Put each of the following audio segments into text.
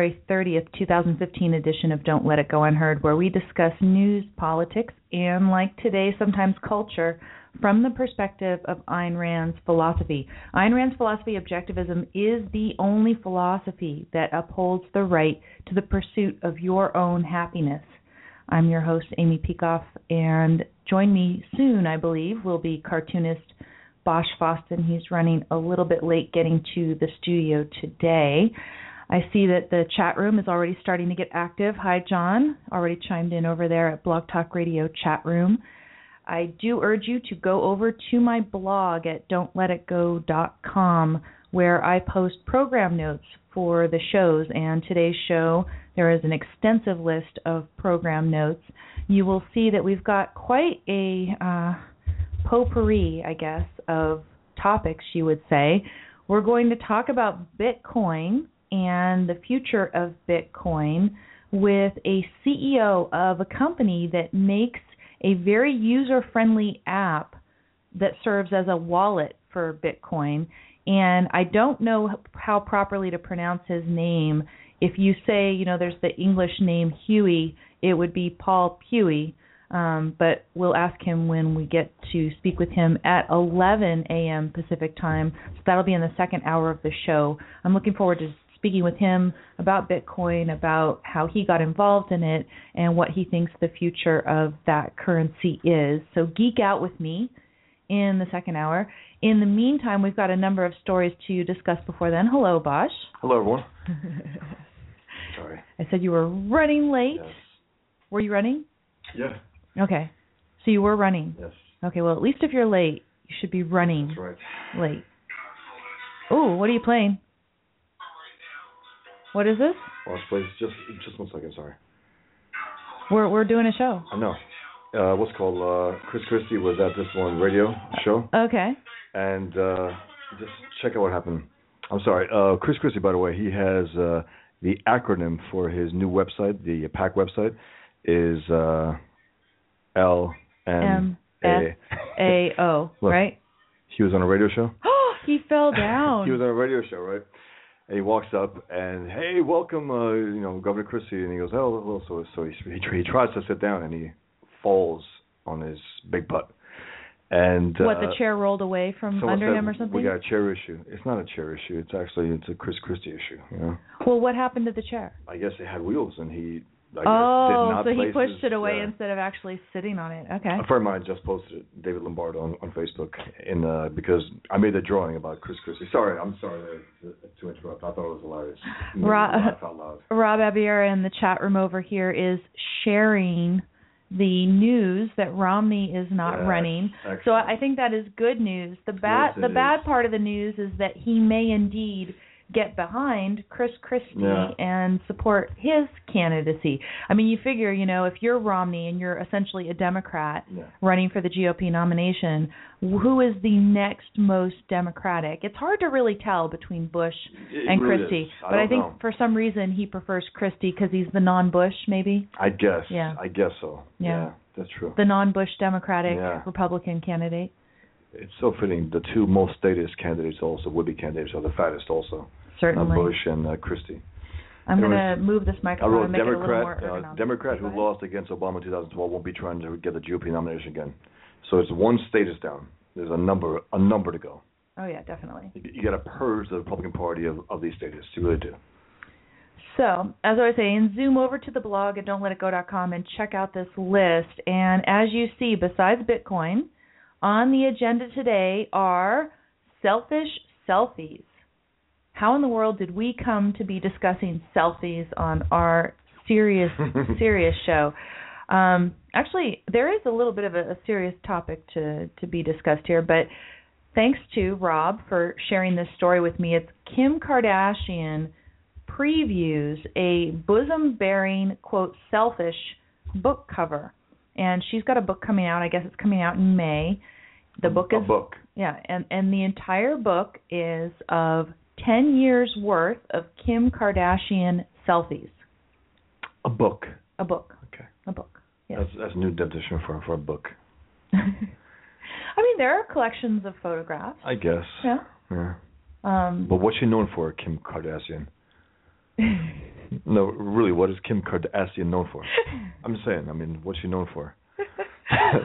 January 30th, 2015 edition of Don't Let It Go Unheard, where we discuss news, politics, and, like today, sometimes culture from the perspective of Ayn Rand's philosophy. Ayn Rand's philosophy, objectivism, is the only philosophy that upholds the right to the pursuit of your own happiness. I'm your host, Amy Peikoff, and join me soon, I believe, will be cartoonist Bosch Fawstin. He's running a little bit late getting to the studio today. I see that the chat room is already starting to get active. Hi, John. Already chimed in over there at Blog Talk Radio chat room. I do urge you to go over to my blog at don'tletitgo.com where I post program notes for the shows. And today's show, there is an extensive list of program notes. You will see that we've got quite a uh, potpourri, I guess, of topics, you would say. We're going to talk about Bitcoin and the future of Bitcoin with a CEO of a company that makes a very user friendly app that serves as a wallet for Bitcoin. And I don't know how properly to pronounce his name. If you say, you know, there's the English name Huey, it would be Paul Pewey. Um, but we'll ask him when we get to speak with him at 11 a.m. Pacific time. So that'll be in the second hour of the show. I'm looking forward to speaking with him about Bitcoin, about how he got involved in it, and what he thinks the future of that currency is. So geek out with me in the second hour. In the meantime, we've got a number of stories to discuss before then. Hello, Bosch. Hello, everyone. Sorry. I said you were running late. Yes. Were you running? Yeah. Okay. So you were running. Yes. Okay, well, at least if you're late, you should be running That's right. late. Oh, what are you playing? What is this? Lost place. Just, just one second. Sorry. We're we're doing a show. I know. Uh, what's called? Uh, Chris Christie was at this one radio show, Okay. and uh, just check out what happened. I'm sorry. Uh, Chris Christie, by the way, he has uh, the acronym for his new website, the PAC website, is uh, L M A. A O, right? He was on a radio show. Oh, he fell down. he was on a radio show, right? And he walks up and hey, welcome, uh, you know, Governor Christie, and he goes, oh, well, so so he he, he tries to sit down and he falls on his big butt. And what uh, the chair rolled away from under said, him or something? We got a chair issue. It's not a chair issue. It's actually it's a Chris Christie issue. You know, Well, what happened to the chair? I guess it had wheels and he. I oh, so he pushed it away instead of actually sitting on it. Okay. a friend of mine just posted it, David Lombardo on, on Facebook, in uh, because I made a drawing about Chris Christie. Sorry, I'm sorry to, to interrupt. I thought it was hilarious. Made me Ra- laugh out loud. Rob Abiera in the chat room over here is sharing the news that Romney is not Yes, running. So excellent. I I think that is good news. The bad Yes, the bad is. part of the news is that he may indeed get behind Chris Christie Yeah. and support his candidacy. I mean, you figure, you know, if you're Romney and you're essentially a Democrat Yeah. running for the GOP nomination, who is the next most Democratic? It's hard to really tell between Bush It and really Christie, is. I but I think know. for some reason he prefers Christie because he's the non-Bush, maybe I guess. Yeah. I guess so. Yeah. that's true. the non-Bush Democratic Yeah. Republican candidate. It's so fitting. The two most statist candidates also would be candidates are the fattest also. Certainly. Bush and uh, Christie. I'm going to move this microphone. I wrote and make it a more Democrat. Uh. Democrat who lost against Obama in 2012 won't be trying to get the GOP nomination again. So it's one status down. There's a number a number to go. Oh yeah, definitely. You, you got to purge the Republican Party of, of these statists. You really do. So, as I was saying, zoom over to the blog at don'tletitgo.com and check out this list. And as you see, besides Bitcoin, on the agenda today are selfish selfies. How in the world did we come to be discussing selfies on our serious, serious show? Um, actually, there is a little bit of a, a serious topic to, to be discussed here, but thanks to Rob for sharing this story with me. It's Kim Kardashian previews a bosom bearing, quote, selfish book cover. And she's got a book coming out. I guess it's coming out in May. The book a is book. yeah, and and the entire book is of 10 years worth of Kim Kardashian selfies. A book. A book. Okay. A book. Yes. That's that's a new definition for for a book. I mean, there are collections of photographs. I guess. Yeah. Yeah. Um, But what's she known for, Kim Kardashian? No, really, what is Kim Kardashian known for? I'm saying, I mean, what's she known for?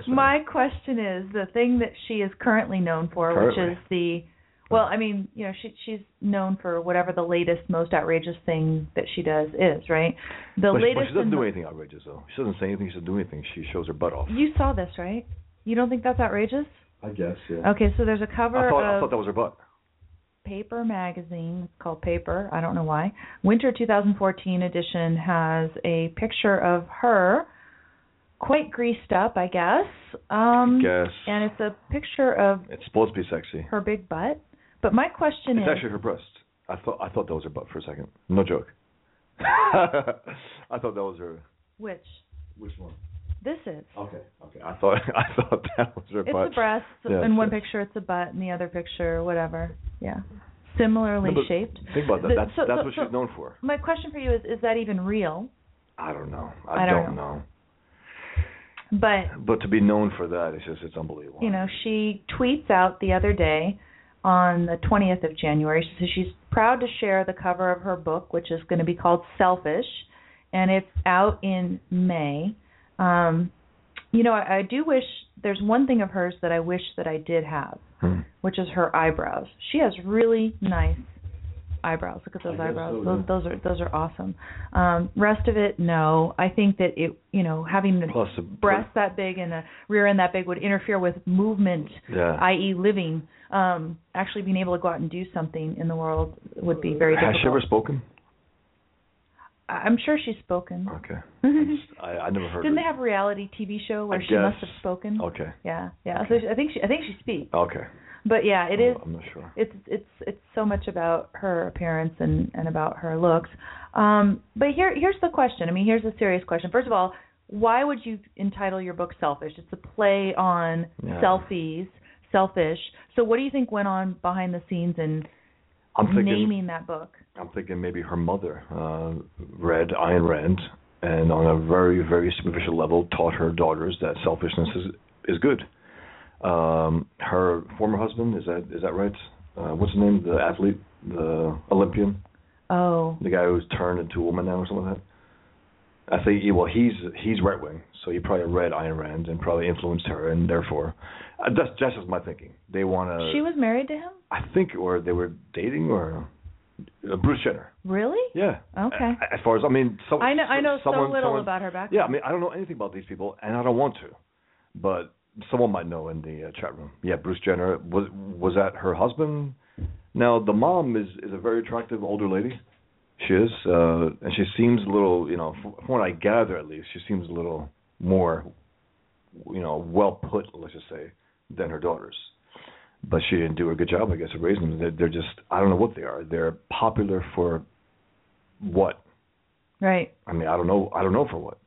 My question is the thing that she is currently known for, which is the well, I mean, you know, she she's known for whatever the latest, most outrageous thing that she does is, right? The but, she- latest. but she doesn't do anything outrageous, though. She doesn't say anything. She doesn't do anything. She shows her butt off. You saw this, right? You don't think that's outrageous? I guess, yeah. Okay, so there's a cover I thought of I thought that was her butt. Paper magazine. It's called Paper. I don't know why. Winter 2014 edition has a picture of her, quite greased up, I guess. Um, Guess. And it's a picture of It's supposed to be sexy. her big butt. But my question It's is, actually her breast. I thought I thought that was her butt for a second. No joke. I thought that was her. which Which one? this is. Okay, okay. I thought I thought that was her It's butt. a breast. Yeah, in one picture, it's a butt. In the other picture, whatever. Yeah. Similarly No, shaped. Think about that. The- That's so- that's so- what so- she's known for. My question for you is: Is that even real? I don't know. I, I don't don't know. But But to be known for that, it's just it's unbelievable. you know, she tweets out the other day on the 20th of January. Says she's proud to share the cover of her book, which is going to be called Selfish, and it's out in May. Um, you know, I, I do wish there's one thing of hers that I wish that I did have, Hmm. which is her eyebrows. She has really nice eyebrows. Look at those I guess eyebrows. so, those those are those are awesome. Um, rest of it, no. I think that it, you know, having the Plus, the breast that big and a rear end that big would interfere with movement, Yeah. i.e., living. Um, actually, being able to go out and do something in the world would be very Has she ever spoken? I'm sure she's spoken. Okay. I, I, never heard. Didn't they have a reality TV show where I she must have spoken? Okay. Yeah, yeah. So she, I think she, I think she speaks. Okay. But yeah, it is. I'm not sure. It's it's it's so much about her appearance and and about her looks. Um, but here here's the question. I mean, here's a serious question. First of all, why would you entitle your book "Selfish"? It's a play on Yeah. selfies, selfish. So what do you think went on behind the scenes in I'm thinking. naming that book? I'm thinking maybe her mother uh, read Ayn Rand, and on a very, very superficial level, taught her daughters that selfishness is is good. Um, her former husband is that is that right? Uh, what's his name? The athlete, the Olympian, Oh, the guy who's turned into a woman now or something like that. I think well, he's he's right wing, so he probably read Ayn Rand and probably influenced her, and therefore, uh, that's that's just my thinking. They want to. she was married to him. I think, or they were dating, or uh, Bruce Jenner. Really? Yeah. Okay. As far as I mean, some, I know I know someone, so little someone- about her background. Yeah, I mean, I don't know anything about these people, and I don't want to, but someone might know in the uh, chat room. Yeah, Bruce Jenner was was that her husband? Now the mom is is a very attractive older lady. She is, uh, and she seems a little, you know, from what I gather at least, she seems a little more, you know, well put, let's just say, than her daughters. but she didn't do a good job, I guess, of raising them. They're, they're just I don't know what they are. They're popular for what? Right. I mean, I don't know. I don't know for what.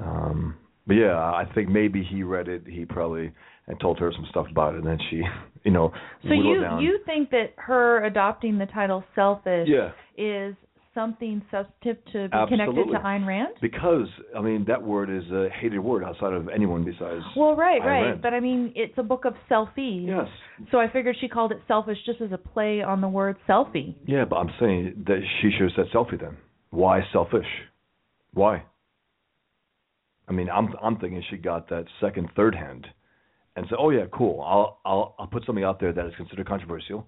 Um, but yeah, I think maybe he read it. He probably and told her some stuff about it, and then she, you know, So you down. you think that her adopting the title selfish yeah, is something substantive to be connected to Ayn Rand? because I mean that word is a hated word outside of anyone besides. Well, right, Ayn right. Rand. But I mean, it's a book of selfies. yes, So I figured she called it selfish just as a play on the word selfie. yeah, but I'm saying that she should have said selfie then. Why selfish? Why? I mean, I'm I'm thinking she got that second, third hand, and said, "Oh yeah, cool. I'll I'll I'll put something out there that is considered controversial,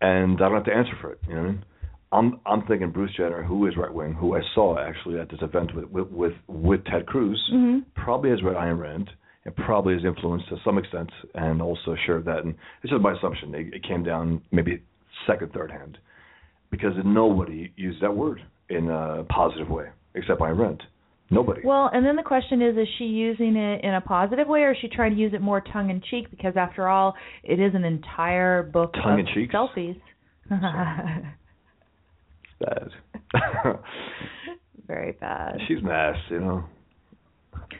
and I don't have to answer for it." You know what I mean? I'm I'm thinking Bruce Jenner, who is right wing, who I saw actually at this event with with with, with Ted Cruz, Mm-hmm. probably has read Ayn Rand and probably is influenced to some extent, and also shared that. And it's just my assumption. It, it came down maybe second, third hand, because nobody used that word in a positive way except Ayn Rand. Nobody. Well, and then the question is: Is she using it in a positive way, or is she trying to use it more tongue in cheek? Because after all, it is an entire book Tongue in of cheeks? selfies. bad. Very bad. She's ass, you know.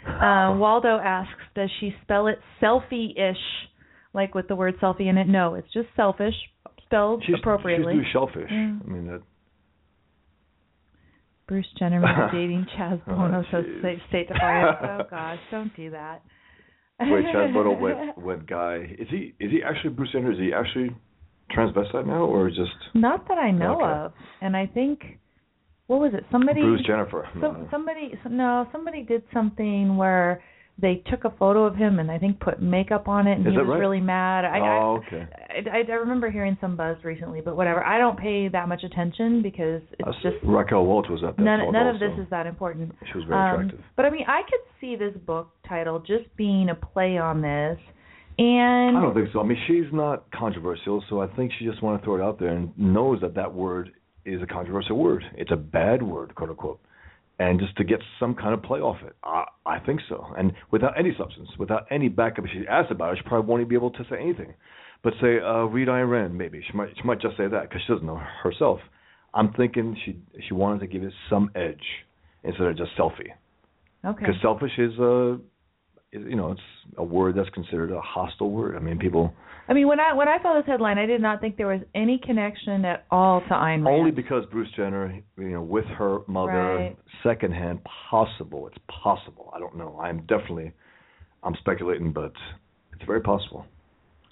Uh, Waldo asks, does she spell it selfie-ish, like with the word selfie in it? No, it's just selfish, spelled She's, appropriately. She's new shellfish. Yeah. I mean that. Bruce Jenner was dating Chaz Oh, Bono, so jeez. state, defiance. Oh gosh, don't do that. Wait, Chad Bono went went guy. Is he is he actually Bruce Jenner? Is he actually transvestite now, or just Not that I know Okay. of, and I think what was it? Somebody Bruce Jennifer? Some, somebody no, somebody did something where they took a photo of him and I think put makeup on it, and Is he was right? really mad. I, oh, okay. I, I, I remember hearing some buzz recently, but whatever. I don't pay that much attention because it's Us- just Raquel Welch was at that none none of this is that important. She was very Um, attractive. but I mean, I could see this book title just being a play on this, and I don't think so. I mean, she's not controversial, so I think she just want to throw it out there and knows that that word is a controversial word. It's a bad word, quote unquote, and just to get some kind of play off it. I, I think so. And without any substance, without any backup, if she asked about it, she probably won't even be able to say anything. But say, uh, read Ayn Rand, maybe she might. She might just say that because she doesn't know herself. I'm thinking she she wanted to give it some edge instead of just selfie. okay. Because selfish is a, is, you know, it's a word that's considered a hostile word. I mean, people I mean, when I when I saw this headline, I did not think there was any connection at all to Ayn Rand. only because Bruce Jenner, you know, with her mother, Right. secondhand, possible. It's possible. I don't know. I'm definitely, I'm speculating, but it's very possible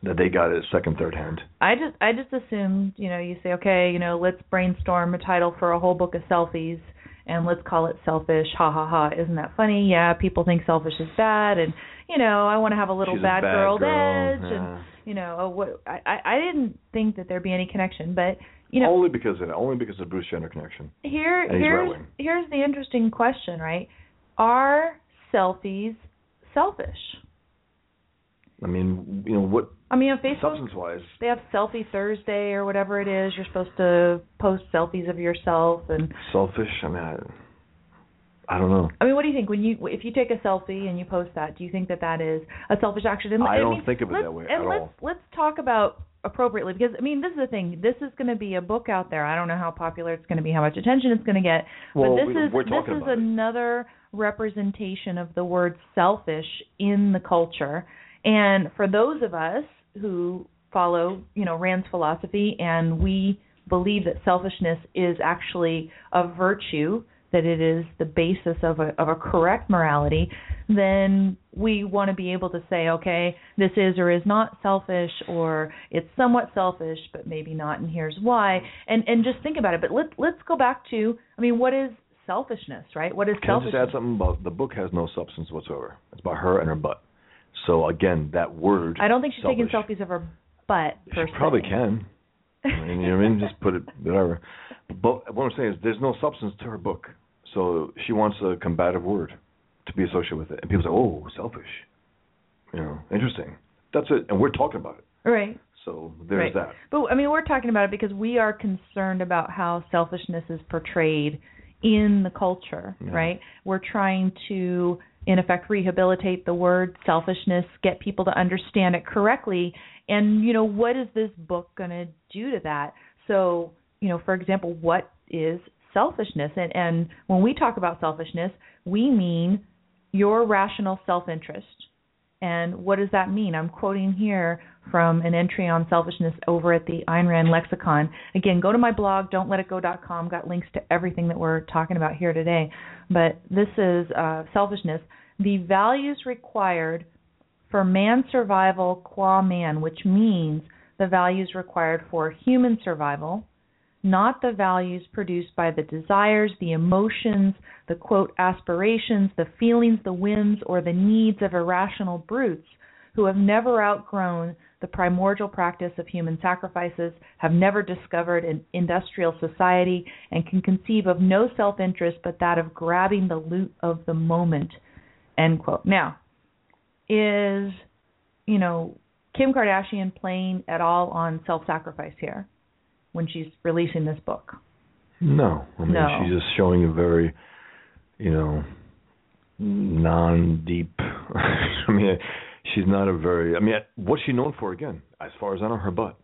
that they got it second, third hand. I just I just assumed, you know, you say, okay, you know, let's brainstorm a title for a whole book of selfies and let's call it selfish. Ha ha ha. Isn't that funny? Yeah, people think selfish is bad and you know, I want to have a little bad, bad girl, girl, edge yeah. and you know, uh, what I I didn't think that there'd be any connection, but you know, only because of. Only because of Bruce Jenner connection. here here's right-wing. here's the interesting question, right? Are selfies selfish? I mean, you know, what I mean, on Facebook substance-wise, they have selfie Thursday or whatever it is. You're supposed to post selfies of yourself, and selfish. I mean, I, I don't know. I mean, what do you think when you if you take a selfie and you post that? Do you think that that is a selfish action? And, I don't mean, think of it let's- that way And at let's all. let's talk about appropriately because I mean, this is the thing. This is going to be a book out there. I don't know how popular it's going to be, how much attention it's going to get, Well, but this we- is this is about it. another representation of the word selfish in the culture. And for those of us who follow, you know, Rand's philosophy and we believe that selfishness is actually a virtue, that it is the basis of a of a correct morality, then we want to be able to say, okay, this is or is not selfish, or it's somewhat selfish, but maybe not, and here's why. And and just think about it. But let's let's go back to, I mean, what is selfishness, right? What is Can I just selfishness? add something about the book has no substance whatsoever. It's about her and her butt. So again, that word. I don't think she's taking selfies of her butt. She probably can. I mean, you know what I mean? Just put it whatever. But what I'm saying is, there's no substance to her book. So she wants a combative word to be associated with it, and people say, "Oh, selfish." You know, interesting. That's it, and we're talking about it. Right. So there's right. that. But I mean, we're talking about it because we are concerned about how selfishness is portrayed in the culture, Yeah. right? We're trying to in effect rehabilitate the word selfishness, get people to understand it correctly. And you know, what is this book going to do to that? So, you know, for example, what is selfishness? And and when we talk about selfishness, we mean your rational self-interest. And what does that mean? I'm quoting here from an entry on selfishness over at the Ayn Rand lexicon. Again, go to my blog, don'tletitgo.com. Got links to everything that we're talking about here today. But this is uh, selfishness. The values required for man survival qua man, which means the values required for human survival, not the values produced by the desires, the emotions, the quote aspirations, the feelings, the whims, or the needs of irrational brutes who have never outgrown the primordial practice of human sacrifices, have never discovered an industrial society, and can conceive of no self interest but that of grabbing the loot of the moment. End quote. Now, is, you know, Kim Kardashian playing at all on self sacrifice here when she's releasing this book? No. I mean, No. she's just showing a very, you know, non deep. I mean, she's not a very. I mean, what's she known for again? As far as I know, her butt.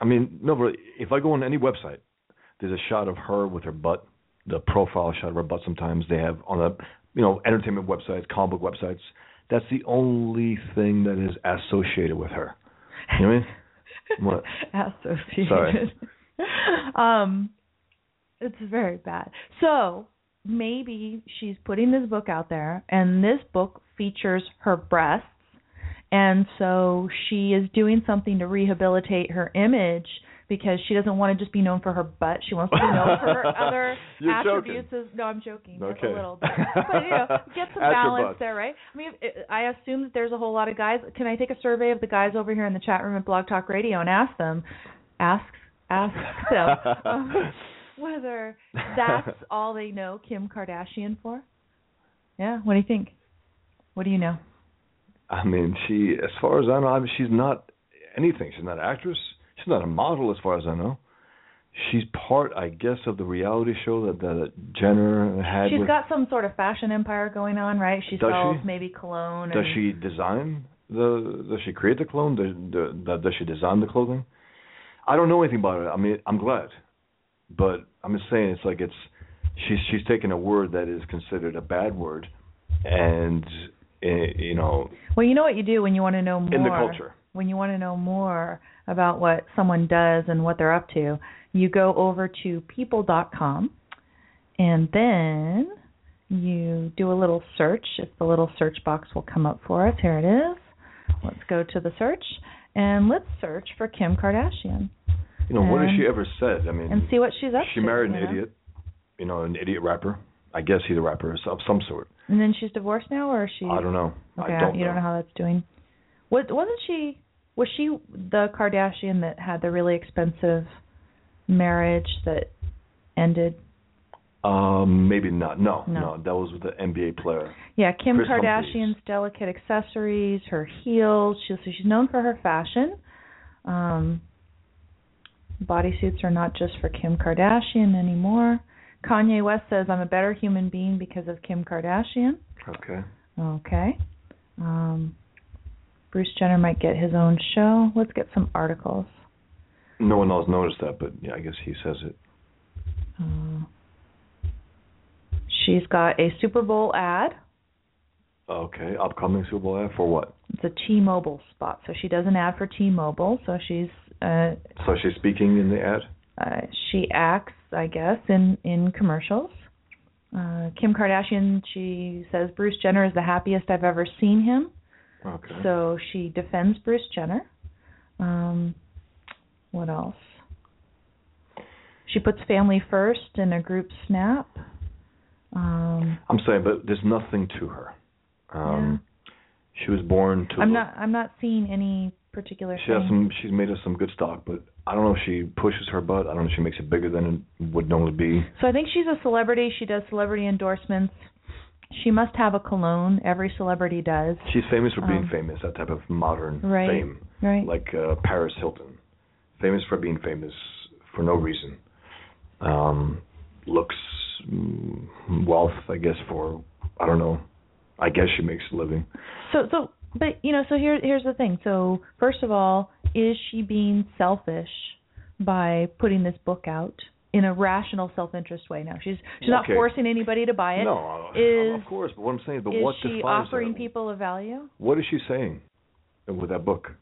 I mean, no, but if I go on any website, there's a shot of her with her butt, the profile shot of her butt. Sometimes they have on a, you know, entertainment websites, comic book websites. That's the only thing that is associated with her. You know what I mean? What? Associated. Sorry. um, it's very bad. So maybe she's putting this book out there, and this book features her breasts, and so she is doing something to rehabilitate her image because she doesn't want to just be known for her butt. She wants to be known for her other attributes. joking. No, I'm joking. Just Okay. a little bit. But you know, get some At balance there, right? I mean, it, I assume that there's a whole lot of guys. Can I take a survey of the guys over here in the chat room at Blog Talk Radio and ask them, ask ask them whether that's all they know Kim Kardashian for? Yeah. What do you think? What do you know? I mean, she, as far as I know, I mean, she's not anything. She's not an actress. She's not a model, as far as I know. She's part, I guess, of the reality show that that Jenner had. She's with, got some sort of fashion empire going on, right? She sells she? maybe cologne. Does and, she design the? Does she create the? Does, does, does she design the clothing? I don't know anything about it. I mean, I'm glad, but I'm just saying it's like it's she's she's taken a word that is considered a bad word, and eh, you know, Well, you know what you do when you want to know more in the culture. when you want to know more about what someone does and what they're up to, you go over to people.com and then you do a little search. If the little search box will come up for us, here it is. Let's go to the search and let's search for Kim Kardashian You know, what has she ever said? I mean, and see what she's up she to. married an you know? idiot, you know, an idiot rapper. I guess he's a rapper of some sort. And then she's divorced now, or is she? I don't know. Okay, I don't you don't know how that's doing. Was wasn't she? Was she the Kardashian that had the really expensive marriage that ended? Um, maybe not. No, No. no, that was with the NBA player. Yeah, Kim Kris Humphries. Kardashian's delicate accessories, her heels. She, so she's known for her fashion. Um, bodysuits are not just for Kim Kardashian anymore. Kanye West says, "I'm a better human being because of Kim Kardashian." Okay. Okay. Um, Bruce Jenner might get his own show. Let's get some articles. No one else noticed that, but yeah, I guess he says it. Uh, she's got a Super Bowl ad. Okay, upcoming Super Bowl ad for what? It's a T-Mobile spot, so she does an ad for T-Mobile. So she's uh, So she's speaking in the ad. uh, she acts, I guess, in in commercials. Uh, Kim Kardashian, she says Bruce Jenner is the happiest I've ever seen him. Okay. So she defends Bruce Jenner. Um, what else? She puts family first in a group snap. Um, I'm saying, but there's nothing to her. Um, She was born to. I'm not. I'm not seeing any particular She has some. She's made us some good stock, but I don't know if she pushes her butt. I don't know if she makes it bigger than it would normally be. So I think she's a celebrity. She does celebrity endorsements. She must have a cologne. Every celebrity does. She's famous for being Um, famous. That type of modern Right. fame, Right. like uh, Paris Hilton, famous for being famous for no reason. Um, looks, mm, wealth, I guess, for I don't know I guess she makes a living. So so but you know, so here here's the thing. So first of all, is she being selfish by putting this book out in a rational self-interest way? Now she's she's not forcing anybody to buy it. No, Is of course. But what I'm saying, is, but is what she defines offering her? people a value? What is she saying with that book?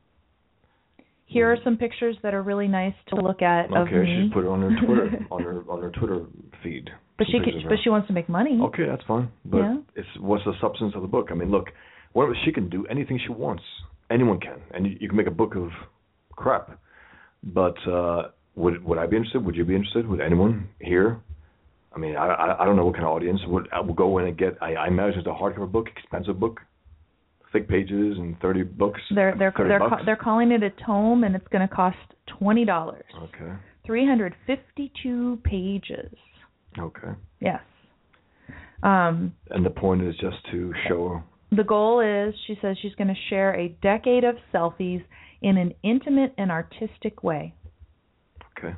Here are some pictures that are really nice to look at of Okay, me. she's put it on her Twitter on her on her Twitter feed. but she can, but she wants to make money. Okay, that's fine. But Yeah. it's what's the substance of the book? I mean, look, what she can do anything she wants. Anyone can, and you, you can make a book of crap. But uh would would I be interested? Would you be interested? Would anyone here? I mean, I I, I don't know what kind of audience would I will go in and get. I, I imagine it's a hardcover book, expensive book, thick pages and thirty books. They're they're they're ca- they're calling it a tome, and it's going to cost twenty dollars. Okay. Three hundred fifty-two pages. Okay. Yes. Um, And the point is just to show. The goal is, she says, she's going to share a decade of selfies in an intimate and artistic way. Okay.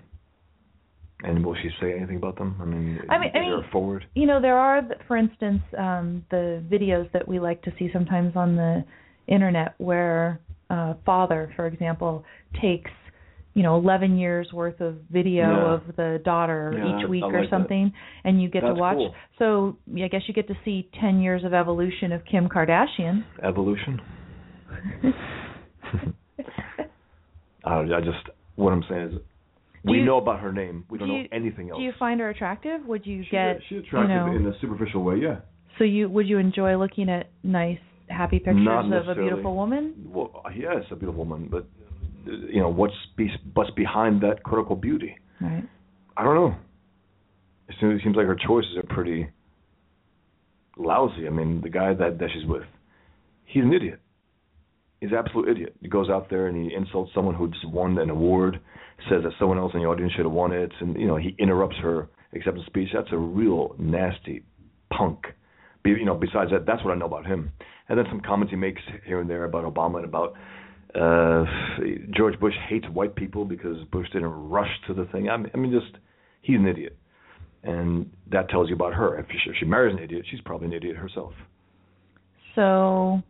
And will she say anything about them? I mean, I mean- I mean- forward? You know, there are, for instance, um, the videos that we like to see sometimes on the internet where a father, for example, takes you know 11 years worth of video Yeah. of the daughter Yeah, each week I or like that. something and you get That's to watch cool. so I guess you get to see 10 years of evolution of Kim Kardashian Evolution. I, I just what I'm saying is we you- know about her name. We don't do know anything else. do you find her attractive would you She's get she's attractive you know, in a superficial way, yeah. so you would you enjoy looking at nice happy pictures of a beautiful woman Well, yes, a beautiful woman, but uh, you know what's be, what's behind that critical beauty? right I don't know. It seems, it seems like her choices are pretty lousy. I mean, the guy that that she's with, he's an idiot. He's an absolute idiot. He goes out there and he insults someone who just won an award, says that someone else in the audience should have won it, and you know he interrupts her acceptance speech. That's a real nasty punk. Be, you know, besides that, that's what I know about him. And then some comments he makes here and there about Obama and about uh George Bush hates white people because Bush didn't rush to the thing. I mean, I mean, just he's an idiot, and that tells you about her. If she, if she marries an idiot, she's probably an idiot herself. So,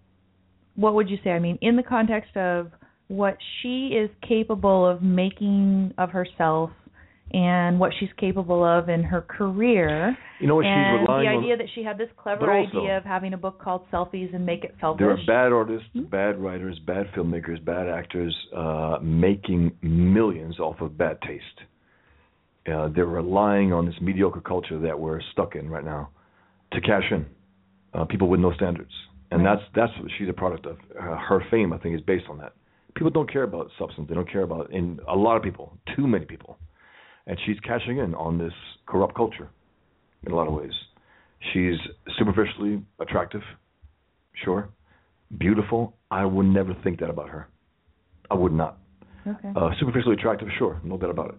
what would you say? I mean, in the context of what she is capable of making of herself and what she's capable of in her career, You know what? and she's relying the on. idea that she had this clever also- idea of having a book called Selfies and make it selfish. There are bad artists, Hmm? bad writers, bad filmmakers, bad actors uh, making millions off of bad taste. Uh, they're relying on this mediocre culture that we're stuck in right now to cash in. Uh, people with no standards, and that's that's what she's a product of. Uh, her fame, I think, is based on that. People don't care about substance. They don't care about in a lot of people, too many people, and she's cashing in on this corrupt culture in a lot of ways. She's superficially attractive, sure beautiful, I would never think that about her. I would not. okay. Uh, superficially attractive, sure, no doubt about it.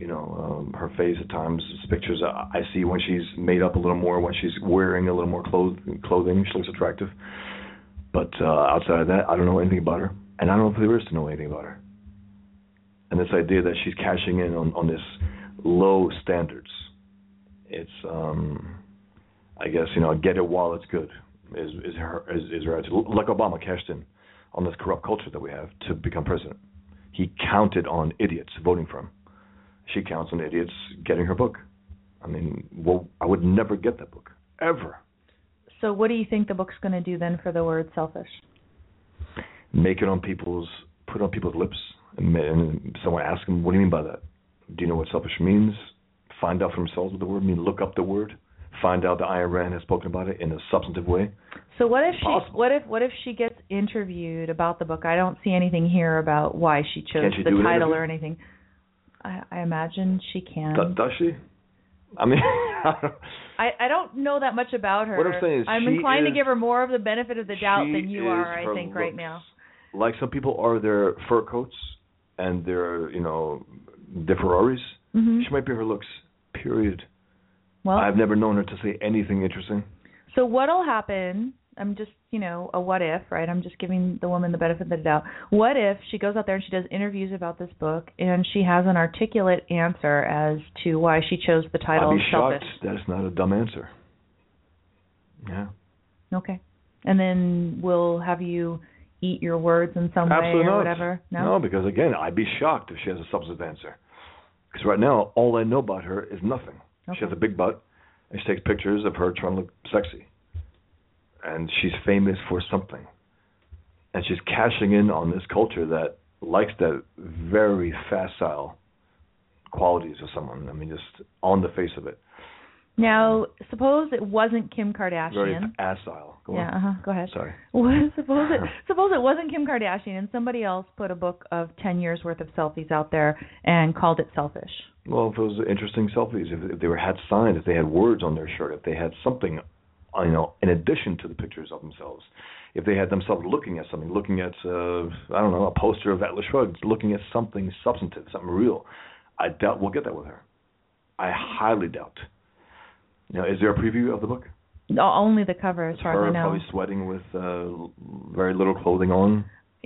You know, um, her face at times, pictures I, I see when she's made up a little more, when she's wearing a little more cloth- clothing, she looks attractive. But uh, outside of that, I don't know anything about her, and I don't know if there is to know anything about her. And this idea that she's cashing in on, on this low standards, it's, um, I guess, you know, get it while it's good is is her is, is her attitude. Like Obama cashed in on this corrupt culture that we have to become president. He counted on idiots voting for him. She counts on idiots getting her book. I mean, well, I would never get that book ever. So, what do you think the book's going to do then for the word selfish? Make it on people's put it on people's lips, and, and someone ask him, "What do you mean by that? Do you know what selfish means?" Find out for themselves what the word means. Look up the word. Find out that Rand has spoken about it in a substantive way. So what if she Possible. what if what if she gets interviewed about the book? I don't see anything here about why she chose she the title interview? or anything. I, I imagine she can. Do- does she? I mean, I I don't know that much about her. What I'm saying is I'm inclined is- to give her more of the benefit of the doubt than you are. I think right now. Like some people are their fur coats and their, you know, their Ferraris. hmm She might be her looks. Period. Well, I've never known her to say anything interesting. so what'll happen? I'm just, you know, a what if, right? I'm just giving the woman the benefit of the doubt. What if she goes out there and she does interviews about this book and she has an articulate answer as to why she chose the title I'd be shocked. That's not a dumb answer. Yeah. Okay. And then we'll have you eat your words in some Absolutely way or not. whatever. No, because again, I'd be shocked if she has a substance answer. Because right now, all I know about her is nothing. She has a big butt, and she takes pictures of her trying to look sexy. And she's famous for something. And she's cashing in on this culture that likes that very facile qualities of someone. I mean, just on the face of it. Now, suppose it wasn't Kim Kardashian. Very facile. Go yeah, uh-huh. Go ahead. Sorry. Suppose it suppose it wasn't Kim Kardashian and somebody else put a book of 10 years worth of selfies out there and called it selfish. Well, if it was interesting selfies, if, if they were had signs, if they had words on their shirt, if they had something, you know, in addition to the pictures of themselves, if they had themselves looking at something, looking at, uh, I don't know, a poster of Atlas Shrugged, looking at something substantive, something real, I doubt we'll get that with her. I highly doubt. Now, is there a preview of the book? No, only the cover, as far as I know. probably sweating with uh, very little clothing on.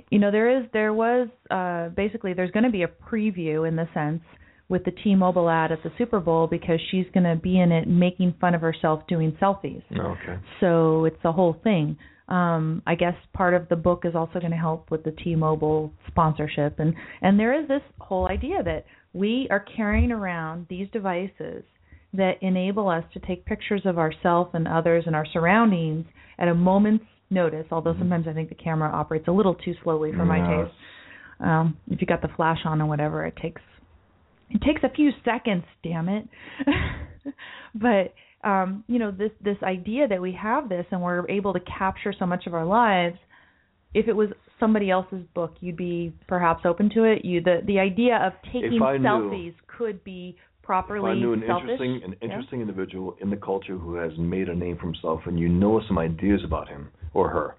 You know, there is there was uh basically there's going to be a preview in the sense with the T-Mobile ad at the Super Bowl because she's going to be in it making fun of herself doing selfies. Okay. So it's the whole thing. Um, I guess part of the book is also going to help with the T-Mobile sponsorship, and and there is this whole idea that we are carrying around these devices that enable us to take pictures of ourselves and others and our surroundings at a moment's notice. Although sometimes I think the camera operates a little too slowly for my Yes. taste. Um, if you got the flash on or whatever, it takes it takes a few seconds. Damn it! but um, you know this this idea that we have this and we're able to capture so much of our lives. If it was somebody else's book, you'd be perhaps open to it. You the the idea of taking I knew- selfies could be properly If I knew an selfish. interesting an Yeah. interesting individual in the culture who has made a name for himself, and you know some ideas about him or her,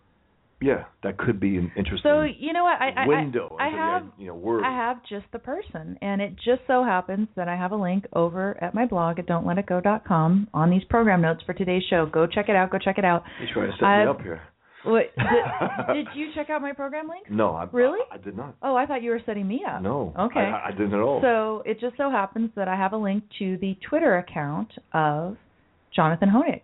yeah, that could be an interesting So you know what I I, window. I, I have you know word. I have just the person, and it just so happens that I have a link over at my blog at don'tletitgo.com on these program notes for today's show. Go check it out. Go check it out. He's trying to set I've- me up here. What, did, did you check out my program links? No, I Really? I, I did not. Oh, I thought you were setting me up. No. Okay. I, I didn't at all. So it just so happens that I have a link to the Twitter account of Jonathan Hoenig.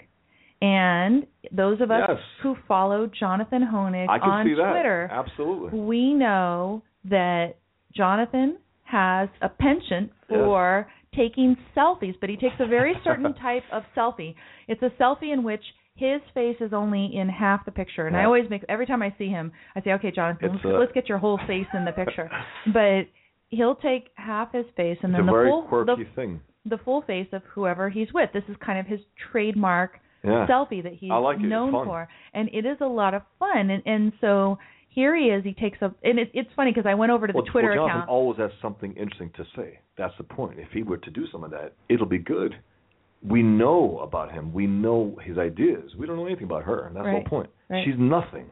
And those of us Yes. who follow Jonathan Hoenig I can on see that. Twitter, Absolutely. we know that Jonathan has a penchant for taking selfies, but he takes a very certain type of selfie. It's a selfie in which his face is only in half the picture, and I always make every time I see him, I say, "Okay, Jonathan, let's, a- let's get your whole face in the picture." but he'll take half his face and then the full quirky the, thing. the full face of whoever he's with. This is kind of his trademark Yeah. selfie that he's like it. Known for, and it is a lot of fun. And and so here he is. He takes a and it, it's funny because I went over to well, the Twitter well, Jonathan account. always has something interesting to say. That's the point. If he were to do some of that, it'll be good. We know about him. We know his ideas. We don't know anything about her, and that's the whole point. Right. She's nothing.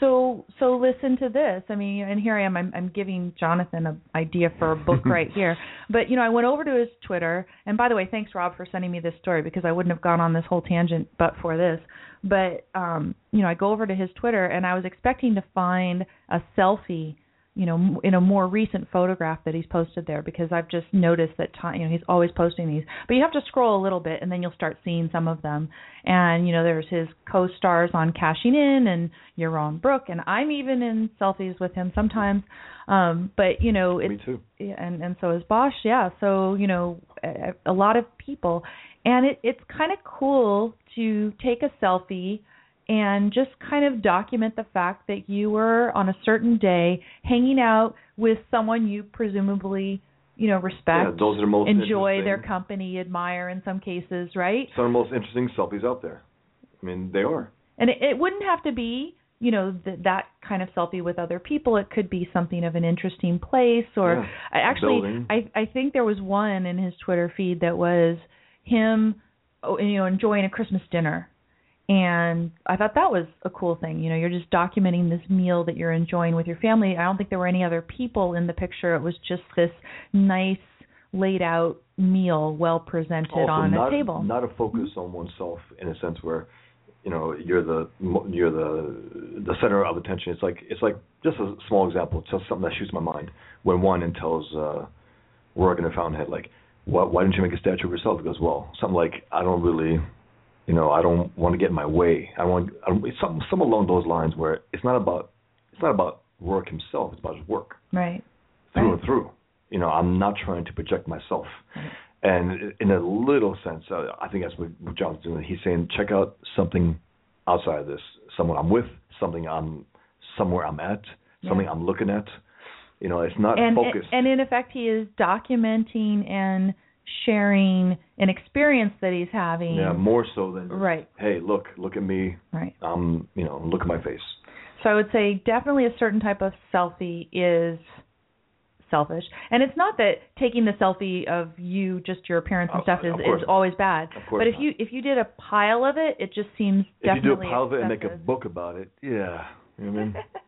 So so listen to this. I mean, and here I am. I'm I'm giving Jonathan an idea for a book right here. But you know, I went over to his Twitter, and by the way, thanks Rob for sending me this story because I wouldn't have gone on this whole tangent but for this. But um, you know, I go over to his Twitter, and I was expecting to find a selfie, you know, in a more recent photograph that he's posted there because I've just noticed that time, you know, he's always posting these. But you have to scroll a little bit, and then you'll start seeing some of them. And you know, there's his co-stars on Cashing In and Yaron Brook, and I'm even in selfies with him sometimes. Um, but you know, it's Me too. and and so is Bosch. Yeah, so you know, a, a lot of people, and it it's kind of cool to take a selfie and just kind of document the fact that you were on a certain day hanging out with someone you presumably you know respect, Yeah, those are the most enjoy their company, admire in some cases, right? Some of the most interesting selfies out there. I mean, they are. And it, it wouldn't have to be, you know, th- that kind of selfie with other people. It could be something of an interesting place, or Yeah, I actually, building. I I think there was one in his Twitter feed that was him, oh, you know, enjoying a Christmas dinner. And I thought that was a cool thing. You know, you're just documenting this meal that you're enjoying with your family. I don't think there were any other people in the picture. It was just this nice laid out meal, well presented also on not, a table. Not a focus on oneself in a sense where, you know, you're the you're the the center of attention. It's like it's like just a small example, just something that shoots my mind. When one and tells uh, working in Fountainhead, like, why, why didn't you make a statue of yourself? He goes, well, something like I don't really You know, I don't want to get in my way. I want I don't, it's some some along those lines where it's not about it's not about Roark himself. It's about his work Right. through Right. and through. You know, I'm not trying to project myself. And in a little sense, uh, I think that's what what John's doing. He's saying, check out something outside of this, someone I'm with, something I'm somewhere I'm at, something Yeah. I'm looking at. You know, it's not and focused. and in effect he is documenting and sharing an experience that he's having yeah, more so than right hey, look, look at me. right Um, you know, look at my face. so i would say definitely a certain type of selfie is selfish and it's not that taking the selfie of you just your appearance and Of- stuff is, is always bad Of course but if not. you if you did a pile of it it just seems If you do a definitely pile of it and make a book about it, yeah. You know what I mean?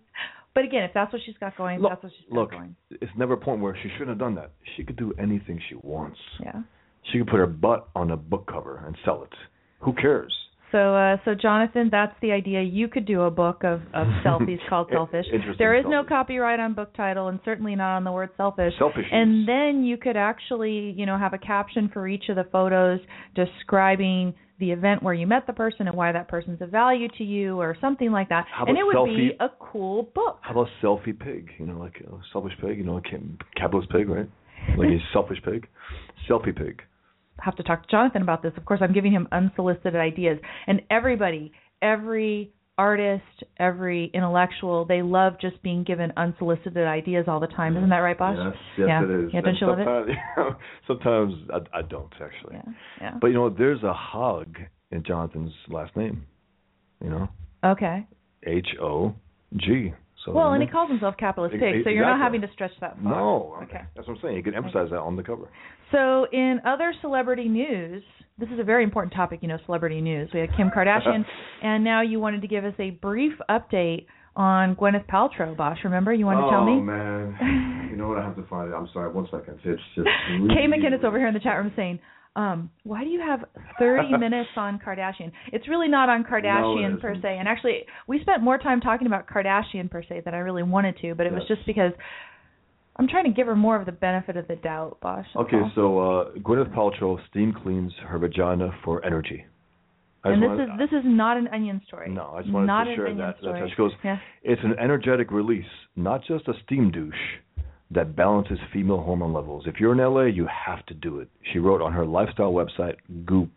but again if that's what she's got going Look, that's what she's got look, going it's never a point where she shouldn't have done that. She could do anything she wants. yeah She could put her butt on a book cover and sell it. Who cares? So, uh, so Jonathan, that's the idea. You could do a book of, of selfies called Selfish. Interesting There is no copyright on book title, and certainly not on the word selfish. Selfish. And then you could actually, you know, have a caption for each of the photos describing the event where you met the person and why that person's of value to you, or something like that. And it would be a cool book. How about selfie pig? You know, like a selfish pig. You know, a ca- capitalist pig, right? Like a selfish pig, selfie pig. have to talk to Jonathan about this. Of course, I'm giving him unsolicited ideas. And everybody, every artist, every intellectual, they love just being given unsolicited ideas all the time. Isn't that right, Boss? Yes, yes, yeah. it is. Yeah, don't And you love it? sometimes, sometimes I, I don't actually. Yeah. Yeah. But you know, there's a hog in Jonathan's last name. You know, Okay. H O G. So Well, and he calls himself capitalist pig, so you're not having to stretch that far. No, Okay. that's what I'm saying. You can emphasize that on the cover. So, in other celebrity news, this is a very important topic, you know, celebrity news. We had Kim Kardashian, and now you wanted to give us a brief update on Gwyneth Paltrow. Bosch, remember? You wanted to tell me? Oh man, you know what? I have to find it. I'm sorry. One second. It's just. Kay McKinnis over here in the chat room saying, um, why do you have 30 minutes on Kardashian? It's really not on Kardashian isn't. per se. And actually, we spent more time talking about Kardashian per se than I really wanted to, but it was just because I'm trying to give her more of the benefit of the doubt, Bosch. Okay, all. so uh, Gwyneth Paltrow steam cleans her vagina for energy. I and this wanted- is this is not an onion story. No, I just wanted not to share that. That's how she goes. Yeah. It's an energetic release, not just a steam douche that balances female hormone levels. If you're in LA, you have to do it. She wrote on her lifestyle website, Goop.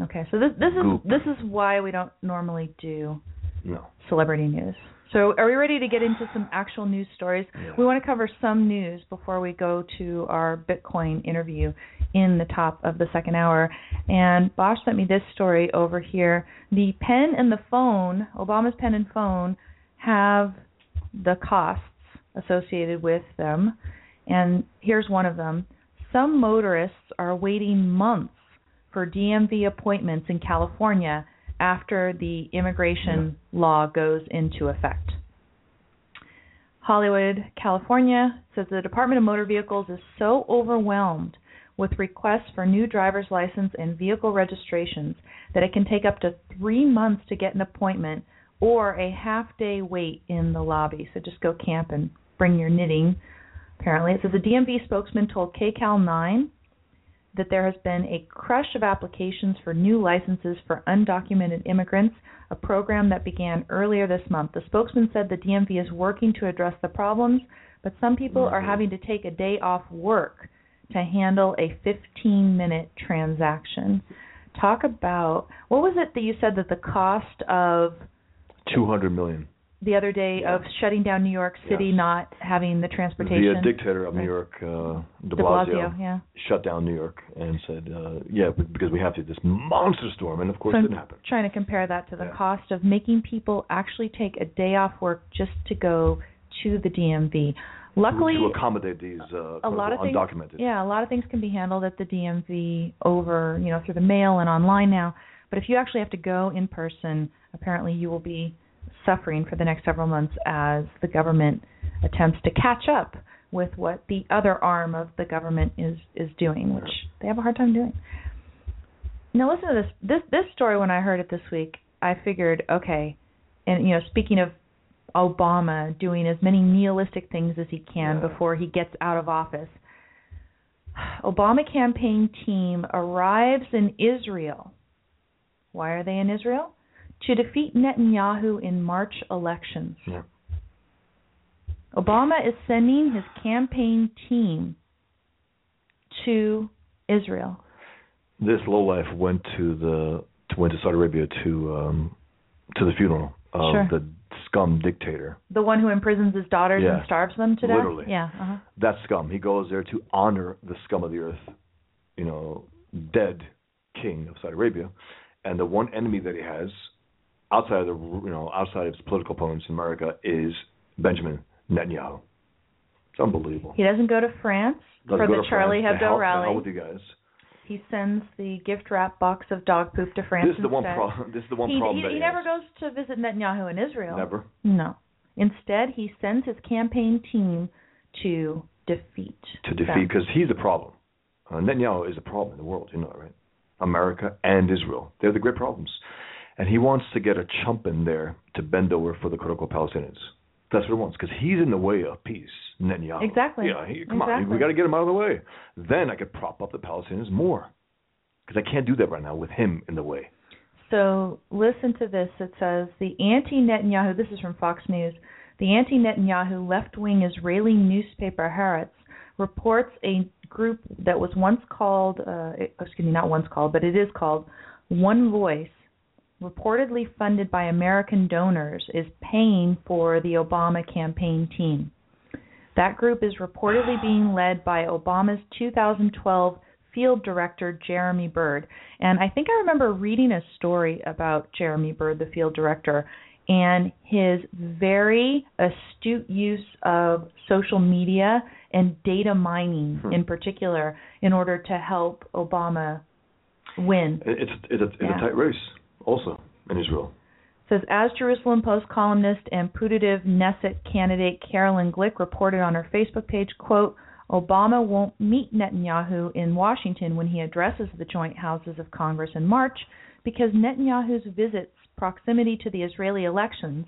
Okay, so this this is this is why we don't normally do No. celebrity news. So, are we ready to get into some actual news stories? Yeah. We want to cover some news before we go to our Bitcoin interview in the top of the second hour. And Bosch sent me this story over here. The pen and the phone, Obama's pen and phone, have the costs associated with them. And here's one of them. Some motorists are waiting months for DMV appointments in California after the immigration law goes into effect. Hollywood, California says the Department of Motor Vehicles is so overwhelmed with requests for new driver's license and vehicle registrations that it can take up to three months to get an appointment or a half day wait in the lobby. So just go camp and bring your knitting. Apparently, it says a DMV spokesman told KCAL 9 that there has been a crush of applications for new licenses for undocumented immigrants, a program that began earlier this month. The spokesman said the DMV is working to address the problems, but some people are mm-hmm. having to take a day off work to handle a 15 minute transaction. Talk about what was it that you said that the cost of 200 million. The other day of shutting down New York City, Yes. not having the transportation? The uh, dictator of New York, uh, De De Blasio, Blasio, yeah. shut down New York and said, uh, "Yeah, because we have to this monster storm," and of course so it didn't happen. trying to compare that to the Yeah. cost of making people actually take a day off work just to go to the DMV. Luckily, to accommodate these uh, a lot of things, undocumented. yeah, a lot of things can be handled at the DMV over, you know, through the mail and online now. But if you actually have to go in person, apparently you will be suffering for the next several months as the government attempts to catch up with what the other arm of the government is is doing, which they have a hard time doing. Now listen to this. This this story when I heard it this week, I figured, okay, and you know, speaking of Obama doing as many nihilistic things as he can Yeah. before he gets out of office. Obama campaign team arrives in Israel Why are they in Israel? To defeat Netanyahu in March elections. Yeah. Obama is sending his campaign team to Israel. This lowlife went to the to, went to Saudi Arabia to um to the funeral of Sure. the scum dictator. The one who imprisons his daughters Yeah. and starves them to death? Literally. Yeah. Uh-huh. That scum. He goes there to honor the scum of the earth, you know, dead king of Saudi Arabia, and the one enemy that he has outside of the you know outside of his political opponents in America is Benjamin Netanyahu. It's unbelievable. He doesn't go to France Doesn't for the Charlie France. The Hebdo hell- the rally. hell with you guys. He sends the gift wrap box of dog poop to France. This is the one problem. This is the one he, problem he, that he he never goes to visit Netanyahu in Israel. Never. No. Instead, he sends his campaign team to defeat. to defeat because he's the problem. Uh, Netanyahu is a problem in the world, you know that, right? America and Israel. They're the great problems. And he wants to get a chump in there to bend over for the critical Palestinians. That's what he wants because he's in the way of peace, Netanyahu. Exactly. Yeah, he, come on, we got to get him out of the way. Then I could prop up the Palestinians more because I can't do that right now with him in the way. So listen to this. It says the anti-Netanyahu. This is from Fox News. The anti-Netanyahu left-wing Israeli newspaper Haaretz reports a group that was once called, uh, excuse me, not once called, but it is called One Voice, reportedly funded by American donors, is paying for the Obama campaign team. That group is reportedly being led by Obama's 2012 field director Jeremy Bird. And I think I remember reading a story about Jeremy Bird, the field director, and his very astute use of social media and data mining Hmm. in particular in order to help Obama win. It's it's a, it's Yeah. a tight race also in Israel. says as Jerusalem Post columnist and putative Knesset candidate Caroline Glick reported on her Facebook page, quote, Obama won't meet Netanyahu in Washington when he addresses the joint houses of Congress in March because Netanyahu's visits proximity to the Israeli elections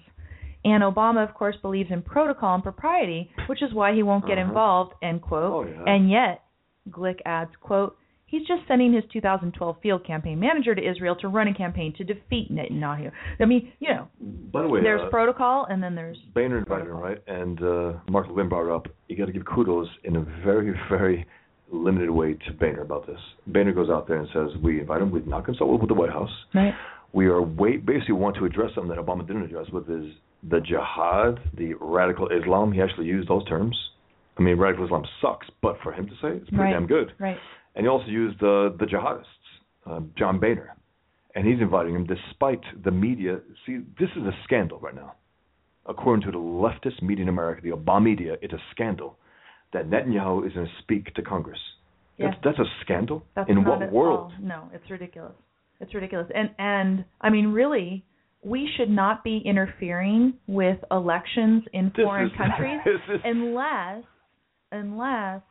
and Obama of course believes in protocol and propriety, which is why he won't get Uh-huh. involved, end quote. Oh, yeah. And yet, Glick adds, quote, He's just sending his 2012 field campaign manager to Israel to run a campaign to defeat Netanyahu. I mean, you know, By the way, there's uh, protocol and then there's Boehner invited him, right? And uh, Mark Levin brought it up. You got to give kudos in a very, very limited way to Boehner about this. Boehner goes out there and says, "We invite him. We did not consult with the White House. right. We are wait basically want to address something that Obama didn't address, with is the jihad, the radical Islam. He actually used those terms. I mean, radical Islam sucks, but for him to say it's pretty right. damn good. Right. And he also used uh, the jihadists, uh, John Boehner, and he's inviting him despite the media. See, this is a scandal right now. According to the leftist media in America, the Obama media, it's a scandal that Netanyahu is going to speak to Congress. That's, Yeah. that's a scandal. That's in what world? all- No, it's ridiculous. It's ridiculous. And and I mean really we should not be interfering with elections in This foreign is- countries is- unless unless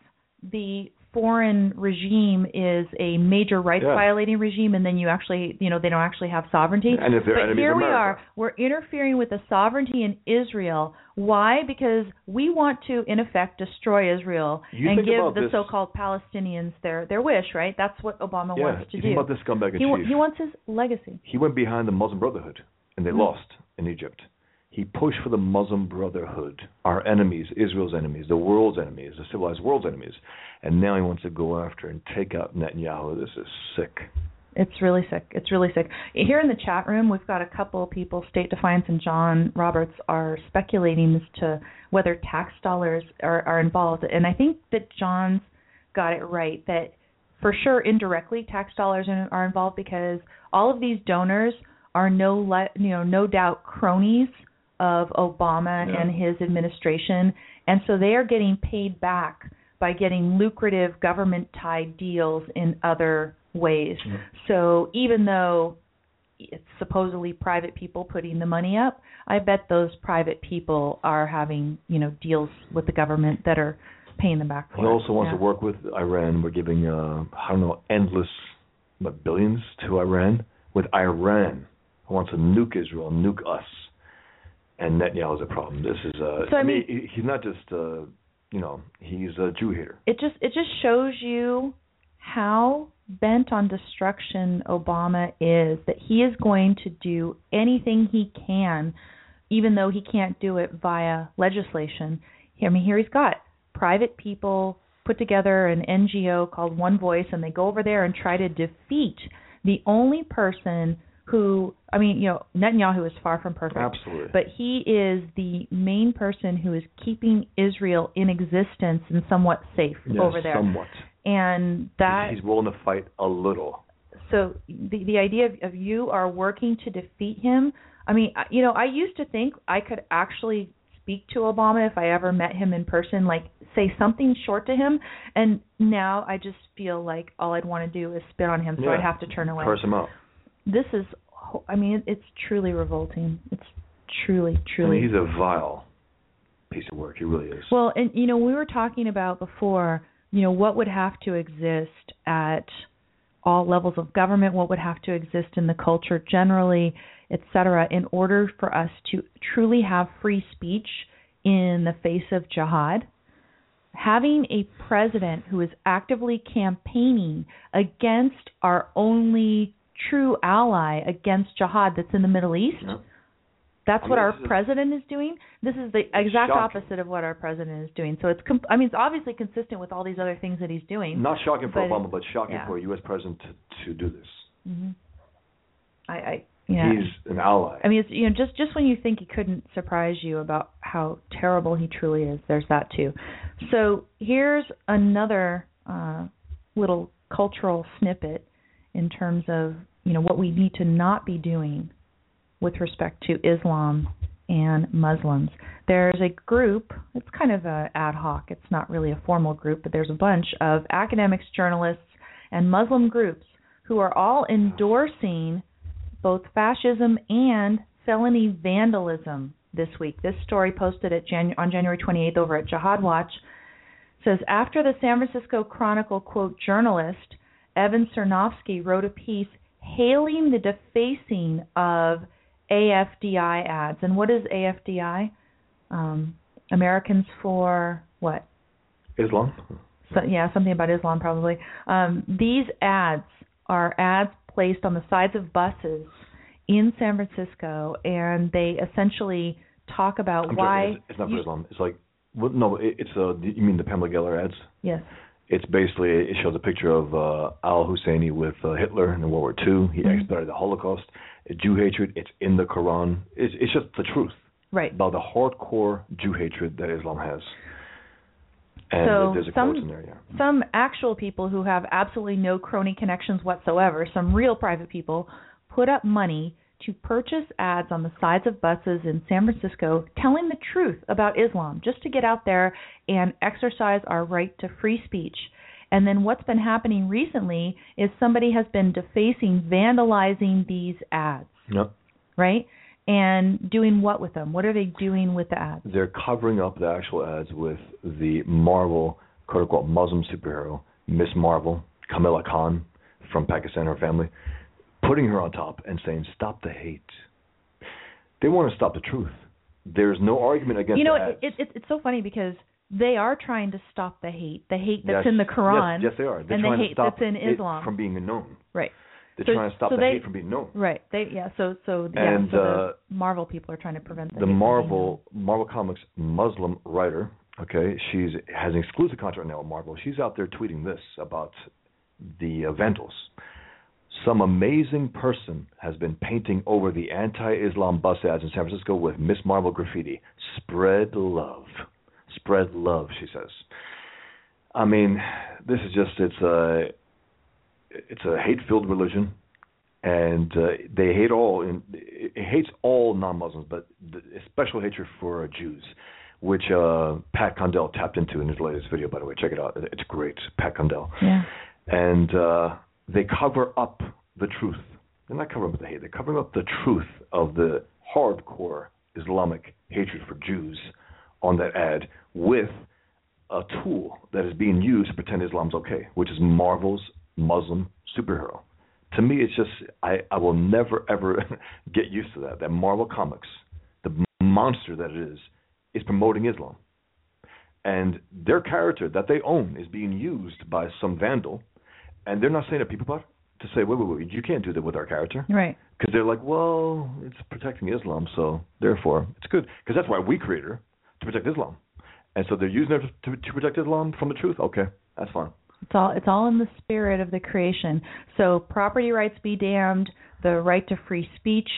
the foreign regime is a major rights Yeah. violating regime and then you actually you know they don't actually have sovereignty. And if they're but enemies here we are. We're interfering with the sovereignty in Israel. Why? Because we want to in effect destroy Israel You and give the this- so-called Palestinians their their wish right? That's what Obama yeah, wants to you do. about this scumbag he, chief. he wants his legacy. He went behind the Muslim Brotherhood, and they Mhm. lost in Egypt. He pushed for the Muslim Brotherhood, our enemies, Israel's enemies, the world's enemies, the civilized world's enemies, and now he wants to go after and take out Netanyahu. This is sick. It's really sick. It's really sick. Here in the chat room, we've got a couple people, State Defiance and John Roberts, are speculating as to whether tax dollars are, are involved. And I think that John's got it right that for sure indirectly tax dollars are are involved because all of these donors are no le- you know no doubt cronies of Obama Yeah. and his administration, and so they are getting paid back by getting lucrative government tied deals in other ways. So even though it's supposedly private people putting the money up, I bet those private people are having, you know, deals with the government that are paying them back for He also wants Yeah. to work with Iran. We're giving, uh, I don't know, endless what, billions to Iran. With Iran, who wants to nuke Israel, nuke us, and Netanyahu is a problem. This is, uh, So, I I mean, mean- he- he's not just, uh, you know, he's a Jew hater. It just it just shows you how bent on destruction Obama is that he is going to do anything he can, even though he can't do it via legislation. I mean, here he's got private people put together an NGO called One Voice, and they go over there and try to defeat the only person who, I mean, you know, Netanyahu is far from perfect. Absolutely. But he is the main person who is keeping Israel in existence and somewhat safe Yes, over there. somewhat. And that He's willing to fight a little. so the the idea of, of you are working to defeat him i mean you know i used to think i could actually speak to obama if i ever met him in person like say something short to him and now i just feel like all i'd want to do is spit on him so Yeah. i'd have to turn away Curse him out. This is i mean it's truly revolting it's truly truly. I mean, he's a vile piece of work. He really is. well, and you know, we were talking about before, you know, what would have to exist at all levels of government, what would have to exist in the culture generally, et cetera, in order for us to truly have free speech in the face of jihad. Having a president who is actively campaigning against our only true ally against jihad that's in the Middle East. Yeah. That's I what our this is- president is doing. This is the exact shocking. opposite of what our president is doing. So it's, com- I mean, it's obviously consistent with all these other things that he's doing. Not shocking for but- Obama, but shocking yeah. for a U.S. president to, to do this. hmm I, I, yeah. He's an ally. I mean, it's you know, just just when you think he couldn't surprise you about how terrible he truly is, there's that too. So here's another uh, little cultural snippet in terms of you know what we need to not be doing with respect to Islam and Muslims. There's a group. It's kind of a ad hoc. It's not really a formal group, but there's a bunch of academics, journalists, and Muslim groups who are all endorsing both fascism and felony vandalism this week. This story posted at Janu- on January 28th over at Jihad Watch says after the San Francisco Chronicle quote journalist Evan Sernoffsky wrote a piece hailing the defacing of AFDI ads. And what is AFDI? Um, Americans for what? Islam. So, yeah, something about Islam probably. Um, these ads are ads placed on the sides of buses in San Francisco, and they essentially talk about I'm why. joking. It's, it's not for you- Islam. It's like well, no, it, it's uh, you mean the Pamela Geller ads? Yes. It's basically it shows a picture of uh, Al Husseini with uh, Hitler in World War II. He Mhm. expedited the Holocaust. Jew hatred. It's in the Quran. It's it's just the truth Right. about the hardcore Jew hatred that Islam has. And So there's a some- quote in there, yeah. some actual people who have absolutely no crony connections whatsoever, some real private people, put up money to purchase ads on the sides of buses in San Francisco telling the truth about Islam, just to get out there and exercise our right to free speech. And then what's been happening recently is somebody has been defacing, vandalizing these ads, No, right? And doing what with them? What are they doing with the ads? they're covering up the actual ads with the Marvel quote unquote Muslim superhero, Miss Marvel, Kamala Khan from Pakistan, her family, putting her on top and saying, Stop the hate. They want to stop the truth. There's no argument against you know, it, it, it's so funny because they are trying to stop the hate, the hate that's Yes, in the Quran, Yes, yes they are. They're and the hate that's in Islam. from being known. right? They're So- trying to stop so the they- hate from being known. Right. They yeah. So so yeah. And, so uh, the Marvel people are trying to prevent the, the hate from being Marvel Marvel Comics Muslim writer, okay, she's has an exclusive contract now with Marvel. She's out there tweeting this about the uh, Vandals. Some amazing person has been painting over the anti-Islam bus ads in San Francisco with Miss Marvel graffiti. Spread love, spread love, she says. I mean, this is just it's a it's a hate-filled religion and uh, they hate all in, it hates all non-Muslims, but the, special hatred for Jews, which uh, Pat Condell tapped into in his latest video. By the way, check it out; it's great. Pat Condell, Yeah. and uh, they cover up the truth. They're not covering up the hate; they're covering up the truth of the hardcore Islamic hatred for Jews on that ad with a tool that is being used to pretend Islam's okay, which is Marvel's Muslim superhero. To me it's just I, I will never ever get used to that. That marvel comics the monster that it is is promoting islam. And their character that they own is being used by some vandal and they're not saying to people about to say, wait, wait, wait, you can't do that with our character. Right. Because they're like, well, it's protecting Islam, so therefore it's good. Because that's why we created her to protect Islam, and so they're using her to, to protect Islam from the truth. Okay, that's fine. It's all it's all in the spirit of the creation. So property rights be damned, the right to free speech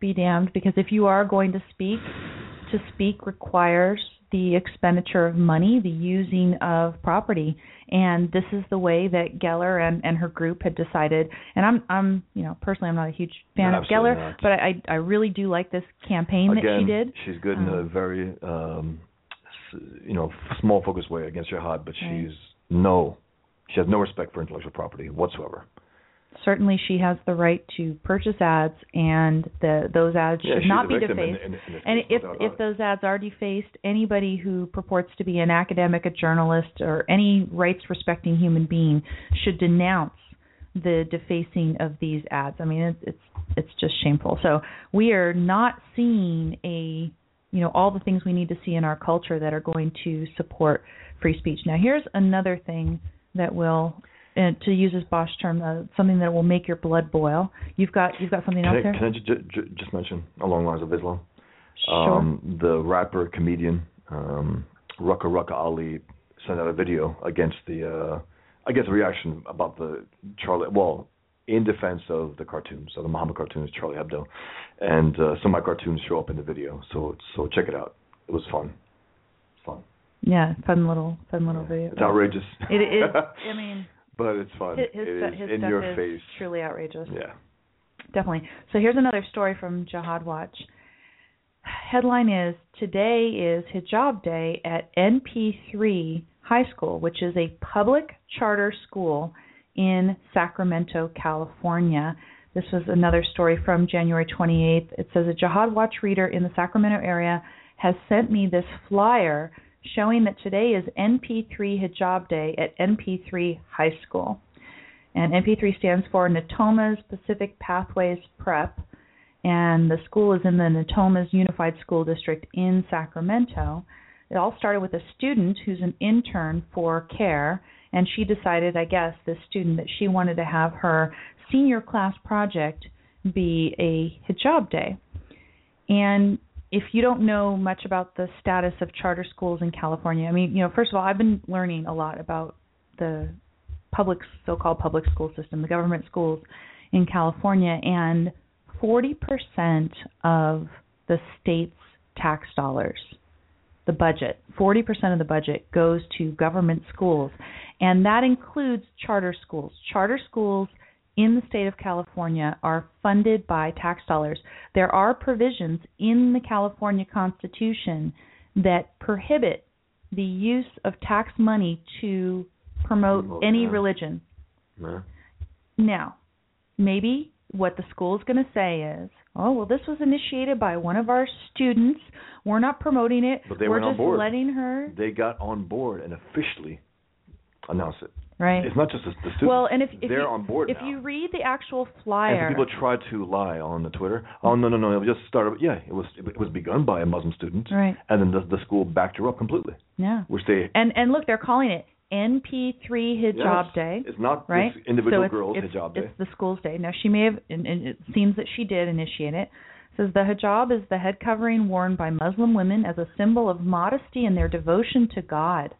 be damned, because if you are going to speak, to speak requires the expenditure of money, the using of property, and this is the way that Geller and, and her group had decided. And I'm I'm you know personally I'm not a huge fan No, of Geller, not. but I I really do like this campaign Again, that she did. she's good in a Um, very, um, s- you know, small focused way against your jihad, but Right. she's no, she has no respect for intellectual property whatsoever. Certainly she has the right to purchase ads and the those ads Yeah, should not be victim in- defaced. in- in and if if it. those ads are defaced anybody who purports to be an academic a journalist or any rights respecting human being should denounce the defacing of these ads. I mean it's it's it's just shameful. So we are not seeing a you know all the things we need to see in our culture that are going to support free speech. Now here's another thing that will and to use this Bosch term, uh, something that will make your blood boil. You've got you've got something Can else I, there. can I ju- ju- just mention along the lines of Islam? Sure. Um, the rapper comedian um, Rucka Rucka Ali sent out a video against the, uh, I guess, a reaction about the Charlie. Well, in defense of the cartoons, so the Muhammad cartoons, Charlie Hebdo, and uh, some of my cartoons show up in the video. So so check it out. It was fun. It's fun. yeah, fun little fun little video. It's outrageous. It is. I mean, but it's fun. his his, it his in stuff your is face. truly outrageous. Yeah. Definitely. So here's another story from Jihad Watch. Headline is Today is Hijab Day at NP3 High School, which is a public charter school in Sacramento, California. This was another story from January 28th. It says a Jihad Watch reader in the Sacramento area has sent me this flyer showing that today is NP3 Hijab Day at NP3 High School. And NP3 stands for Natomas Pacific Pathways Prep, and the school is in the Natomas Unified School District in Sacramento. It all started with a student who's an intern for CAIR, and she decided, I guess, this student, that she wanted to have her senior class project be a hijab day. And if you don't know much about the status of charter schools in California, I mean, you know, first of all, I've been learning a lot about the public so-called public school system, the government schools in California, and 40% of the state's tax dollars, the budget, 40% of the budget goes to government schools, and that includes charter schools. Charter schools in the state of California are funded by tax dollars. There are provisions in the California Constitution that prohibit the use of tax money to promote Oh, any religion. Now, maybe what the school's going to say is, "Oh, well, this was initiated by one of our students. We're not promoting it. But they We're just letting her." They got on board and officially announced it. Right. It's not just the, the students. well, and if, if they're you, on board if now. you read the actual and flyer, some people try to lie on the Twitter. Oh no no no! It was just started. Yeah, it was it was begun by a Muslim student, Right. and then the, the school backed her up completely, yeah. which they And and look, they're calling it NP3 Hijab Yes, Day. It's not right? this individual so it's, girl's it's, hijab day. It's the school's day. Now she may have, and, and it seems that she did initiate it. Says the hijab is the head covering worn by Muslim women as a symbol of modesty and their devotion to God.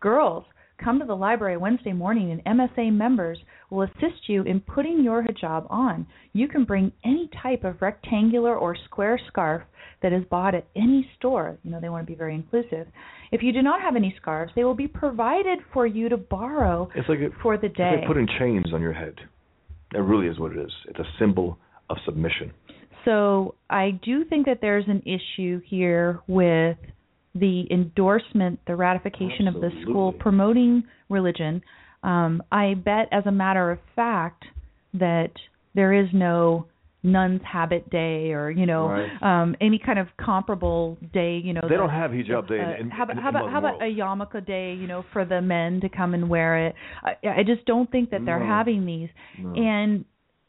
Girls, come to the library Wednesday morning and MSA members will assist you in putting your hijab on. You can bring any type of rectangular or square scarf that is bought at any store. You know, they want to be very inclusive. If you do not have any scarves, they will be provided for you to borrow It's like a, for the it's day. like putting chains on your head. It really is what it is. It's a symbol of submission. So I do think that there's an issue here with the endorsement, the ratification of the school promoting religion. Um, I bet, as a matter of fact, that there is no nuns habit day or you know Right. um any kind of comparable day you know They the- don't have hijab day uh, in- how about in- how about how about a yarmulke day you know for the men to come and wear it i i just don't think that they're No. having these No. and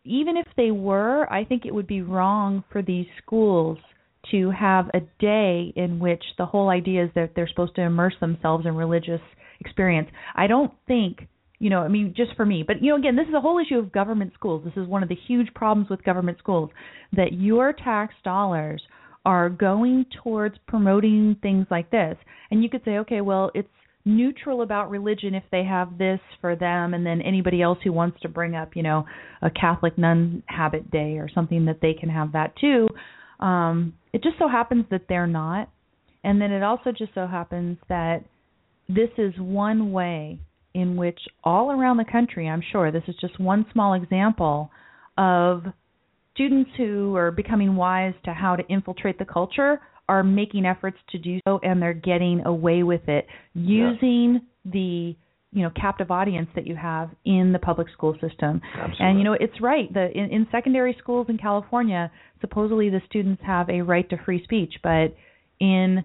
even if they were, I think it would be wrong for these schools to have a day in which the whole idea is that they're supposed to immerse themselves in religious experience. I don't think you know, I mean, just for me. But you know, again, this is a whole issue of government schools. This is one of the huge problems with government schools that your tax dollars are going towards promoting things like this. And you could say, okay, well, it's neutral about religion if they have this for them and then anybody else who wants to bring up, you know, a Catholic nun habit day or something that they can have that too. Um it just so happens that they're not. And then it also just so happens that this is one way in which all around the country, I'm sure, this is just one small example of students who are becoming wise to how to infiltrate the culture are making efforts to do so and they're getting away with it using yeah. the you know captive audience that you have in the public school system. Absolutely. and you know it's right. The in, in secondary schools in california supposedly the students have a right to free speech but in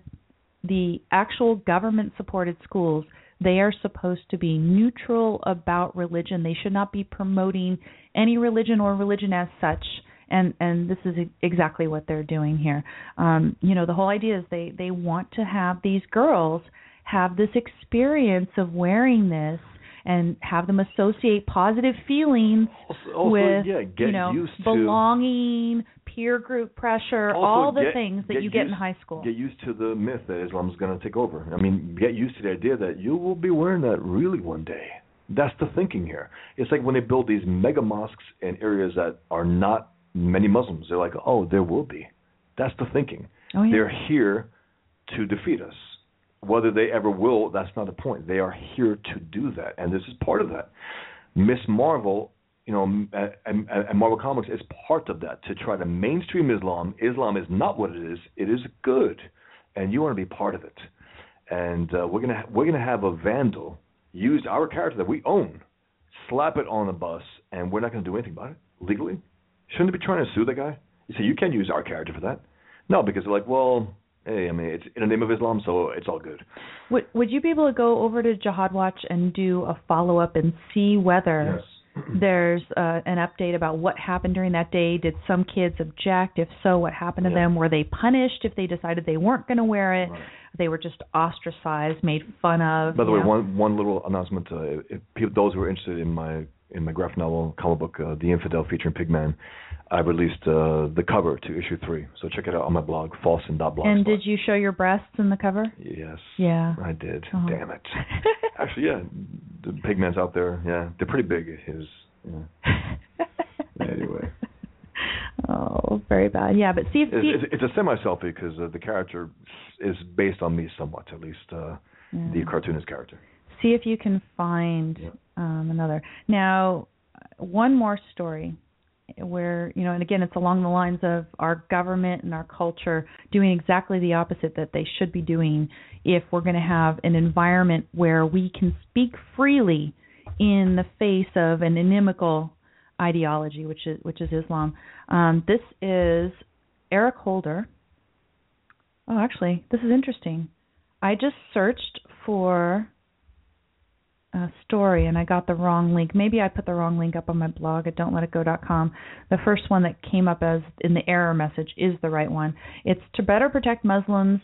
the actual government supported schools they are supposed to be neutral about religion. They should not be promoting any religion or religion as such. And and this is exactly what they're doing here. Um you know the whole idea is they they want to have these girls have this experience of wearing this and have them associate positive feelings also, also, with yeah, you know belonging peer group pressure also all the get, things that get you get used, in high school get used to the myth that islam is going to take over i mean get used to the idea that you will be wearing that really one day that's the thinking here it's like when they build these mega mosques in areas that are not many Muslims. They're like, oh, there will be. That's the thinking. Oh, yeah. They're here to defeat us. Whether they ever will, that's not the point. They are here to do that, and this is part of that. Miss Marvel, you know, and, and, Marvel Comics is part of that to try to mainstream Islam. Islam is not what it is. It is good, and you want to be part of it. And uh, we're gonna we're gonna have a vandal use our character that we own, slap it on a bus, and we're not gonna do anything about it legally. Shouldn't they be trying to sue the guy? You say you can't use our character for that. No, because they're like, well, hey, I mean, it's in the name of Islam, so it's all good. Would Would you be able to go over to Jihad Watch and do a follow up and see whether yes. there's uh, an update about what happened during that day? Did some kids object? If so, what happened to Yeah. them? Were they punished if they decided they weren't going to wear it? Right. They were just ostracized, made fun of. By the way, know? one one little announcement: uh, if people, those who are interested in my in my graphic novel comic book, uh, The Infidel, featuring Pigman, I released uh, the cover to issue three. So check it out on my blog, fawstin.blogspot. And did you show your breasts in the cover? Yes. Yeah. I did. Uh-huh. Damn it. Actually, yeah, the Pigman's out there. Yeah, they're pretty big. His. Yeah. Anyway. Oh, very bad. Yeah, but see if see, It's, it's, it's a semi selfie because uh, the character is based on me somewhat, at least uh, yeah. the cartoonist character. see if you can find Yep. Um, another. Now, one more story where you know, and again, it's along the lines of our government and our culture doing exactly the opposite that they should be doing if we're going to have an environment where we can speak freely in the face of an inimical ideology, which is which is Islam. Um, this is Eric Holder. Oh, actually, this is interesting. I just searched for a story and I got the wrong link. Maybe I put the wrong link up on my blog at don'tletitgo.com. The first one that came up as in the error message is the right one. It's to better protect Muslims.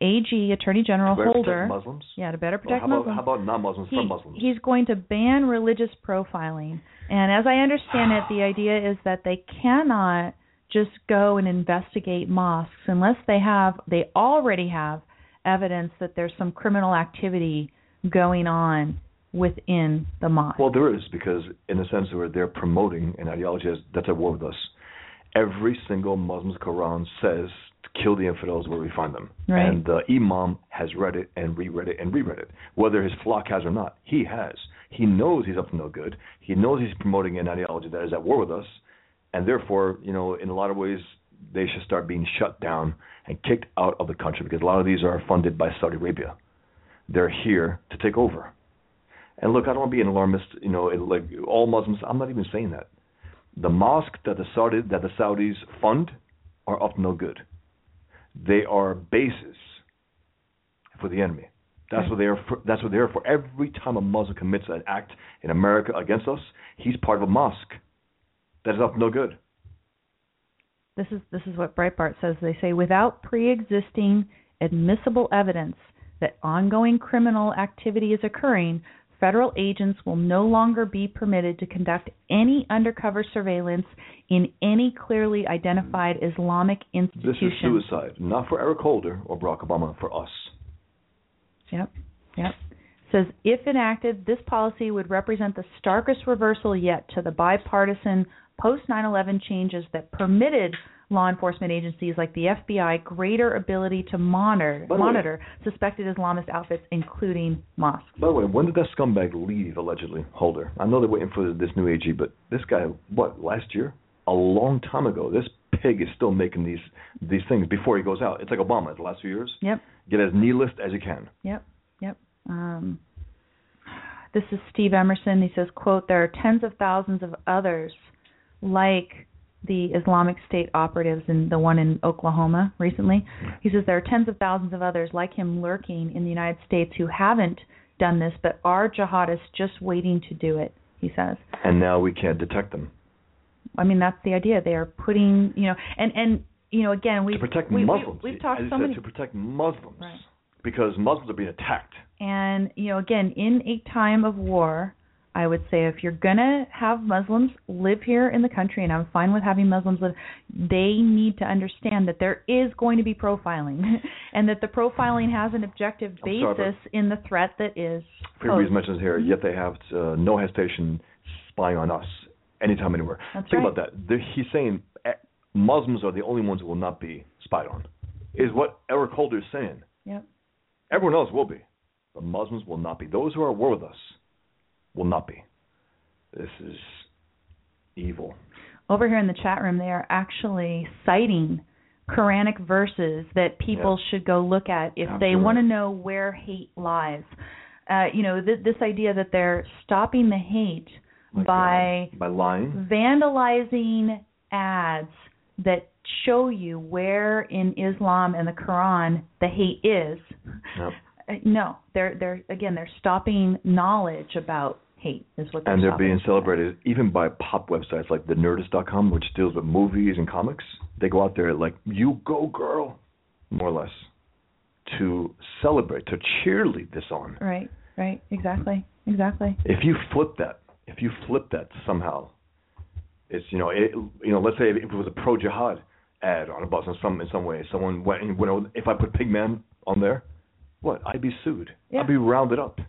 AG Attorney General Better protect Holder. Muslims? Yeah, to better Well, protect how about Muslims. how about non-Muslims He- from Muslims? He's going to ban religious profiling. And as I understand it, the idea is that they cannot just go and investigate mosques unless they have they already have evidence that there's some criminal activity going on within the mosque. Well, there is because, in a sense, where they're promoting an ideology that's- that's at war with us. Every single Muslim's Quran says to kill the infidels where we find them, Right. and the Imam has read it and reread it and reread it, whether his flock has or not. He has. He knows he's up to no good. He knows he's promoting an ideology that is at war with us, and therefore, you know, in a lot of ways, they should start being shut down and kicked out of the country because a lot of these are funded by Saudi Arabia. They're here to take over. And look, I don't want to be an alarmist. You know, like all Muslims. I'm not even saying that. The mosque that the Saudi that the Saudis fund are up to no good. They are bases for the enemy. That's Right. what they are. For, that's what they are for. Every time a Muslim commits an act in America against us, he's part of a mosque. That is up to no good. This is this is what Breitbart says. They say without pre-existing admissible evidence that ongoing criminal activity is occurring, federal agents will no longer be permitted to conduct any undercover surveillance in any clearly identified Islamic institution. This is suicide, not for Eric Holder or Barack Obama, for us. Yep. Yep. Says if enacted, this policy would represent the starkest reversal yet to the bipartisan post 9/11 changes that permitted law enforcement agencies like the FBI greater ability to monitor way- monitor suspected Islamist outfits, including mosques. By the way, when did that scumbag leave, allegedly, Holder? I know they're waiting for this new AG, but this guy, what, last year? A long time ago. This pig is still making these these things before he goes out. It's like Obama the last few years. Yep. Get as knee list as you can. Yep, yep. Um, this is Steve Emerson. He says, "quote There are tens of thousands of others, like the Islamic State operatives and the one in Oklahoma recently." He says there are tens of thousands of others like him lurking in the United States who haven't done this, but are jihadists just waiting to do it. He says. And now we can't detect them. I mean, that's the idea. They are putting, you know, and and you know, again, we to protect we, Muslims. We, have talked so said, many to protect Muslims. Right. Because Muslims are being attacked. And you know, again, in a time of war, I would say if you're gonna have Muslims live here in the country, and I'm fine with having Muslims live, they need to understand that there is going to be profiling, and that the profiling has an objective I'm sorry, basis in the threat that is Free posed. mentions here, yet they have uh, no hesitation spying on us anytime, anywhere. That's Think right. about that. He's saying eh, Muslims are the only ones who will not be spied on. Is what Eric Holder is saying. Yep. Everyone else will be, but Muslims will not be. Those who are at war with us will not be. This is evil. Over here in the chat room, they are actually citing Quranic verses that people should go look at if they want to know where hate lies. Uh, you know, th- this idea that they're stopping the hate My by by lying. vandalizing ads that show you where in Islam and the Quran the hate is. Yep. Uh, No, they're they're again they're stopping knowledge about hate is what they're And they're being celebrated even by pop websites like the Nerdist.com, which deals with movies and comics. They go out there like, "You go, girl," more or less, to celebrate, to cheerlead this on. Right, right, exactly, exactly. If you flip that, if you flip that somehow, it's you know, it, you know, let's say if it was a pro jihad ad on a bus in some in some way, someone went, you know, if I put Pigman on there, what? I'd be sued. Yeah. I'd be rounded up.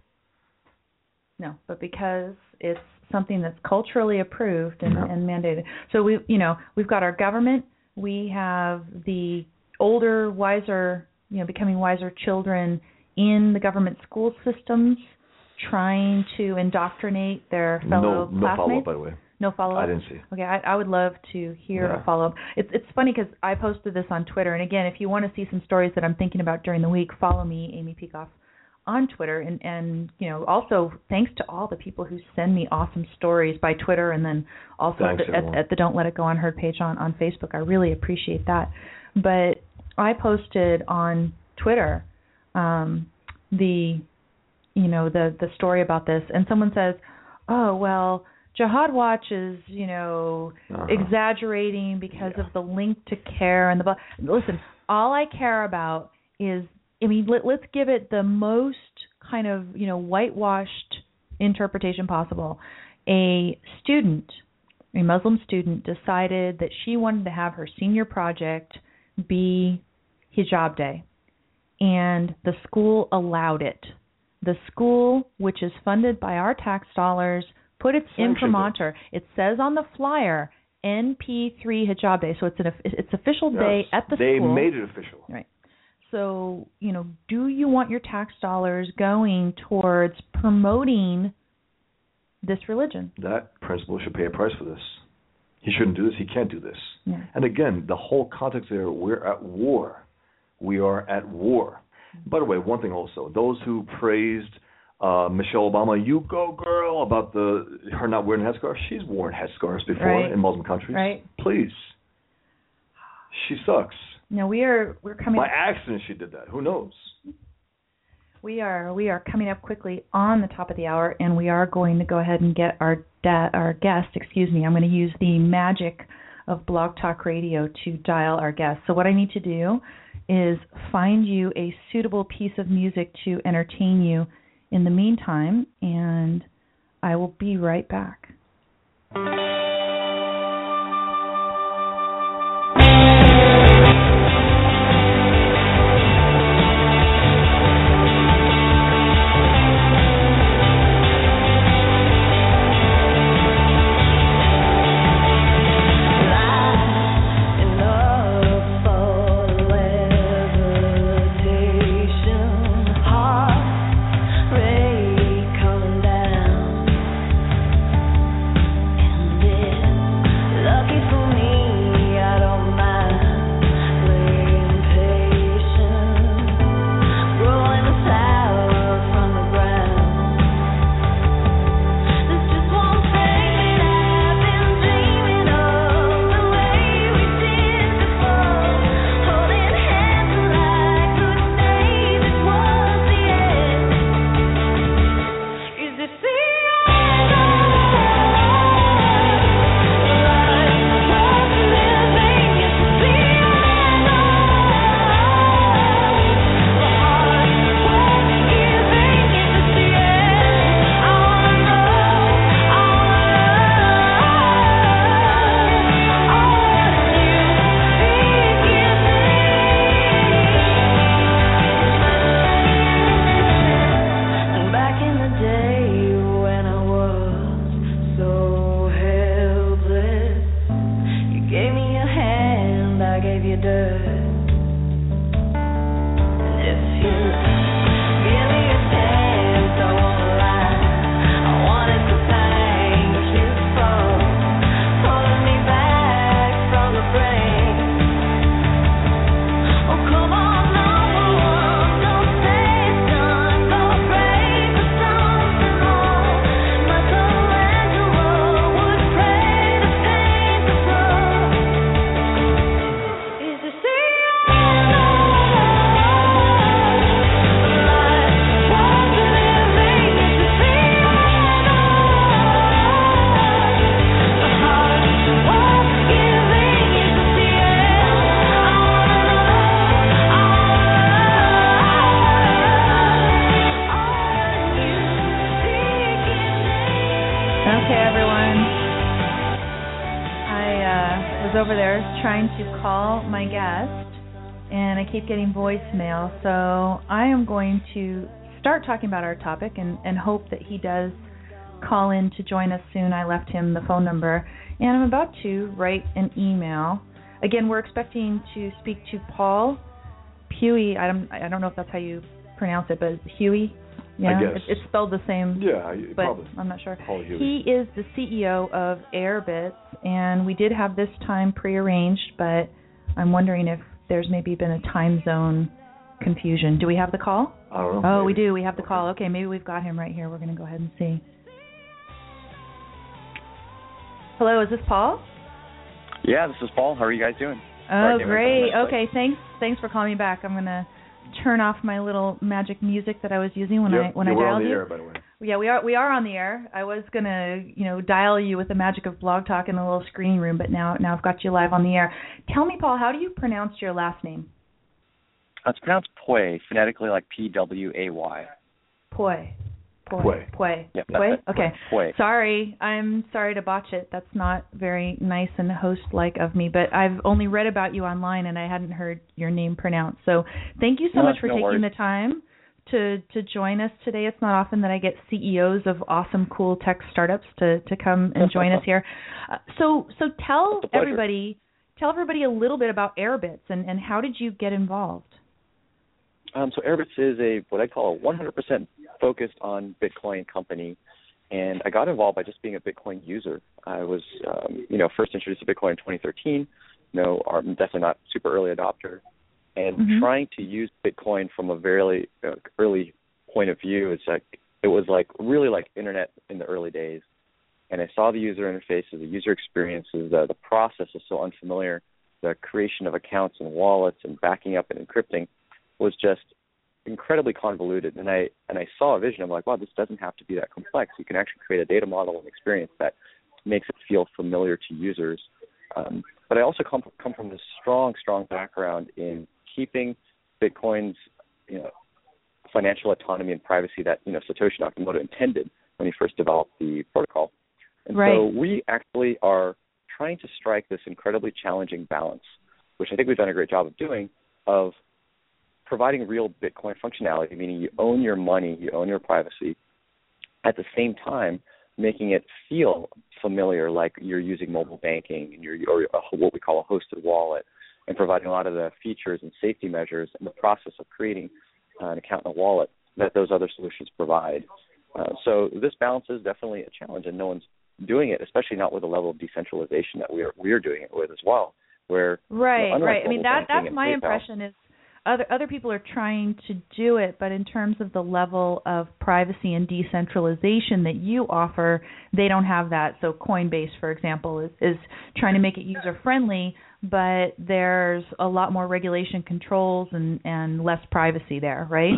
No, but because it's something that's culturally approved and, Yeah. and mandated. So we, you know, we've got our government. We have the older, wiser, you know, becoming wiser children in the government school systems, trying to indoctrinate their fellow no, no follow classmates. up, by the way. No follow up. I didn't see. Okay, I, I would love to hear Yeah. a follow up. It's it's funny because I posted this on Twitter, and again, if you want to see some stories that I'm thinking about during the week, follow me, Amy Peikoff, on Twitter, and and you know also thanks to all the people who send me awesome stories by Twitter, and then also Thanks, at, the, at, at the Don't Let It Go On Unheard page on on Facebook. I really appreciate that. But I posted on Twitter um, the you know the the story about this, and someone says, "Oh well." Jihad Watch is, you know, Uh-huh. exaggerating because of the link to CAIR and the. Listen, all I care about is, I mean, let, let's give it the most kind of, you know, whitewashed interpretation possible. A student, a Muslim student, decided that she wanted to have her senior project be hijab day, and the school allowed it. The school, which is funded by our tax dollars, put its imprimatur. It says on the flyer NP3 Hijab Day, so it's an it's official day Yes, at the they school. They made it official. Right. So, you know, do you want your tax dollars going towards promoting this religion? That principal should pay a price for this. He shouldn't do this. He can't do this. Yeah. And again, the whole context there, we're at war. We are at war. By the way, one thing also, those who praised uh, Michelle Obama, you go girl, about the her not wearing a headscarf. She's worn headscarves before Right. in Muslim countries. Right. Please. She sucks. No, we are we're coming By accident, she did that. Who knows? We are we are coming up quickly on the top of the hour, and we are going to go ahead and get our da- our guest. Excuse me, I'm going to use the magic of Blog Talk Radio to dial our guest. So what I need to do is find you a suitable piece of music to entertain you in the meantime, and I will be right back. Our topic and, and hope that he does call in to join us soon. I left him the phone number, and I'm about to write an email. Again, we're expecting to speak to Paul Puey. I don't I don't know if that's how you pronounce it, but Puey. Yeah, I guess. it's spelled the same. Yeah, but probably. I'm not sure. Paul Puey. He is the CEO of Airbitz, and we did have this time prearranged, but I'm wondering if there's maybe been a time zone confusion. Do we have the call? I. Oh, we do. We have the call. Okay, maybe we've got him right here. We're going to go ahead and see. Hello, is this Paul? Yeah, this is Paul. How are you guys doing? Oh, great. Okay, thanks. Thanks for calling me back. I'm going to turn off my little magic music that I was using when you're, I when I dialed on the you. Air, by the way. Yeah, we are we are on the air. I was gonna you know dial you with the magic of Blog Talk in a little screening room, but now now I've got you live on the air. Tell me, Paul, how do you pronounce your last name? It's pronounced Pway, phonetically like P W A Y. Pway. Pway. Pway. Yep, Pway. Okay. Pway. Sorry, I'm sorry to botch it. That's not very nice and host-like of me. But I've only read about you online, and I hadn't heard your name pronounced. So thank you so No, much for no taking worries. the time to to join us today. It's not often that I get CEOs of awesome, cool tech startups to to come and join us here. Uh, so so tell It's a pleasure. everybody tell everybody a little bit about Airbitz and and how did you get involved? Um, so Airbitz is a what I call a 100% focused on Bitcoin company, and I got involved by just being a Bitcoin user. I was, um, you know, first introduced to Bitcoin in 2013. No, I'm definitely not super early adopter, and Mhm. trying to use Bitcoin from a very uh, early point of view. It's like it was like really like internet in the early days, and I saw the user interfaces, the user experiences, the the process is so unfamiliar. The creation of accounts and wallets and backing up and encrypting was just incredibly convoluted and I and I saw a vision. I'm like, wow, this doesn't have to be that complex. You can actually create a data model and experience that makes it feel familiar to users. Um, but I also come come from this strong, strong background in keeping Bitcoin's you know financial autonomy and privacy that you know Satoshi Nakamoto intended when he first developed the protocol. And right. so we actually are trying to strike this incredibly challenging balance, which I think we've done a great job of doing, of providing real Bitcoin functionality, meaning you own your money, you own your privacy, at the same time making it feel familiar, like you're using mobile banking and you're or what we call a hosted wallet, and providing a lot of the features and safety measures in the process of creating uh, an account in a wallet that those other solutions provide. Uh, so this balance is definitely a challenge, and no one's doing it, especially not with the level of decentralization that we are we are doing it with as well. Where right, you know, right. I mean that that's my PayPal, impression is other other people are trying to do it, but in terms of the level of privacy and decentralization that you offer, they don't have that. So Coinbase, for example, is is trying to make it user friendly, but there's a lot more regulation controls and and less privacy there, right?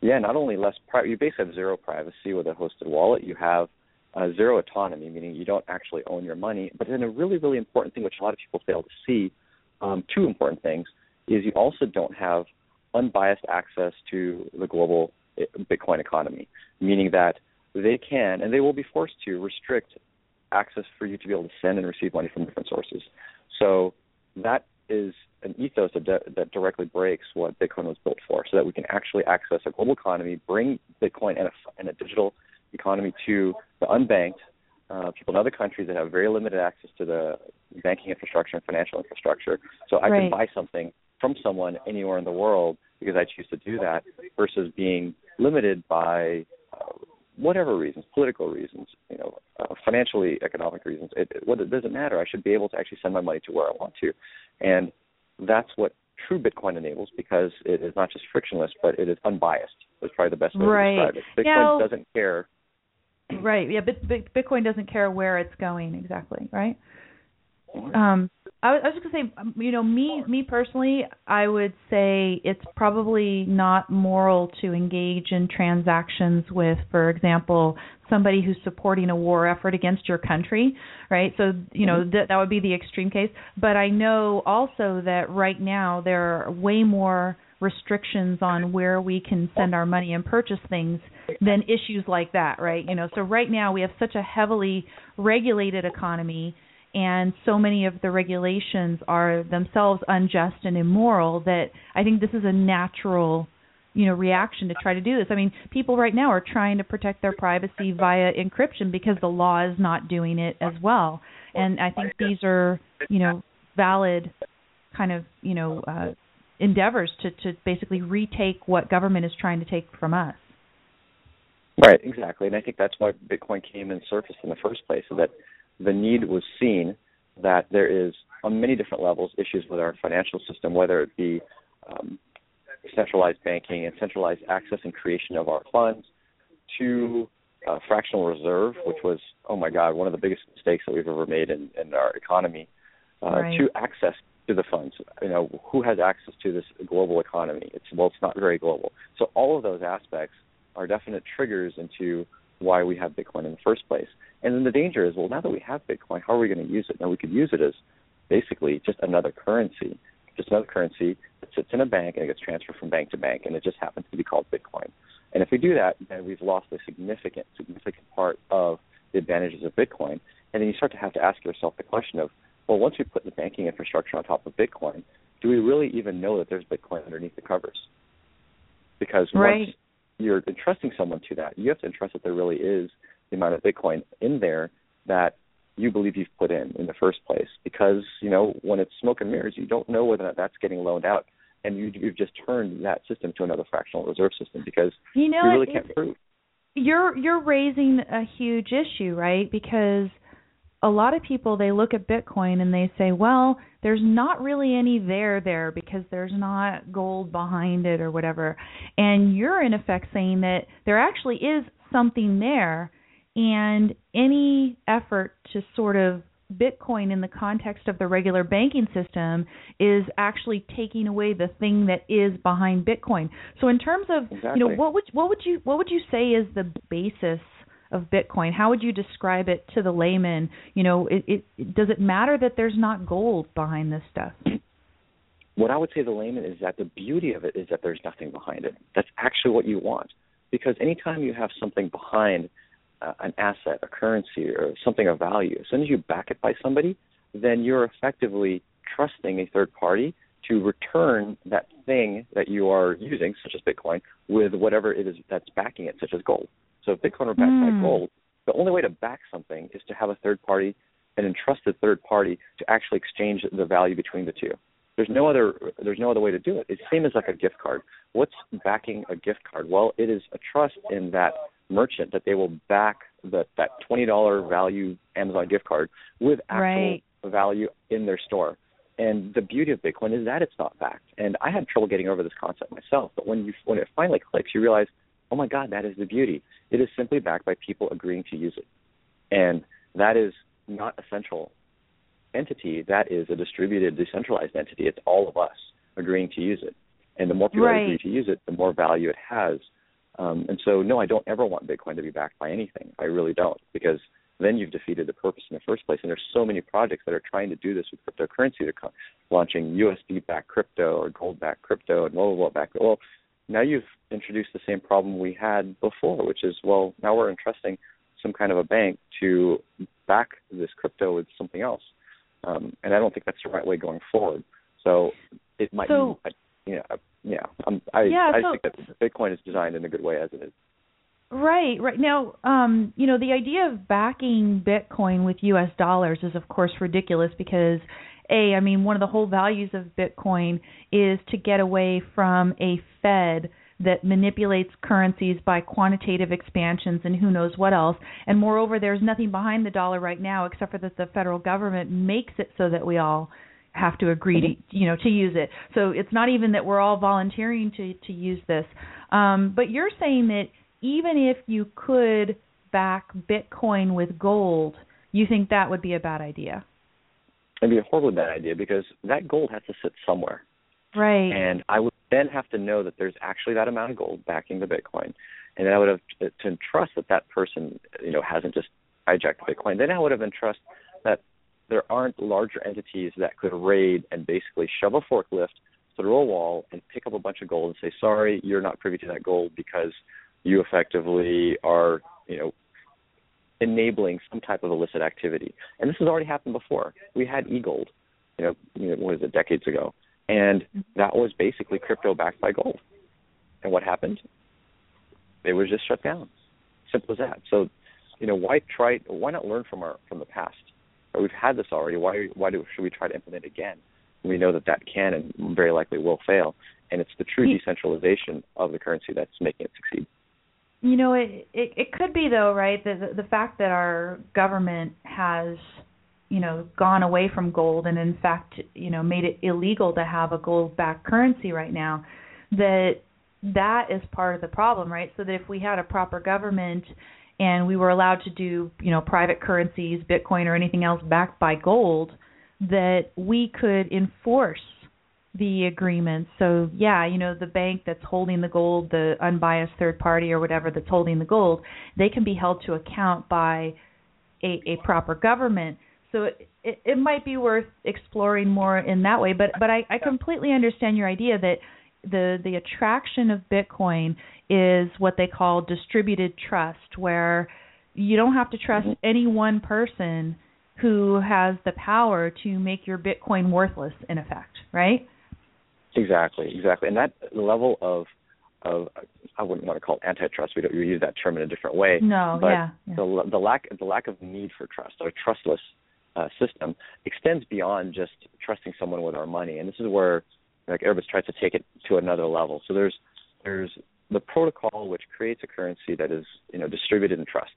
Yeah, not only less pri- you basically have zero privacy with a hosted wallet. You have uh, zero autonomy, meaning you don't actually own your money. But then a really, really important thing, which a lot of people fail to see, um, two important things, is you also don't have unbiased access to the global eh, Bitcoin economy, meaning that they can and they will be forced to restrict access for you to be able to send and receive money from different sources. So that is an ethos that, de- that directly breaks what Bitcoin was built for, so that we can actually access a global economy, bring Bitcoin and a, and a digital economy to the unbanked, uh, people in other countries that have very limited access to the banking infrastructure and financial infrastructure. So I right. can buy something from someone anywhere in the world because I choose to do that, versus being limited by uh, whatever reasons, political reasons, you know, uh, financially economic reasons. It, it, what, it doesn't matter. I should be able to actually send my money to where I want to, and that's what true Bitcoin enables because it is not just frictionless, but it is unbiased. That's probably the best way right. to describe it. Bitcoin now, doesn't care. Right. Yeah. Bitcoin doesn't care where it's going exactly. Right. Um, I was, I was just gonna say, um, you know, me me personally, I would say it's probably not moral to engage in transactions with, for example, somebody who's supporting a war effort against your country, right? So, you know, Mm-hmm. that that would be the extreme case. But I know also that right now there are way more restrictions on where we can send our money and purchase things than issues like that, right? You know, so right now we have such a heavily regulated economy and so many of the regulations are themselves unjust and immoral that I think this is a natural you know reaction to try to do this. I mean, people right now are trying to protect their privacy via encryption because the law is not doing it as well. And I think these are, you know, valid kind of, you know, uh endeavors to to basically retake what government is trying to take from us. Right, exactly. And I think that's why Bitcoin came and surfaced in the first place, so that the need was seen that there is on many different levels issues with our financial system, whether it be um, centralized banking and centralized access and creation of our funds, to uh, fractional reserve, which was oh my god one of the biggest mistakes that we've ever made in, in our economy, uh, right. to access to the funds. You know who has access to this global economy? It's well, it's not very global. So all of those aspects are definite triggers into why we have Bitcoin in the first place. And then the danger is, well, now that we have Bitcoin, how are we going to use it? Now we could use it as basically just another currency, just another currency that sits in a bank and it gets transferred from bank to bank, and it just happens to be called Bitcoin. And if we do that, then we've lost a significant, significant part of the advantages of Bitcoin. And then you start to have to ask yourself the question of, well, once we put the banking infrastructure on top of Bitcoin, do we really even know that there's Bitcoin underneath the covers? Because right. once you're entrusting someone to that, you have to entrust that there really is the amount of Bitcoin in there that you believe you've put in in the first place. Because you know when it's smoke and mirrors, you don't know whether that's getting loaned out, and you, you've just turned that system to another fractional reserve system because you, know, you really can't prove. You're you're raising a huge issue, right? Because a lot of people they look at Bitcoin and they say, well, there's not really any there there because there's not gold behind it or whatever. And you're in effect saying that there actually is something there and any effort to sort of Bitcoin in the context of the regular banking system is actually taking away the thing that is behind Bitcoin. So in terms of exactly. you know what would what would you what would you say is the basis of Bitcoin? How would you describe it to the layman? You know, it, it does it matter that there's not gold behind this stuff? what I would say to the layman is that the beauty of it is that there's nothing behind it. That's actually what you want. Because anytime you have something behind uh, an asset, a currency, or something of value, as soon as you back it by somebody, then you're effectively trusting a third party to return that thing that you are using, such as Bitcoin, with whatever it is that's backing it, such as gold. So if Bitcoin were backed mm. by hmm. gold, the only way to back something is to have a third party, an entrusted third party, to actually exchange the value between the two. There's no other there's no other way to do it. It's the same as like a gift card. What's backing a gift card? Well, it is a trust in that merchant that they will back that that twenty dollar value Amazon gift card with actual right. value in their store. And the beauty of Bitcoin is that it's not backed. And I had trouble getting over this concept myself, but when you when it finally clicks, you realize, oh my God, that is the beauty. It is simply backed by people agreeing to use it, and that is not a central entity. That is a distributed, decentralized entity. It's all of us agreeing to use it, and the more people right. agree to use it, the more value it has. Um, and so, no, I don't ever want Bitcoin to be backed by anything. I really don't, because then you've defeated the purpose in the first place. And there's so many projects that are trying to do this with cryptocurrency. They're launching USD-backed crypto or gold-backed crypto and blah blah blah backed. Well, now you've introduced the same problem we had before, which is well, now we're entrusting some kind of a bank to back this crypto with something else, um, and I don't think that's the right way going forward. So it might, so, be, you know, yeah, um, I yeah, I so, think that Bitcoin is designed in a good way as it is. Right, right. Now, um, you know, the idea of backing Bitcoin with US dollars is of course ridiculous because a, I mean, one of the whole values of Bitcoin is to get away from a Fed that manipulates currencies by quantitative expansions and who knows what else. And moreover, there's nothing behind the dollar right now except for that the federal government makes it so that we all have to agree to you know to use it. So it's not even that we're all volunteering to to use this. Um, but you're saying that even if you could back Bitcoin with gold, you think that would be a bad idea? It'd be a horribly bad idea because that gold has to sit somewhere. Right. And I would then have to know that there's actually that amount of gold backing the Bitcoin, and then I would have to, to trust that that person, you know, hasn't just hijacked Bitcoin. Then I would have entrust that there aren't larger entities that could raid and basically shove a forklift through a wall and pick up a bunch of gold and say, sorry, you're not privy to that gold because you effectively are, you know, enabling some type of illicit activity. And this has already happened before. We had eGold, you know, you know what is it, decades ago. And that was basically crypto backed by gold. And what happened? It was just shut down. Simple as that. So, you know, why try why not learn from our from the past? We've had this already. Why why do should we try to implement it again? We know that that can and very likely will fail. And it's the true hmm. decentralization of the currency that's making it succeed. You know, it, it it could be though, right? The the fact that our government has, you know, gone away from gold and in fact, you know, made it illegal to have a gold-backed currency right now, that that is part of the problem, right? So that if we had a proper government and we were allowed to do, you know, private currencies, Bitcoin or anything else backed by gold, that we could enforce the agreement. So yeah, you know, the bank that's holding the gold, the unbiased third party or whatever that's holding the gold, they can be held to account by a, a proper government. So it, it, it might be worth exploring more in that way. But but I, I completely understand your idea that the the attraction of Bitcoin is what they call distributed trust, where you don't have to trust mm-hmm. any one person who has the power to make your Bitcoin worthless in effect, right? Exactly, exactly, and that level of of I wouldn't want to call it antitrust. We don't we use that term in a different way. No, but yeah, yeah. the the lack the lack of need for trust or trustless uh, system extends beyond just trusting someone with our money, and this is where like Airbitz tries to take it to another level. So there's there's the protocol which creates a currency that is you know distributed in trust.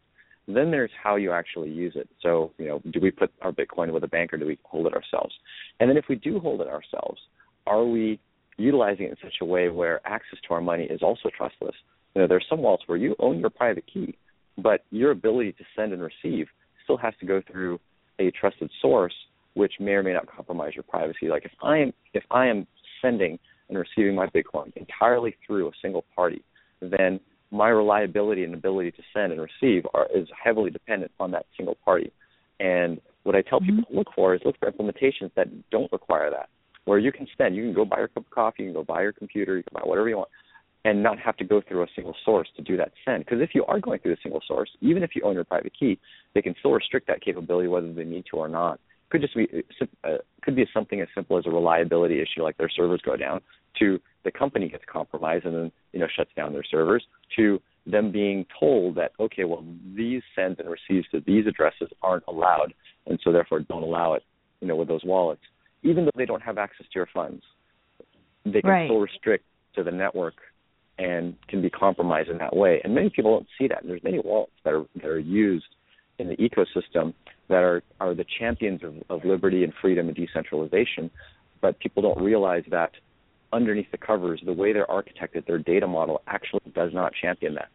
Then there's how you actually use it. So you know, do we put our Bitcoin with a bank or do we hold it ourselves? And then if we do hold it ourselves, are we utilizing it in such a way where access to our money is also trustless. You know, there are some wallets where you own your private key, but your ability to send and receive still has to go through a trusted source, which may or may not compromise your privacy. Like if I am if I am sending and receiving my Bitcoin entirely through a single party, then my reliability and ability to send and receive are, is heavily dependent on that single party. And what I tell mm-hmm. people to look for is look for implementations that don't require that where you can spend, you can go buy your cup of coffee, you can go buy your computer, you can buy whatever you want, and not have to go through a single source to do that send. Because if you are going through a single source, even if you own your private key, they can still restrict that capability whether they need to or not. Could just be uh, could be something as simple as a reliability issue, like their servers go down, to the company gets compromised and then you know shuts down their servers, to them being told that okay, well these sends and receives to these addresses aren't allowed, and so therefore don't allow it, you know, with those wallets, even though they don't have access to your funds, they can right. still restrict to the network and can be compromised in that way. And many people don't see that. And there's many wallets that are that are used in the ecosystem that are are the champions of, of liberty and freedom and decentralization, but people don't realize that underneath the covers, the way they're architected, their data model actually does not champion that,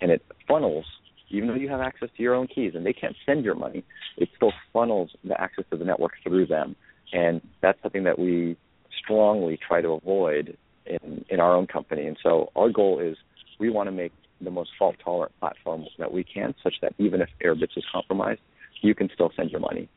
and it funnels. Even though you have access to your own keys and they can't send your money, it still funnels the access to the network through them, and that's something that we strongly try to avoid in in our own company. And so our goal is we want to make the most fault tolerant platform that we can, such that even if Airbitz is compromised, you can still send your money.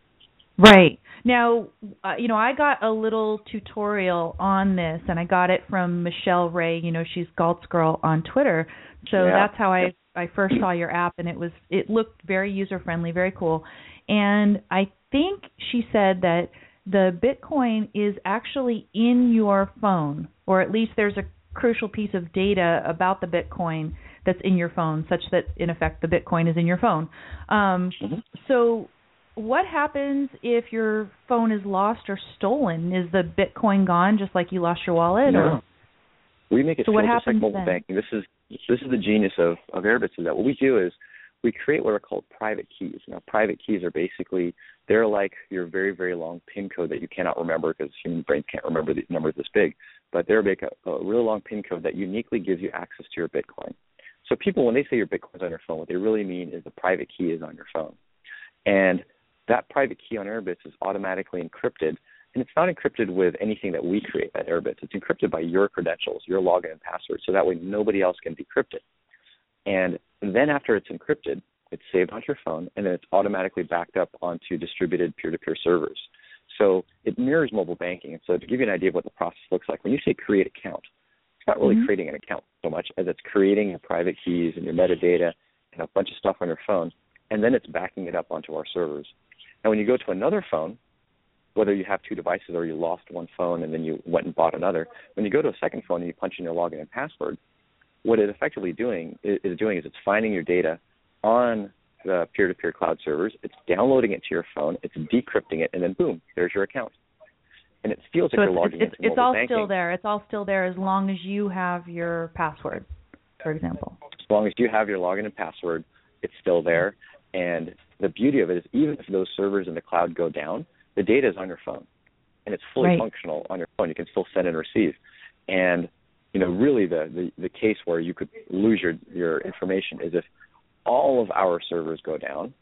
Right. Now, uh, you know, I got a little tutorial on this, and I got it from Michelle Ray. You know, she's Galt's Girl on Twitter. So yeah. that's how I I first saw your app, and it was it looked very user friendly, very cool. And I think she said that the Bitcoin is actually in your phone, or at least there's a crucial piece of data about the Bitcoin that's in your phone, such that in effect the Bitcoin is in your phone. Um, mm-hmm. So, what happens if your phone is lost or stolen? Is the Bitcoin gone, just like you lost your wallet? No. Or? We make it so feel what just like mobile then? banking. This is this is the genius of of Airbitz. Is that what we do is we create what are called private keys. Now, private keys are basically they're like your very very long PIN code that you cannot remember because human brains can't remember the numbers this big. But they're like a, a really long PIN code that uniquely gives you access to your Bitcoin. So people, when they say your Bitcoin's on your phone, what they really mean is the private key is on your phone, and that private key on Airbitz is automatically encrypted. And it's not encrypted with anything that we create at Airbitz. It's encrypted by your credentials, your login and password, so that way nobody else can decrypt it. And then after it's encrypted, it's saved onto your phone, and then it's automatically backed up onto distributed peer-to-peer servers. So it mirrors mobile banking. And so to give you an idea of what the process looks like, when you say create account, it's not really Mhm. creating an account so much as it's creating your private keys and your metadata and a bunch of stuff on your phone, and then it's backing it up onto our servers. And when you go to another phone, whether you have two devices or you lost one phone and then you went and bought another, when you go to a second phone and you punch in your login and password, what it's effectively doing is doing is it's finding your data on the peer-to-peer cloud servers, it's downloading it to your phone, it's decrypting it, and then boom, there's your account. And it feels So like it's you're logging it's, into it's all banking. still there. It's all still there as long as you have your password, for example. as long as you have your login and password, it's still there. And the beauty of it is, even if those servers in the cloud go down, the data is on your phone, and it's fully Right. functional on your phone. You can still send and receive. And you know, really, the, the the case where you could lose your your information is if all of our servers go down,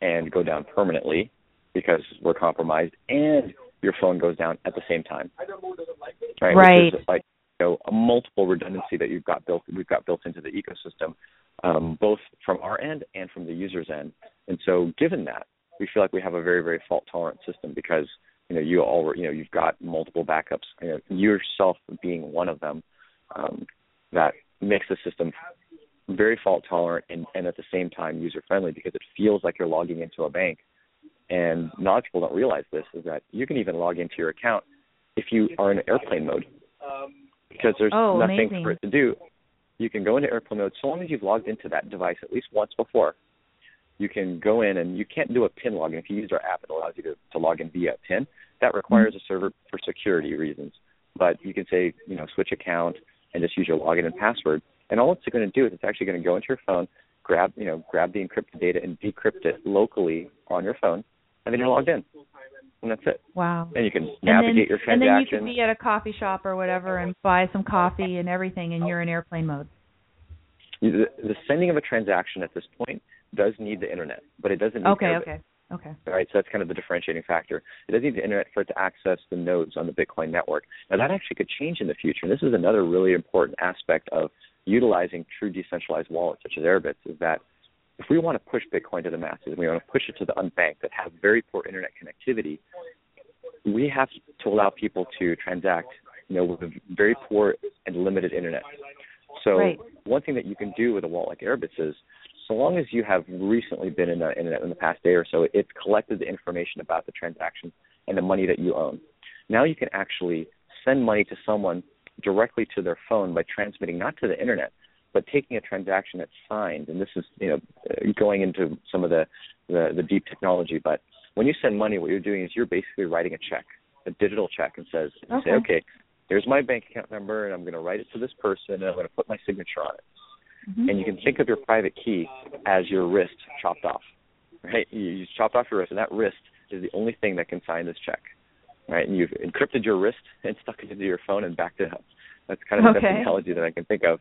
and go down permanently because we're compromised, and your phone goes down at the same time. Right. Right. Like you know a multiple redundancy that you've got built we've got built into the ecosystem, um, both from our end and from the user's end. And so, given that, we feel like we have a very very fault tolerant system because you know you all you know you've got multiple backups. You know, yourself being one of them, um, that makes the system very fault tolerant and, and at the same time user friendly because it feels like you're logging into a bank. And a lot of people don't realize this is that you can even log into your account if you are in airplane mode because there's Oh, nothing amazing. for it to do. You can go into airplane mode so long as you've logged into that device at least once before. You can go in and you can't do a PIN login. If you use our app, it allows you to, to log in via PIN. That requires a server for security reasons. But you can say, you know, switch account and just use your login and password. And all it's going to do is it's actually going to go into your phone, grab, you know, grab the encrypted data and decrypt it locally on your phone, and then you're logged in. And that's it. Wow. And you can And then, navigate your and then you transactions. could be at a coffee shop or whatever and buy some coffee and everything, and you're in airplane mode. The, the sending of a transaction at this point does need the internet, but it doesn't need Okay, Airbit. okay, okay. All right, so that's kind of the differentiating factor. It doesn't need the internet for it to access the nodes on the Bitcoin network. Now that actually could change in the future, and this is another really important aspect of utilizing true decentralized wallets such as Airbitz, is that if we want to push Bitcoin to the masses, we want to push it to the unbanked that have very poor internet connectivity, we have to allow people to transact, you know, with a very poor and limited internet. So Right. one thing that you can do with a wallet like Airbitz is, so long as you have recently been in the internet in the past day or so, it's collected the information about the transaction and the money that you own. Now you can actually send money to someone directly to their phone by transmitting not to the internet, but taking a transaction that's signed. And this is, you know, going into some of the, the the deep technology. But when you send money, what you're doing is you're basically writing a check, a digital check, and says, you say, Okay. Here's my bank account number, and I'm going to write it to this person, and I'm going to put my signature on it. Mhm. And you can think of your private key as your wrist chopped off. Right? You, you chopped off your wrist, and that wrist is the only thing that can sign this check. Right? And you've encrypted your wrist and stuck it into your phone and backed it up. That's kind of the Okay. best analogy that I can think of.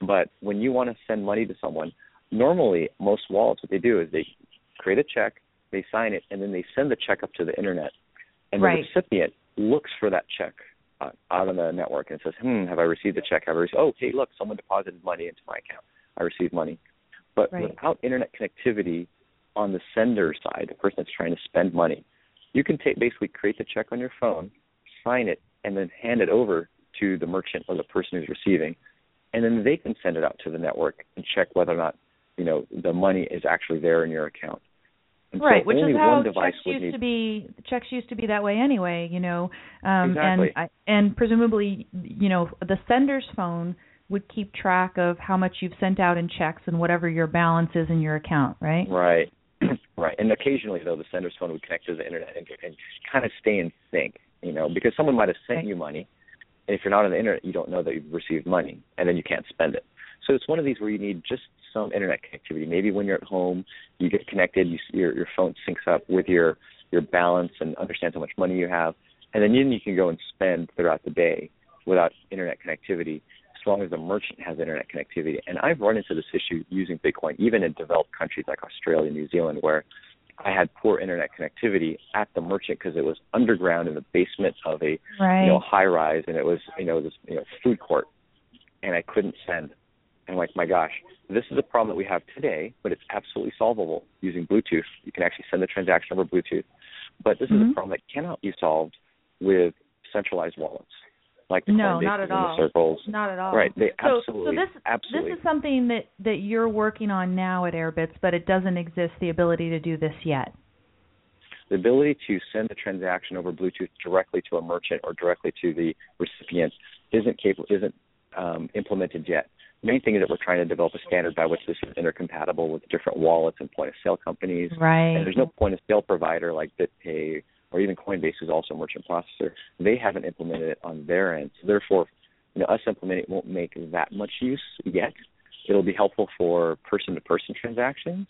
But when you want to send money to someone, normally most wallets what they do is they create a check, they sign it, and then they send the check up to the internet. And Right. the recipient looks for that check out on the network and says, "Hmm, have I received the check? Have I received? Oh, hey, look, someone deposited money into my account. I received money." But Right. without internet connectivity on the sender side, the person that's trying to spend money, you can take basically create the check on your phone, sign it, and then hand it over to the merchant or the person who's receiving, and then they can send it out to the network and check whether or not you know the money is actually there in your account. And right, so which is how checks used need to be. Checks used to be that way anyway, you know. Um, Exactly. And I, and presumably, you know, the sender's phone would keep track of how much you've sent out in checks and whatever your balance is in your account, right? Right. right. And occasionally, though, the sender's phone would connect to the internet and, and kind of stay in sync, you know, because someone might have sent Right. you money, and if you're not on the internet, you don't know that you've received money, and then you can't spend it. So it's one of these where you need just internet connectivity. Maybe when you're at home, you get connected, you, your your phone syncs up with your your balance and understands how much money you have, and then you, you can go and spend throughout the day without internet connectivity as long as the merchant has internet connectivity. And I've run into this issue using Bitcoin, even in developed countries like Australia, New Zealand, where I had poor internet connectivity at the merchant because it was underground in the basement of a Right. you know high rise, and it was you know this you know food court, and I couldn't send. And I'm like, my gosh, this is a problem that we have today, but it's absolutely solvable using Bluetooth. You can actually send the transaction over Bluetooth. But this is Mhm. a problem that cannot be solved with centralized wallets like the No, not at all. Circles. Not at all. Right, they so, absolutely, so this absolutely. this is something that that you're working on now at Airbitz, but it doesn't exist the ability to do this yet. the ability to send the transaction over Bluetooth directly to a merchant or directly to the recipient isn't capable, isn't um, implemented yet. Main thing is that we're trying to develop a standard by which this is intercompatible with different wallets and point of sale companies. Right. And there's no point of sale provider like BitPay or even Coinbase, who's also a merchant processor. They haven't implemented it on their end. So therefore, you know, us implementing it won't make that much use yet. It'll be helpful for person-to-person transactions,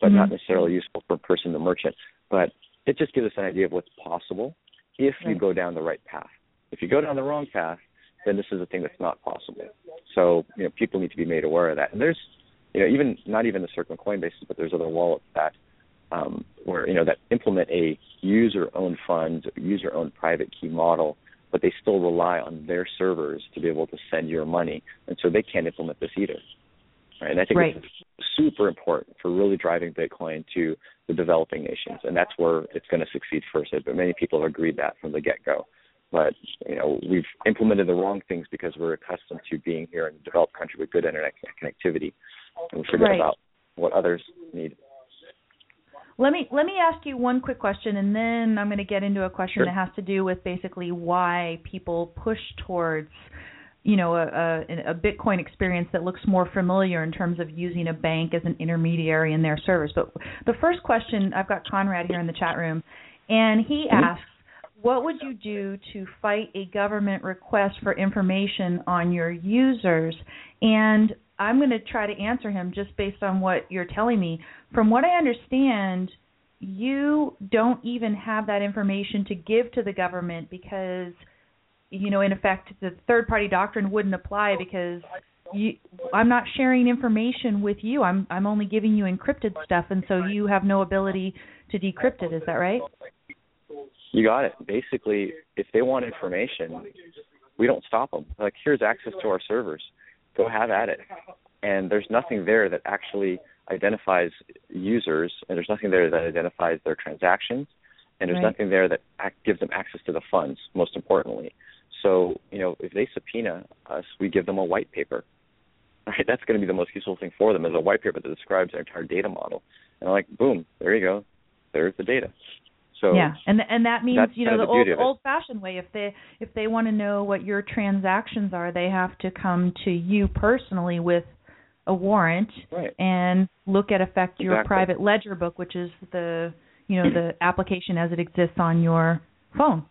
but not Mhm. necessarily useful for person to merchant. But it just gives us an idea of what's possible if you go down the right path. If you go down the wrong path, then this is a thing that's not possible. So you know, people need to be made aware of that. And there's, you know, even not even the Circle Coinbase, but there's other wallets that um, where you know that implement a user-owned funds, user-owned private key model, but they still rely on their servers to be able to send your money, and so they can't implement this either. Right? And I think Right. it's super important for really driving Bitcoin to the developing nations, and that's where it's going to succeed first. But many people have agreed that from the get-go. But you know, we've implemented the wrong things because we're accustomed to being here in a developed country with good internet connectivity, and we forget Right. about what others need. Let me let me ask you one quick question, and then I'm going to get into a question Sure. that has to do with basically why people push towards, you know, a, a, a Bitcoin experience that looks more familiar in terms of using a bank as an intermediary in their service. But the first question, I've got Conrad here in the chat room, and he Mhm. asks, what would you do to fight a government request for information on your users? And I'm going to try to answer him just based on what you're telling me. From what I understand, you don't even have that information to give to the government because, you know, in effect, the third party doctrine wouldn't apply because you, I'm not sharing information with you. I'm I'm only giving you encrypted stuff, and so you have no ability to decrypt it. Is that right? You got it. Basically, if they want information, we don't stop them. Like, here's access to our servers. Go have at it. And there's nothing there that actually identifies users, and there's nothing there that identifies their transactions. and there's Right. nothing there that act, gives them access to the funds. Most importantly, so you know if they subpoena us, we give them a white paper. Right, that's going to be the most useful thing for them is a white paper that describes their entire data model. And like, boom, there you go, there's the data. So yeah, and and that means you know the the old beauty of it. old fashioned way. If they if they want to know what your transactions are, they have to come to you personally with a warrant right, and look at affect your Exactly. private ledger book, which is the you know the application as it exists on your phone.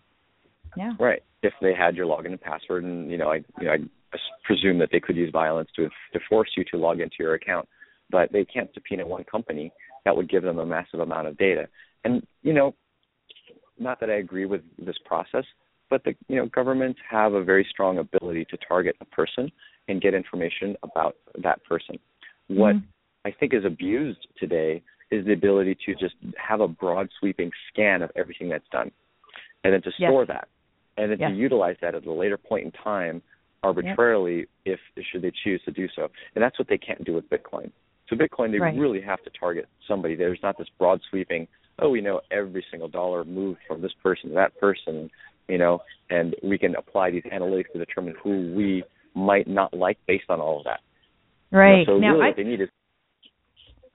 Yeah. right. If they had your login and password, and you know, I you know, I presume that they could use violence to to force you to log into your account, but they can't subpoena one company. That would give them a massive amount of data. And you know, not that I agree with this process, but the you know governments have a very strong ability to target a person and get information about that person. What Mhm. I think is abused today is the ability to just have a broad sweeping scan of everything that's done and then to Yes. store that and then Yes. to utilize that at a later point in time arbitrarily if should they choose to do so. And that's what they can't do with Bitcoin. So Bitcoin they Right. really have to target somebody. There's not this broad sweeping, oh we know every single dollar moved from this person to that person, you know, and we can apply these analytics to determine who we might not like based on all of that. You know, Right. so now really I what they need is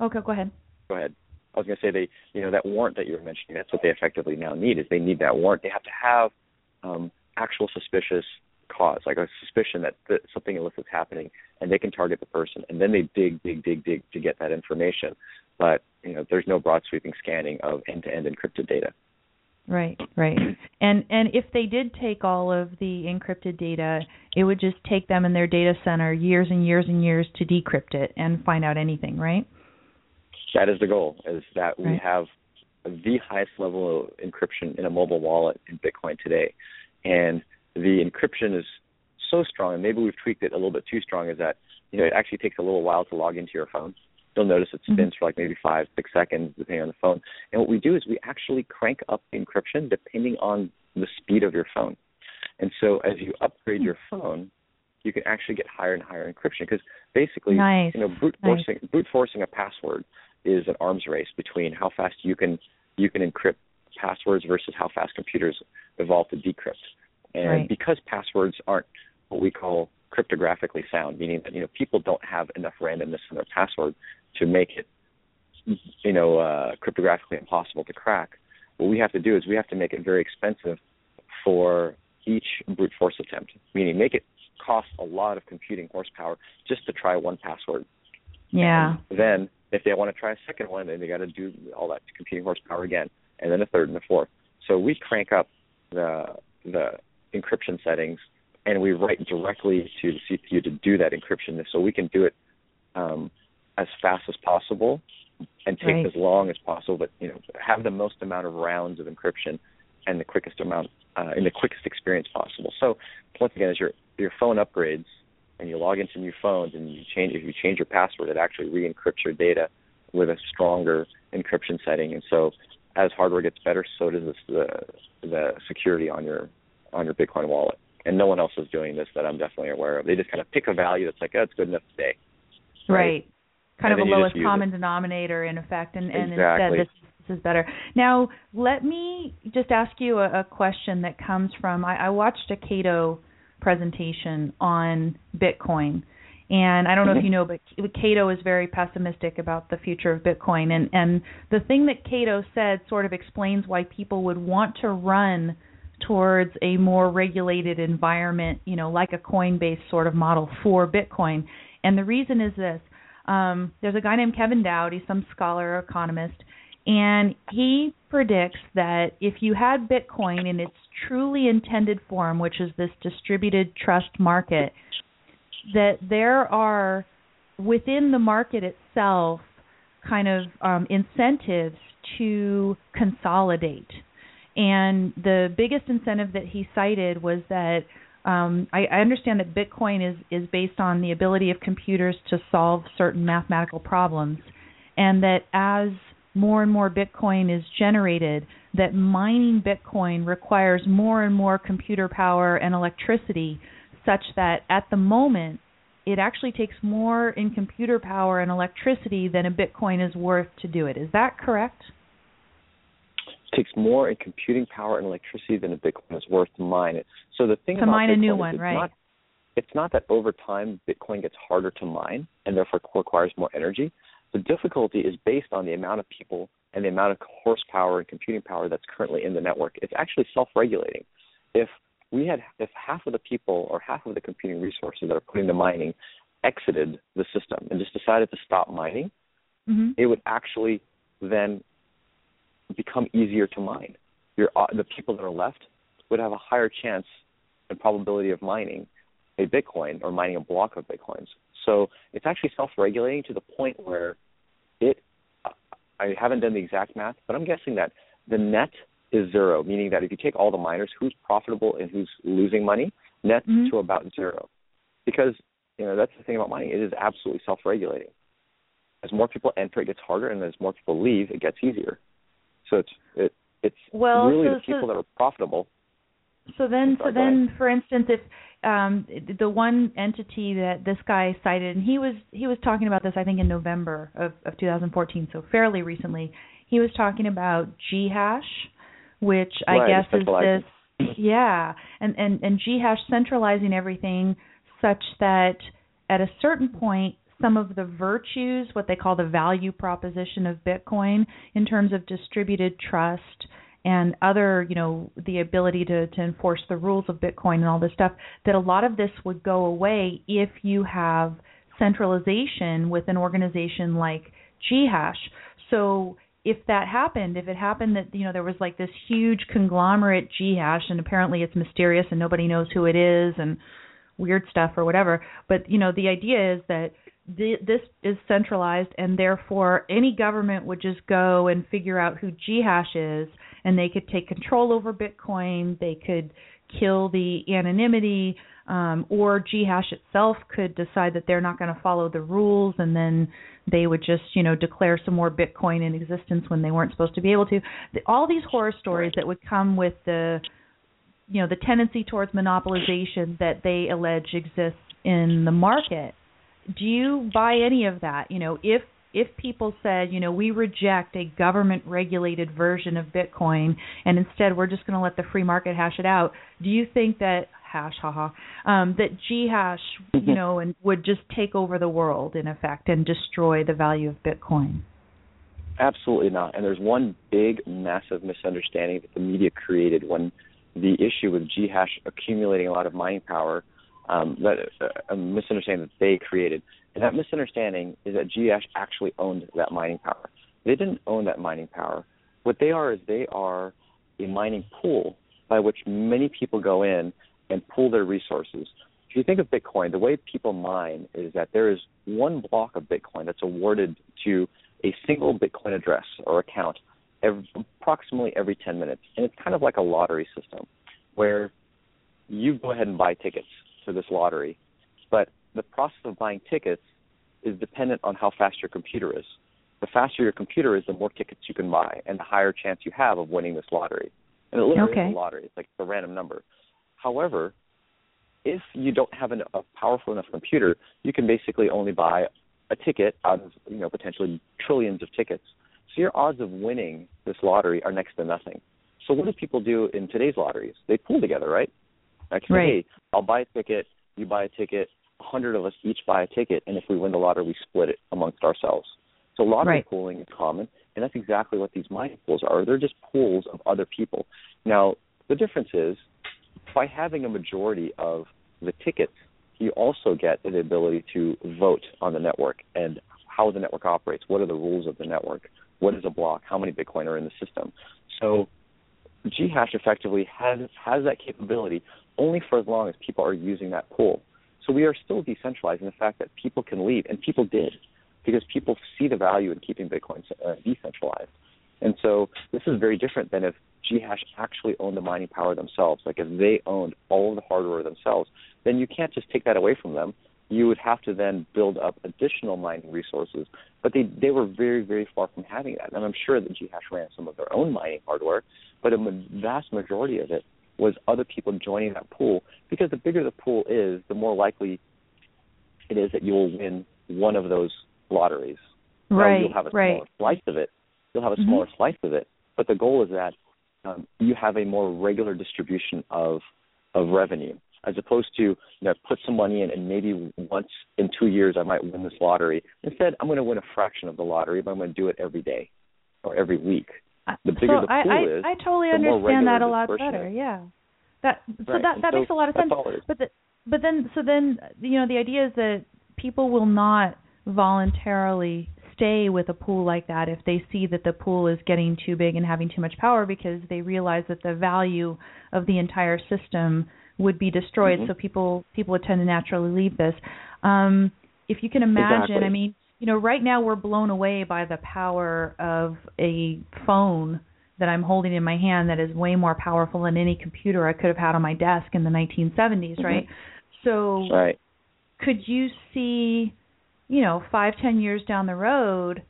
Okay, go ahead. go ahead. I was going to say they, you know, that warrant that you were mentioning. That's what they effectively now need. Is they need that warrant. They have to have um, actual suspicious cause, like a suspicion that, that something illicit's happening, and they can target the person. And then they dig, dig, dig, dig to get that information. But you know, there's no broad sweeping scanning of end-to-end encrypted data. Right, right. And and if they did take all of the encrypted data, it would just take them in their data center years and years and years to decrypt it and find out anything, right? That is the goal. Is that we Right. have the highest level of encryption in a mobile wallet in Bitcoin today, and the encryption is so strong, and maybe we've tweaked it a little bit too strong. Is that you know it actually takes a little while to log into your phone. You'll notice it mm-hmm. spins for like maybe five, six seconds depending on the phone. And what we do is we actually crank up the encryption depending on the speed of your phone. And so as you upgrade your mm-hmm. phone, you can actually get higher and higher encryption because basically, Nice. you know, brute Nice. forcing brute forcing a password is an arms race between how fast you can you can encrypt passwords versus how fast computers evolve to decrypt. And Right. because passwords aren't what we call cryptographically sound, meaning that you know people don't have enough randomness in their password to make it you know uh, cryptographically impossible to crack. What we have to do is we have to make it very expensive for each brute force attempt, meaning make it cost a lot of computing horsepower just to try one password. Yeah. And then if they want to try a second one, then they got to do all that computing horsepower again, and then a third and a fourth. So we crank up the the encryption settings, and we write directly to the CPU to do that encryption, so we can do it um, as fast as possible and take Right. as long as possible, but you know have the most amount of rounds of encryption and the quickest amount uh, in the quickest experience possible. So once again, as your your phone upgrades and you log into new phones and you change if you change your password, it actually re-encrypts your data with a stronger encryption setting. And so as hardware gets better, so does this, the the security on your on your Bitcoin wallet. And no one else is doing this that I'm definitely aware of. They just kind of pick a value that's like, oh, it's good enough today. Right. Kind And of a lowest common denominator in effect and, and Exactly. instead this this is better. Now, let me just ask you a, a question that comes from I, I watched a Cato presentation on Bitcoin. And I don't know if you know, but Cato is very pessimistic about the future of Bitcoin. And and the thing that Cato said sort of explains why people would want to run towards a more regulated environment, you know, like a Coinbase sort of model for Bitcoin. And the reason is this: um, there's a guy named Kevin Dowd. He's some scholar economist, and he predicts that if you had Bitcoin in its truly intended form, which is this distributed trust market, that there are within the market itself kind of um, incentives to consolidate. And the biggest incentive that he cited was that um, I, I understand that Bitcoin is, is based on the ability of computers to solve certain mathematical problems, and that as more and more Bitcoin is generated, that mining Bitcoin requires more and more computer power and electricity, such that at the moment it actually takes more in computer power and electricity than a Bitcoin is worth to do it. Is that correct? Takes more in computing power and electricity than a Bitcoin is worth to mine it. So the thing to about mine Bitcoin a new is one, it's right? Not, it's not that over time Bitcoin gets harder to mine and therefore requires more energy. The difficulty is based on the amount of people and the amount of horsepower and computing power that's currently in the network. It's actually self-regulating. If we had, if half of the people or half of the computing resources that are putting the mining exited the system and just decided to stop mining, mm-hmm. it would actually then become easier to mine. Your, uh, the people that are left would have a higher chance and probability of mining a Bitcoin or mining a block of Bitcoins. So it's actually self-regulating to the point where it. I haven't done the exact math, but I'm guessing that the net is zero, meaning that if you take all the miners, who's profitable and who's losing money, net mm-hmm. to about zero. Because you know that's the thing about mining; it is absolutely self-regulating. As more people enter, it gets harder, and as more people leave, it gets easier. So it's it it's well, really so, the people so, that are profitable. So then, so then, for instance, if um, the one entity that this guy cited, and he was he was talking about this, I think, in November of, of 2014, so fairly recently. He was talking about Ghash, which I right, guess is this, yeah, and and and Ghash centralizing everything such that at a certain point some of the virtues, what they call the value proposition of Bitcoin in terms of distributed trust and other, you know, the ability to, to enforce the rules of Bitcoin and all this stuff, that a lot of this would go away if you have centralization with an organization like Ghash. So if that happened, if it happened that you know there was like this huge conglomerate Ghash and apparently it's mysterious and nobody knows who it is and weird stuff or whatever, but you know the idea is that the, this is centralized and therefore any government would just go and figure out who Ghash is and they could take control over Bitcoin, they could kill the anonymity um, or Ghash itself could decide that they're not going to follow the rules and then they would just you know declare some more bitcoin in existence when they weren't supposed to be able to. All these horror stories that would come with the you know the tendency towards monopolization that they allege exists in the market do you buy any of that you know if if people said, you know, we reject a government regulated version of Bitcoin and instead we're just going to let the free market hash it out, do you think that hash haha um that Ghash, you know, and would just take over the world in effect and destroy the value of Bitcoin? Absolutely not. And there's one big massive misunderstanding that the media created when the issue with Ghash accumulating a lot of mining power um, that uh, a misunderstanding that they created. And that misunderstanding is that Ghash actually owned that mining power. They didn't own that mining power. What they are is they are a mining pool by which many people go in and pool their resources. If you think of Bitcoin, the way people mine is that there is one block of Bitcoin that's awarded to a single Bitcoin address or account every, approximately every 10 minutes. And it's kind of like a lottery system where you go ahead and buy tickets for this lottery. But the process of buying tickets is dependent on how fast your computer is. The faster your computer is, the more tickets you can buy, and the higher chance you have of winning this lottery. And it literally okay. is a lottery; it's like a random number. However, if you don't have an, a powerful enough computer, you can basically only buy a ticket out of you know potentially trillions of tickets. So your odds of winning this lottery are next to nothing. So what do people do in today's lotteries? They pool together, right? Like, say, right. hey, I'll buy a ticket, you buy a ticket, a hundred of us each buy a ticket, and if we win the lottery, we split it amongst ourselves. So lottery right. pooling is common, and that's exactly what these mining pools are. They're just pools of other people. Now, the difference is by having a majority of the tickets, you also get the ability to vote on the network and how the network operates. What are the rules of the network? What is a block? How many Bitcoin are in the system? So Ghash effectively has has that capability only for as long as people are using that pool. So we are still decentralized in the fact that people can leave, and people did, because people see the value in keeping Bitcoin uh, decentralized. And so this is very different than if Ghash actually owned the mining power themselves. Like if they owned all of the hardware themselves, then you can't just take that away from them. You would have to then build up additional mining resources. But they they were very very far from having that. And I'm sure that Ghash ran some of their own mining hardware, but a vast majority of it was other people joining that pool because the bigger the pool is, the more likely it is that you will win one of those lotteries. Right. Now, you'll have a right. smaller slice of it. You'll have a mm-hmm. smaller slice of it, but the goal is that um, you have a more regular distribution of of revenue as opposed to you know put some money in and maybe once in two years I might win this lottery. Instead, I'm going to win a fraction of the lottery, but I'm going to do it every day or every week. The bigger so the pool I, is, I, I totally understand that a lot better. is. Yeah. That so Right. that that so makes a lot of sense. all it is. But the, but then so then you know the idea is that people will not voluntarily stay with a pool like that if they see that the pool is getting too big and having too much power because they realize that the value of the entire system would be destroyed Mhm. so people people would tend to naturally leave this um if you can imagine Exactly. i mean you know right now we're blown away by the power of a phone that i'm holding in my hand that is way more powerful than any computer i could have had on my desk in the 1970s Mhm. right so Right. could you see you know five ten years down the road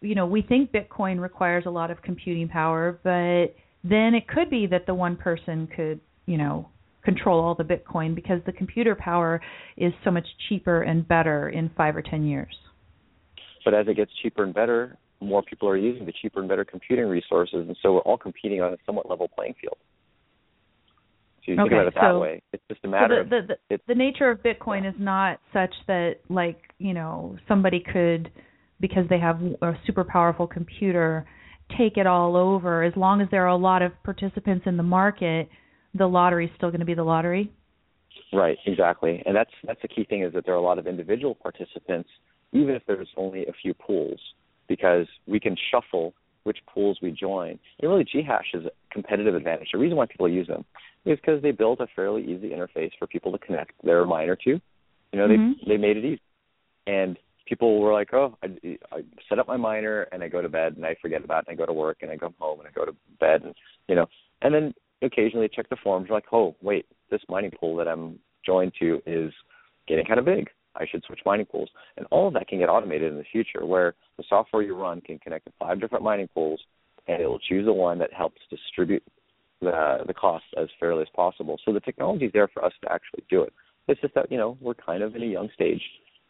you know we think bitcoin requires a lot of computing power but then it could be that the one person could you know control all the bitcoin because the computer power is so much cheaper and better in five or ten years But as it gets cheaper and better, more people are using the cheaper and better computing resources, and so we're all competing on a somewhat level playing field. So you think about it that so- way. It's just a matter so the, of the, the, the nature of bitcoin is not such that like you know somebody could because they have a super powerful computer take it all over as long as there are a lot of participants in the market the lottery is still going to be the lottery Right, exactly. And that's that's the key thing is that there are a lot of individual participants, even if there's only a few pools, because we can shuffle which pools we join. And really Ghash is a competitive advantage. The reason why people use them is because they built a fairly easy interface for people to connect their miner to. You know, Mhm. they they made it easy. And people were like, "Oh, I, I set up my miner and I go to bed and I forget about it and I go to work and I come home and I go to bed and you know." And then occasionally check the forums. Like, "Oh, wait, this mining pool that I'm joined to is getting kind of big. I should switch mining pools." And all of that can get automated in the future, where the software you run can connect to five different mining pools, and it will choose the one that helps distribute the the costs as fairly as possible. So the technology is there for us to actually do it. It's just that you know we're kind of in a young stage,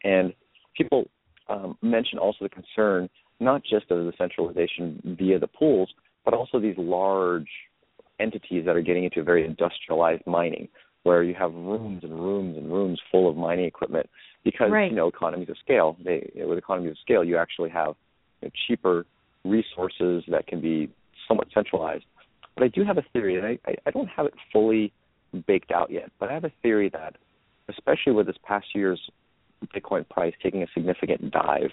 and people um, mention also the concern not just of the centralization via the pools, but also these large entities that are getting into very industrialized mining, where you have rooms and rooms and rooms full of mining equipment because Right. you know economies of scale. They with economies of scale, you actually have you know, cheaper resources that can be somewhat centralized. But I do have a theory, and I, I, don't have it fully baked out yet, but I have a theory that, especially with this past year's Bitcoin price taking a significant dive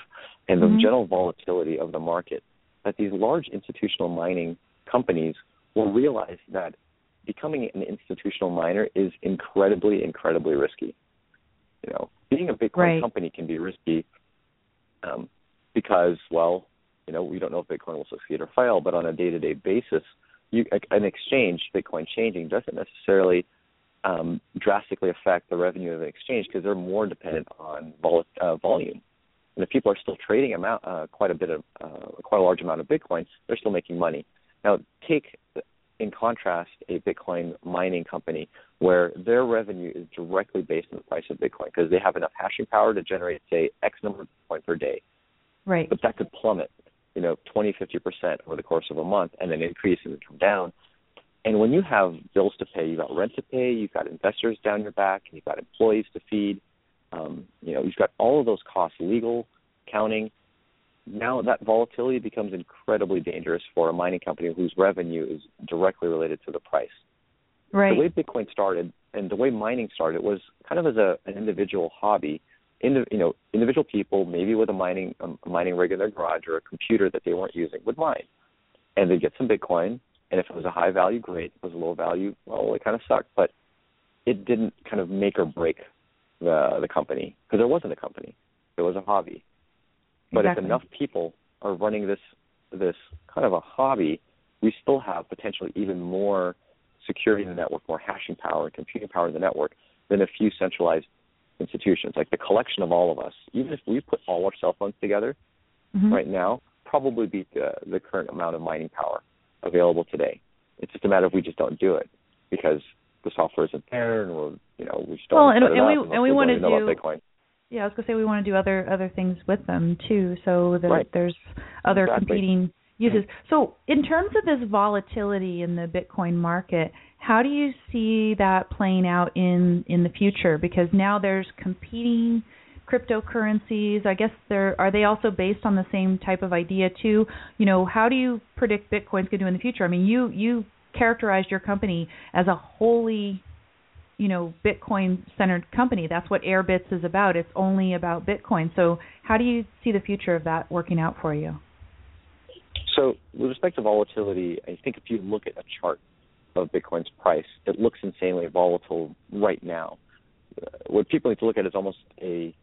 and the Mhm. general volatility of the market, that these large institutional mining companies will realize that becoming an institutional miner is incredibly, incredibly risky. You know, being a Bitcoin Right. company can be risky um, because, well, you know, we don't know if Bitcoin will succeed or fail, but on a day-to-day basis, you, an exchange, Bitcoin changing, doesn't necessarily um, drastically affect the revenue of an exchange because they're more dependent on vol- uh, volume. And if people are still trading amount, uh, quite a bit of, uh, quite a large amount of Bitcoin, they're still making money. Now, take in contrast a Bitcoin mining company where their revenue is directly based on the price of Bitcoin because they have enough hashing power to generate, say, X number of Bitcoin per day right but that could plummet, you know, 20, 50 percent over the course of a month, and then increase and then come down. And when you have bills to pay, you've got rent to pay, you've got investors down your back, you've got employees to feed, um, you know, you've got all of those costs, legal, accounting. Now that volatility becomes incredibly dangerous for a mining company whose revenue is directly related to the price right the way Bitcoin started and the way mining started was kind of as a an individual hobby. Indi- you know, individual people, maybe with a mining a mining rig in their garage or a computer that they weren't using, would mine, and they'd get some Bitcoin. And if it was a high value, great. If it was a low value, well, it kind of sucked. But it didn't kind of make or break the the company because there wasn't a company; it was a hobby. But Exactly. if enough people are running this this kind of a hobby, we still have potentially even more security in the network, more hashing power and computing power in the network than a few centralized institutions. Like the collection of all of us, even if we put all our cell phones together Mhm. right now, probably beat the, the current amount of mining power available today. It's just a matter of we just don't do it because the software isn't there, and we're you know we just don't Well, and- and we- and we wanna know do- Bitcoin. Yeah, I was gonna say we want to do other other things with them too, so that Right. there's other Exactly. competing uses. Mm-hmm. So, in terms of this volatility in the Bitcoin market, how do you see that playing out in in the future? Because now there's competing cryptocurrencies. I guess they're are they also based on the same type of idea too? You know, how do you predict Bitcoin's going to do in the future? I mean, you you characterized your company as a wholly you know bitcoin centered company. That's what airbitz is about. It's only about bitcoin. So how do you see the future of that working out for you? So with respect to volatility i think if you look at a chart of bitcoin's price it looks insanely volatile right now. Uh, what people need to look at is almost a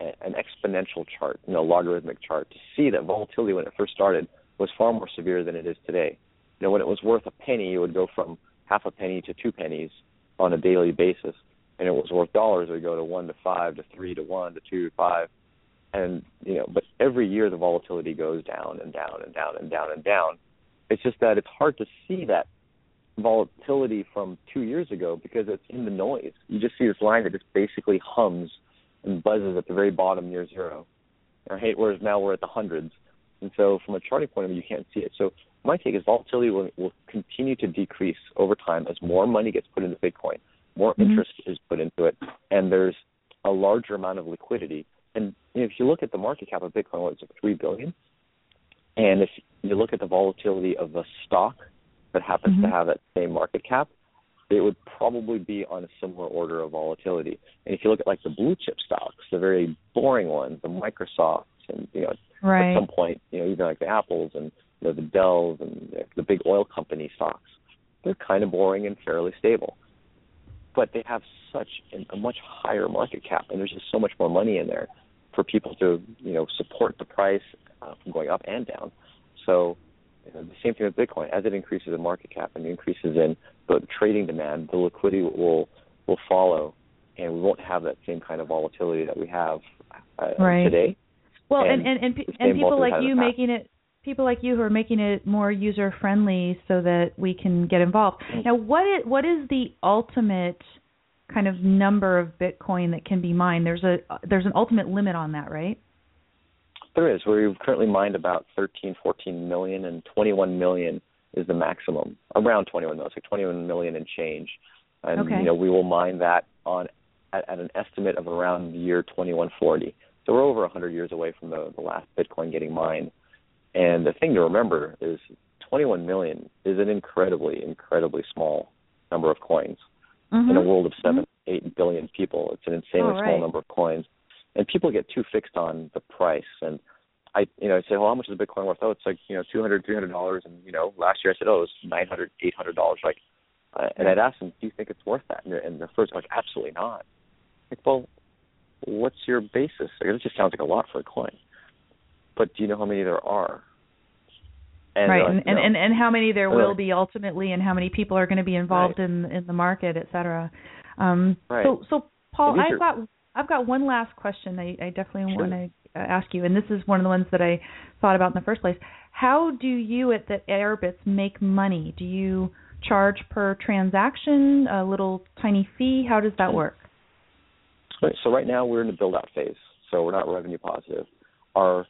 an exponential chart, you know, logarithmic chart, to see that volatility when it first started was far more severe than it is today. You know, when it was worth a penny, it would go from half a penny to two pennies on a daily basis, and it was worth dollars, would go to one to five to three to one to two to five, and you know, but every year the volatility goes down and down and down and down and down. It's just that it's hard to see that volatility from two years ago because it's in the noise. You just see this line that just basically hums and buzzes at the very bottom near zero. Right? Whereas now we're at the hundreds. And so from a charting point of view, you can't see it. So my take is volatility will, will continue to decrease over time as more money gets put into Bitcoin, more mm-hmm. interest is put into it, and there's a larger amount of liquidity. And if you look at the market cap of Bitcoin, what is it, three billion? And if you look at the volatility of a stock that happens mm-hmm. to have that same market cap, it would probably be on a similar order of volatility. And if you look at like the blue chip stocks, the very boring ones, the Microsofts, and you know, right. at some point, you know, even like the Apples and you know the Dells and the big oil company stocks, they're kind of boring and fairly stable. But they have such an, a much higher market cap, and there's just so much more money in there for people to you know support the price uh, from going up and down. So you know, the same thing with Bitcoin. As it increases in market cap and increases in the trading demand, the liquidity will will follow, and we won't have that same kind of volatility that we have uh, right. today. Well, and and and, and, and people like you making it people like you who are making it more user friendly so that we can get involved. Now, what is what is the ultimate kind of number of Bitcoin that can be mined? There's a there's an ultimate limit on that, right? There is. We've currently mined about 13, 14 million, and 21 million is the maximum. Around 21 million, so 21 million and change. And okay. you know, we will mine that on at, at an estimate of around the year 2140. So we're over 100 years away from the, the last Bitcoin getting mined. And the thing to remember is 21 million is an incredibly, incredibly small number of coins. Mm-hmm. In a world of 7, mm-hmm. 8 billion people, it's an insanely oh, right. small number of coins. And people get too fixed on the price. And I you know I say well how much is a Bitcoin worth? Oh it's like you know two hundred three hundred dollars. And you know last year I said oh it's nine hundred eight hundred dollars. Like uh, and I'd ask them do you think it's worth that? And, and the first like absolutely not. Like well what's your basis? Like, it just sounds like a lot for a coin but do you know how many there are and right, and, and, and and how many there will be ultimately, and how many people are going to be involved right. in in the market, et cetera. Um, right. So, so Paul, I've are, got I've got one last question I, I definitely sure. want to uh, ask you, and this is one of the ones that I thought about in the first place. How do you at the Airbitz make money? Do you charge per transaction, a little tiny fee? How does that work? Right. So right now we're in the build out phase, so we're not revenue positive. Our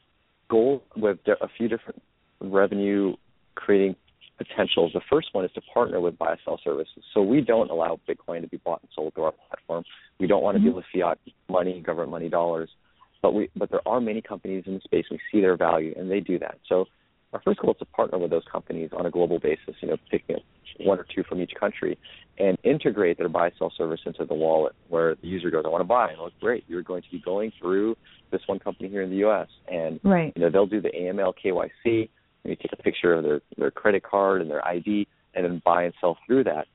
goal with a few different revenue creating potentials. The first one is to partner with buy sell services. So we don't allow Bitcoin to be bought and sold through our platform. We don't want to mm-hmm. deal with fiat money, government money, dollars. But we but there are many companies in the space. We see their value, and they do that. So our first goal is to partner with those companies on a global basis. You know, picking up one or two from each country, and integrate their buy sell service into the wallet, where the user goes, "I want to buy." And like, great, you're going to be going through this one company here in the U.S. and right. you know they'll do the AML KYC you take a picture of their their credit card and their ID, and then buy and sell through that,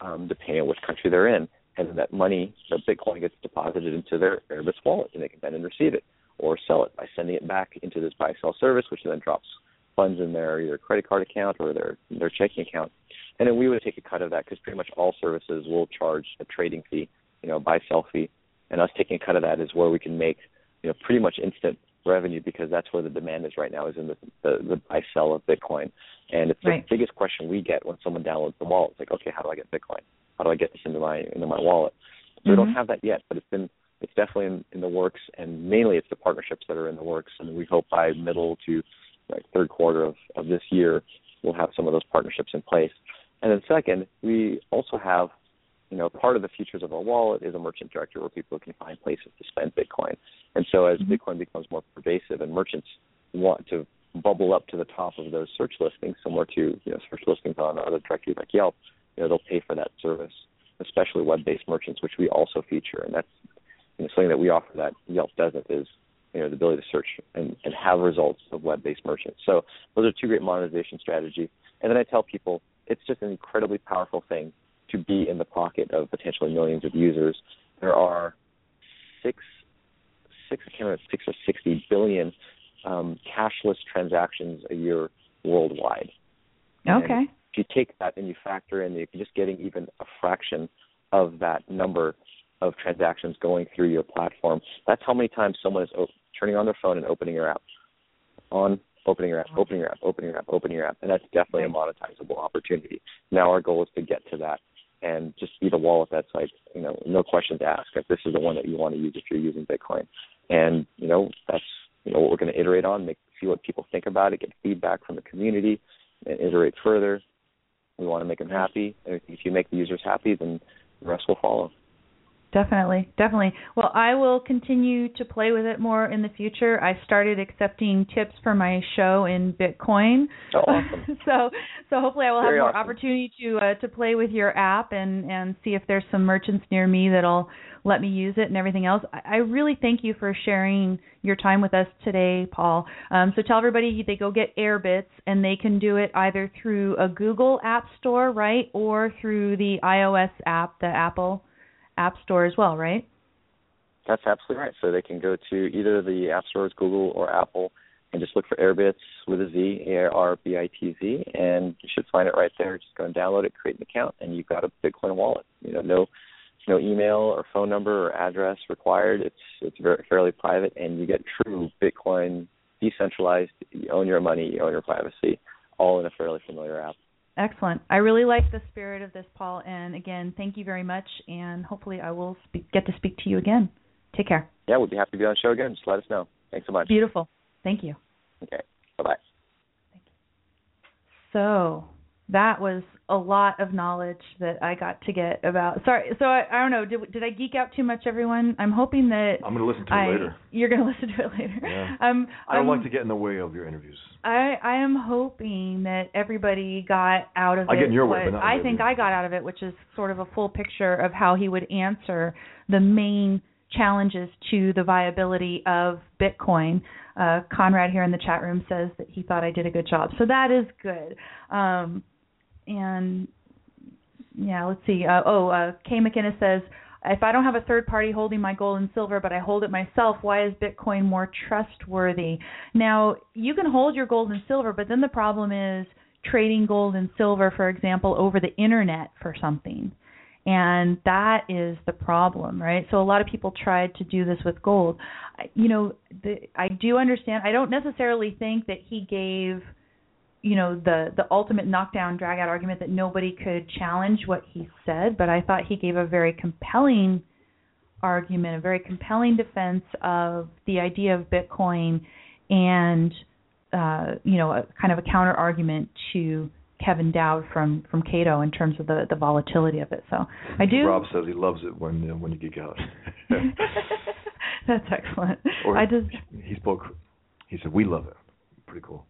um, depending on which country they're in, and then that money, the Bitcoin, gets deposited into their Airbitz wallet, and they can then receive it or sell it by sending it back into this buy sell service, which then drops funds in their either credit card account or their their checking account, and then we would take a cut of that because pretty much all services will charge a trading fee, you know, buy sell fee, and us taking a cut of that is where we can make you know pretty much instant revenue because that's where the demand is right now is in the the, the buy sell of Bitcoin. And it's right. the biggest question we get when someone downloads the wallet. It's like, okay, how do I get Bitcoin? How do I get this into my into my wallet? Mm-hmm. we don't have that yet, but it's been it's definitely in, in the works, and mainly it's the partnerships that are in the works, and we hope by middle to like third quarter of, of this year, we'll have some of those partnerships in place. And then second, we also have, you know, part of the features of our wallet is a merchant directory where people can find places to spend Bitcoin. And so as mm-hmm. Bitcoin becomes more pervasive and merchants want to bubble up to the top of those search listings, similar to you know search listings on other directories like Yelp, you know they'll pay for that service, especially web-based merchants, which we also feature, and that's you know, something that we offer that Yelp doesn't is you know the ability to search and, and have results of web-based merchants. So those are two great monetization strategies. And then I tell people it's just an incredibly powerful thing to be in the pocket of potentially millions of users. There are six, six, I can't remember, six or sixty billion um, cashless transactions a year worldwide. Okay. And if you take that and you factor in, you're just getting even a fraction of that number of transactions going through your platform. That's how many times someone is op- turning on their phone and opening your app, on opening your app, opening your app, opening your app, opening your app, and that's definitely a monetizable opportunity. Now our goal is to get to that and just be the wallet that's like, you know, no questions asked if this is the one that you want to use if you're using Bitcoin. And, you know, that's you know what we're going to iterate on, make see what people think about it, get feedback from the community, and iterate further. We want to make them happy, and if you make the users happy, then the rest will follow. Definitely, definitely. Well, I will continue to play with it more in the future. I started accepting tips for my show in Bitcoin. Oh, awesome. so, so hopefully I will Very have more awesome. opportunity to uh, to play with your app and and see if there's some merchants near me that'll let me use it and everything else. I, I really thank you for sharing your time with us today, Paul. Um, so tell everybody they go get Airbitz and they can do it either through a Google App Store, right, or through the iOS app, the Apple App Store as well, right? That's absolutely right. So they can go to either the App Stores, Google or Apple, and just look for Airbitz with a Z, A R B I T Z, and you should find it right there. Just go and download it, create an account, and you've got a Bitcoin wallet. You know, no no email or phone number or address required. It's it's very fairly private, and you get true Bitcoin decentralized. You own your money, you own your privacy, all in a fairly familiar app. Excellent. I really like the spirit of this, Paul. And again, thank you very much. And hopefully, I will speak, get to speak to you again. Take care. Yeah, we'd be happy to be on the show again. Just let us know. Thanks so much. Beautiful. Thank you. Okay. Bye bye. So that was a lot of knowledge that I got to get about. Sorry, so I, I don't know. Did did I geek out too much, everyone? I'm hoping that I'm going to listen to I, it later. You're going to listen to it later. Yeah. Um, I don't um, like to get in the way of your interviews. I I am hoping that everybody got out of I it. get in your way, but I think I got out of it, which is sort of a full picture of how he would answer the main challenges to the viability of Bitcoin. Uh, Conrad here in the chat room says that he thought I did a good job, so that is good. Um, and yeah, let's see. Uh, oh, uh, Kay McInnes says, if I don't have a third party holding my gold and silver, but I hold it myself, why is Bitcoin more trustworthy? Now, you can hold your gold and silver, but then the problem is trading gold and silver, for example, over the internet for something. And that is the problem, right? So a lot of people tried to do this with gold. You know, the, I do understand. I don't necessarily think that he gave you know the the ultimate knockdown drag out argument that nobody could challenge what he said but i thought he gave a very compelling argument a very compelling defense of the idea of bitcoin and uh you know a kind of a counter argument to kevin dowd from from cato in terms of the the volatility of it so i do Rob says he loves it when uh, when you geek out. that's excellent Or i just he spoke. He said we love it. Pretty cool.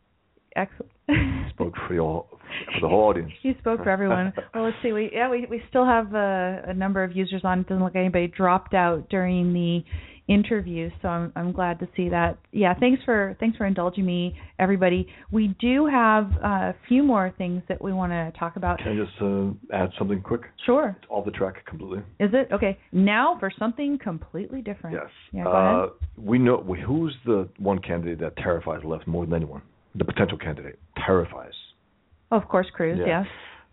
Excellent Spoke for the whole for the whole audience. He spoke for everyone. well, let's see. We yeah, we we still have a, a number of users on. It doesn't look like anybody dropped out during the interview, so I'm I'm glad to see that. Yeah, thanks for thanks for indulging me, everybody. We do have uh, a few more things that we want to talk about. Can I just uh, add something quick? Sure. It's off the track completely. Is it okay? Now for something completely different. Yes. Yeah. Uh. We know who's the one candidate that terrifies the left more than anyone. The potential candidate terrifies. Of course, Cruz. Yeah. Yes.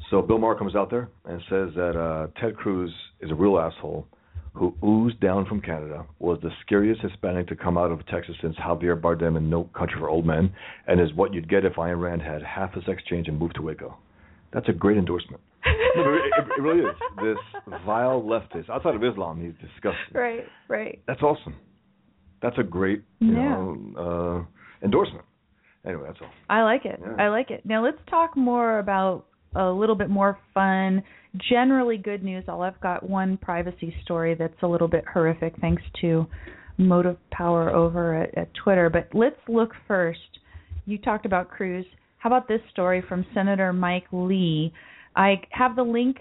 So Bill Maher comes out there and says that uh, Ted Cruz is a real asshole who oozed down from Canada, was the scariest Hispanic to come out of Texas since Javier Bardem in No Country for Old Men, and is what you'd get if Ayn Rand had half his exchange and moved to Waco. That's a great endorsement. no, it, it really is. This vile leftist, outside of Islam, he's disgusting. Right. Right. That's awesome. That's a great, you Yeah. know, uh, endorsement. Anyway, that's all. I like it. Yeah. I like it. Now let's talk more about a little bit more fun, generally good news. All I've got one privacy story that's a little bit horrific, thanks to Motive Power over at, at Twitter. But let's look first. You talked about Cruz. How about this story from Senator Mike Lee? I have the link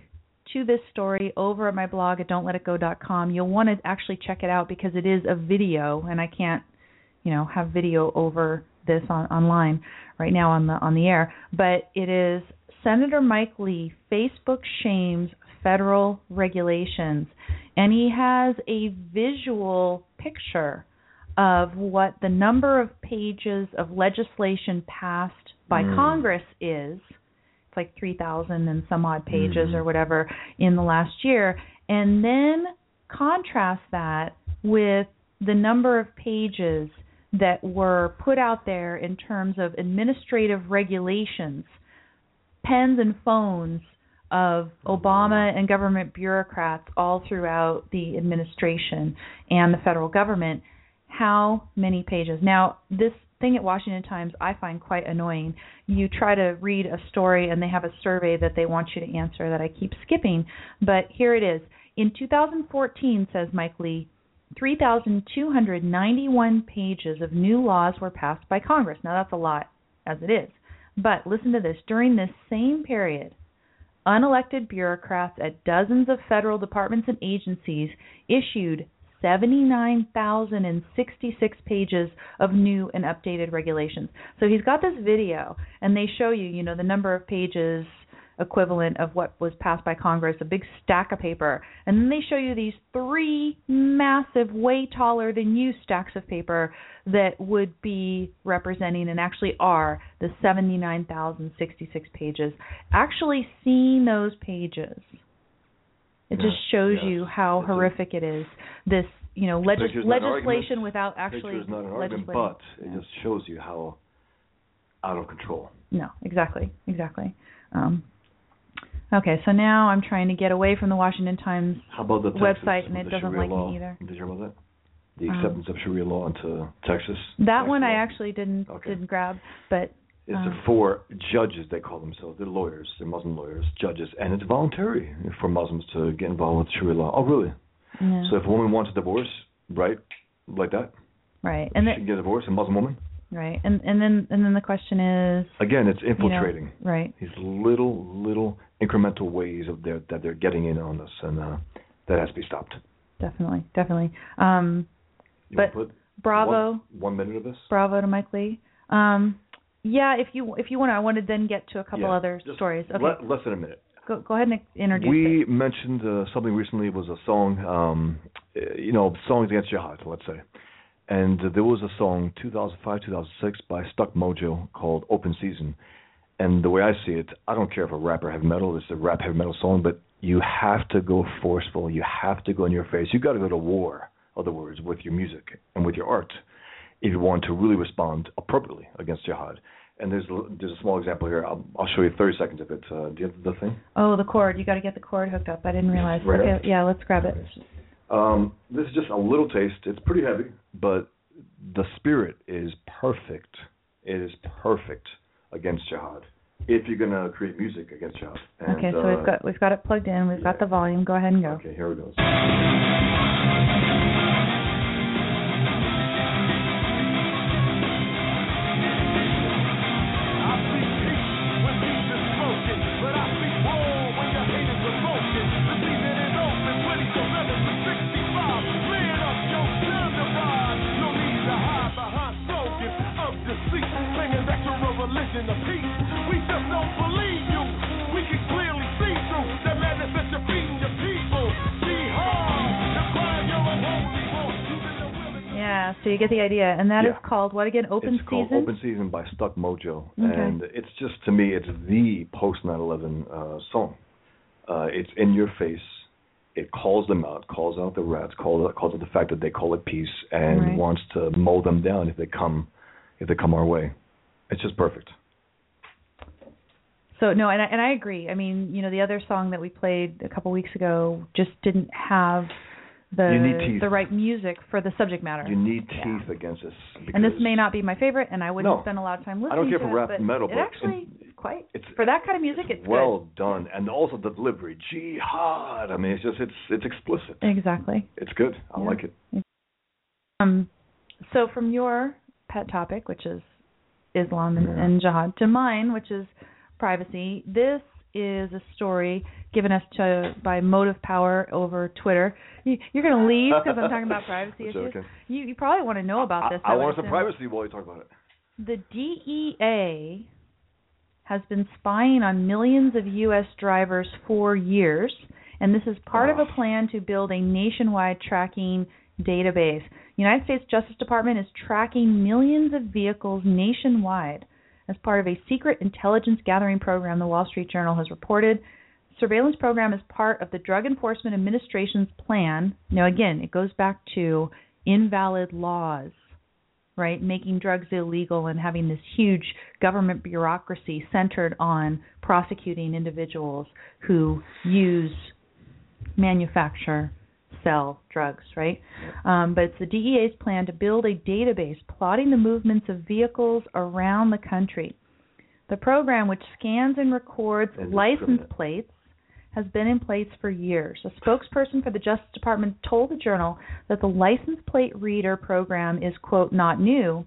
to this story over at my blog at don'tletitgo.com. You'll want to actually check it out because it is a video, and I can't, you know, have video over this on online right now on the on the air. But it is Senator Mike Lee. Facebook shames federal regulations, and he has a visual picture of what the number of pages of legislation passed by Mm. Congress is. It's like 3,000 and some odd pages Mhm. or whatever in the last year, and then contrast that with the number of pages that were put out there in terms of administrative regulations, pens and phones of Obama and government bureaucrats all throughout the administration and the federal government. How many pages? Now, this thing at Washington Times I find quite annoying. You try to read a story and they have a survey that they want you to answer that I keep skipping, but here it is. In 2014, says Mike Lee, 3,291 pages of new laws were passed by Congress. Now, that's a lot as it is. But listen to this during this same period, unelected bureaucrats at dozens of federal departments and agencies issued 79,066 pages of new and updated regulations. So he's got this video, and they show you, you know, the number of pages equivalent of what was passed by Congress, a big stack of paper. And then they show you these three massive, way taller than you stacks of paper that would be representing and actually are the 79,066 pages. Actually seeing those pages, it Yes, just shows yes. you how horrific it is. This, you know, legis- Picture's not an legislation without actually Picture is not an argument, but it just shows you how out of control. No, exactly, exactly. Um, okay, so now I'm trying to get away from the Washington Times. How about the Texas, Website, and it the doesn't Sharia like me either. Did you hear about that? The Um, acceptance of Sharia law into Texas. That Texas one I law. actually didn't Okay. didn't grab, but It's uh, for judges, they call themselves. They're lawyers. They're Muslim lawyers, judges, and it's voluntary for Muslims to get involved with Sharia law. Oh, really? yeah, So if a woman wants a divorce, right, like that, right, and she the, can get a divorce, a Muslim woman. Right, and and then and then the question is, Again, it's you know, infiltrating. right? These little, little incremental ways of their that they're getting in on us, and uh, that has to be stopped. Definitely, definitely. Um, You But bravo, One, one minute of this. bravo to Mike Lee. Um, yeah, if you if you want, to, I want to then get to a couple Yeah, other stories. Okay, le- less than a minute. go go ahead and introduce we it. mentioned uh, something recently was a song um you know songs against jihad let's say and uh, there was a song 2005 2006 by stuck mojo called open season and the way i see it i don't care if a rapper heavy metal it's a rap heavy metal song but you have to go forceful you have to go in your face you got to go to war other words with your music and with your art if you want to really respond appropriately against jihad and there's a, there's a small example here. I'll, I'll show you 30 seconds of it. Uh, do you have the thing? Oh, the cord. You got to get the cord hooked up. I didn't realize. Right okay, up. yeah, let's grab it. Um, this is just a little taste. It's pretty heavy, but the spirit is perfect. It is perfect against jihad. If you're gonna create music against jihad. And, okay, so uh, we've got we've got it plugged in. We've got the volume. Go ahead and go. Okay, here it goes. Yeah, so you get the idea, and that is Yeah. called what again? Open it's season. called Open Season by Stuck Mojo, Okay. and it's just to me, it's the post 9/11 uh, song. Uh, it's in your face. It calls them out, calls out the rats, calls out, calls out the fact that they call it peace, and Right. wants to mow them down if they come, if they come our way. It's just perfect. So no, and I, and I agree. I mean, you know, the other song that we played a couple weeks ago just didn't have the You need teeth. the right music for the subject matter. You need Yeah. teeth against this. and this may not be my favorite, and I wouldn't No. spend a lot of time listening. I don't care to for it, rap but metal, it actually it- quite it's for that kind of music. It's well done, and also the delivery, jihad. I mean, it's just it's it's explicit. exactly. It's good. I Yeah. like it. Um, so from your pet topic, which is Islam and, Yeah. and jihad, to mine, which is privacy. This is a story given us to by Motive Power over Twitter. You, you're going to leave because I'm talking about privacy issues. You, you probably want to know about this. I, I want some privacy while you talk about it. The DEA has been spying on millions of U.S. drivers for years, and this is part of a Oh. plan to build a nationwide tracking database. United States Justice Department is tracking millions of vehicles nationwide as part of a secret intelligence gathering program, the Wall Street Journal has reported. Surveillance program is part of the Drug Enforcement Administration's plan. Now, again, it goes back to invalid laws right? Making drugs illegal and having this huge government bureaucracy centered on prosecuting individuals who use, manufacture, sell drugs, right? Um, but it's the DEA's plan to build a database plotting the movements of vehicles around the country. The program, which scans and records license plates, has been in place for years. A spokesperson for the Justice Department told the Journal that the license plate reader program is, quote, not new,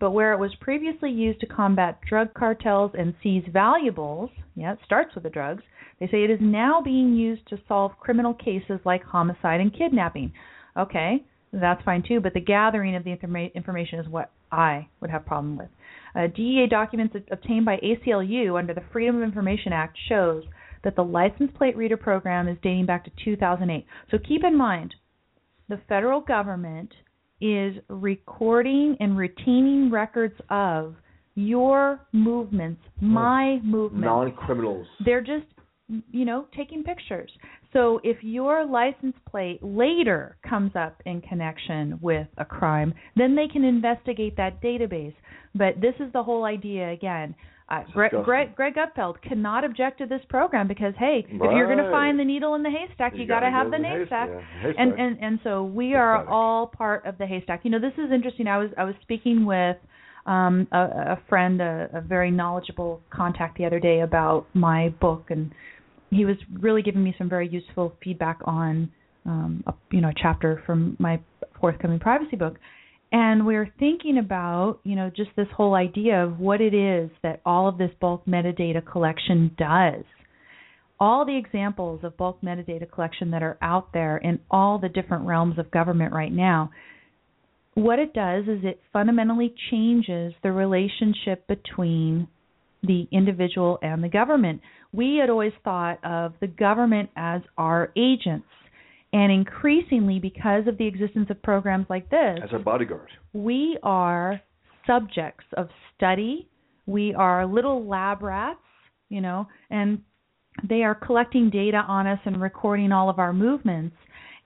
but where it was previously used to combat drug cartels and seize valuables, yeah, it starts with the drugs, they say it is now being used to solve criminal cases like homicide and kidnapping. Okay, that's fine too, but the gathering of the informa- information is what I would have problem with. Uh, DEA documents obtained by ACLU under the Freedom of Information Act shows that the license plate reader program is dating back to 2008. So keep in mind, the federal government is recording and retaining records of your movements, oh, my movements. Non-criminals. They're just, you know, taking pictures. So if your license plate later comes up in connection with a crime, then they can investigate that database. But this is the whole idea again. Uh, Greg. Greg, Greg Gutfeld cannot object to this program because hey, if you're going to find the needle in the haystack, you, You got to have the the haystack. haystack. Yeah, haystack. And and and so we are all part of the haystack. You know, this is interesting. I was I was speaking with um a, a friend, a, a very knowledgeable contact the other day about my book, and he was really giving me some very useful feedback on um a, you know a chapter from my forthcoming privacy book. And we're thinking about, you know, just this whole idea of what it is that all of this bulk metadata collection does all the examples of bulk metadata collection that are out there in all the different realms of government right now, what it does is it fundamentally changes the relationship between the individual and the government. We had always thought of the government as our agents. And increasingly, because of the existence of programs like this, As our bodyguard. we are subjects of study. We are little lab rats, you know, and they are collecting data on us and recording all of our movements.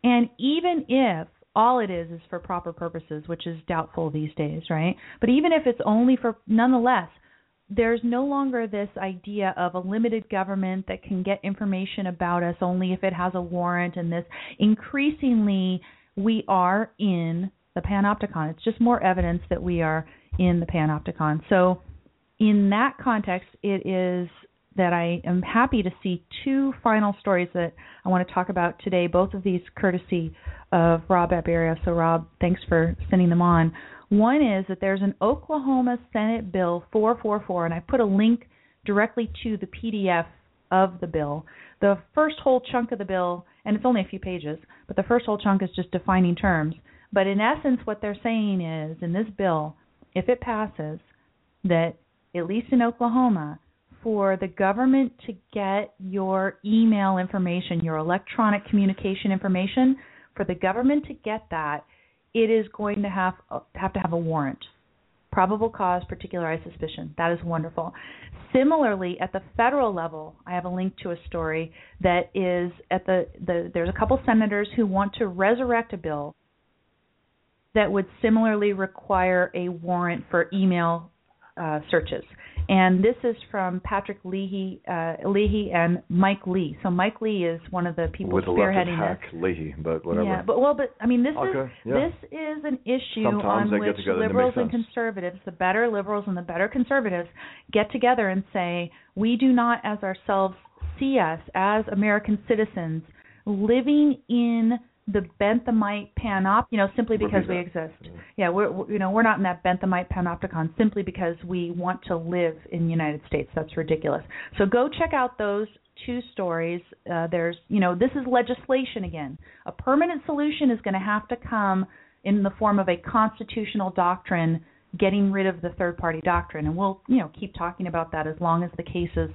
And even if all it is is for proper purposes, which is doubtful these days, right? But even if it's only for, nonetheless, there's no longer this idea of a limited government that can get information about us only if it has a warrant and this increasingly we are in the panopticon. It's just more evidence that we are in the panopticon. So in that context it is that I am happy to see two final stories that I want to talk about today both of these courtesy of Rob Aberia. So Rob thanks for sending them on one is that there's an Oklahoma Senate Bill 444, and I put a link directly to the PDF of the bill. The first whole chunk of the bill, and it's only a few pages, but the first whole chunk is just defining terms. But in essence, what they're saying is in this bill, if it passes, that at least in Oklahoma, for the government to get your email information, your electronic communication information, for the government to get that, it is going to have have to have a warrant. Probable cause, particularized suspicion. That is wonderful. Similarly, at the federal level, I have a link to a story that is at the, the there's a couple senators who want to resurrect a bill that would similarly require a warrant for email uh, searches. And this is from Patrick Leahy, uh, Leahy and Mike Lee. So Mike Lee is one of the people the spearheading leftist hack this. Leahy, but whatever. Yeah, but well, but I mean, this Okay, is yeah. this is an issue Sometimes on which and liberals and conservatives, the better liberals and the better conservatives, get together and say we do not, as ourselves, see us as American citizens living in the Benthamite panop, you know, simply because we exist. Yeah, we're we're- you know we're not in that Benthamite panopticon simply because we want to live in the United States. That's ridiculous. So go check out those two stories. Uh, there's you know this is legislation again. A permanent solution is going to have to come in the form of a constitutional doctrine getting rid of the third party doctrine and we'll you know keep talking about that as long as the cases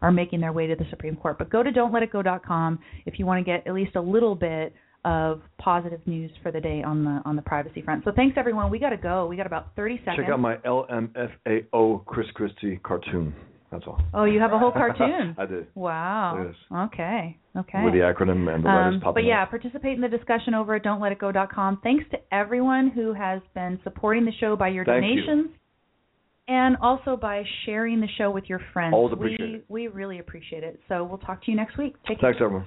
are making their way to the Supreme Court. But go to don'tletitgo.com if you want to get at least a little bit of positive news for the day on the on the privacy front. So thanks everyone. We got to go. We got about 30 seconds. Check out my LMFAO Chris Christie cartoon. That's all. Oh, you have a whole cartoon. I did. Wow. Yes. Okay. Okay. With the acronym and the letters Um, popping but yeah, up. participate in the discussion over at don'tletitgo.com. Thanks to everyone who has been supporting the show by your Thank you. donations and also by sharing the show with your friends. Always we it. we really appreciate it. So we'll talk to you next week. Take care. Thanks, everyone.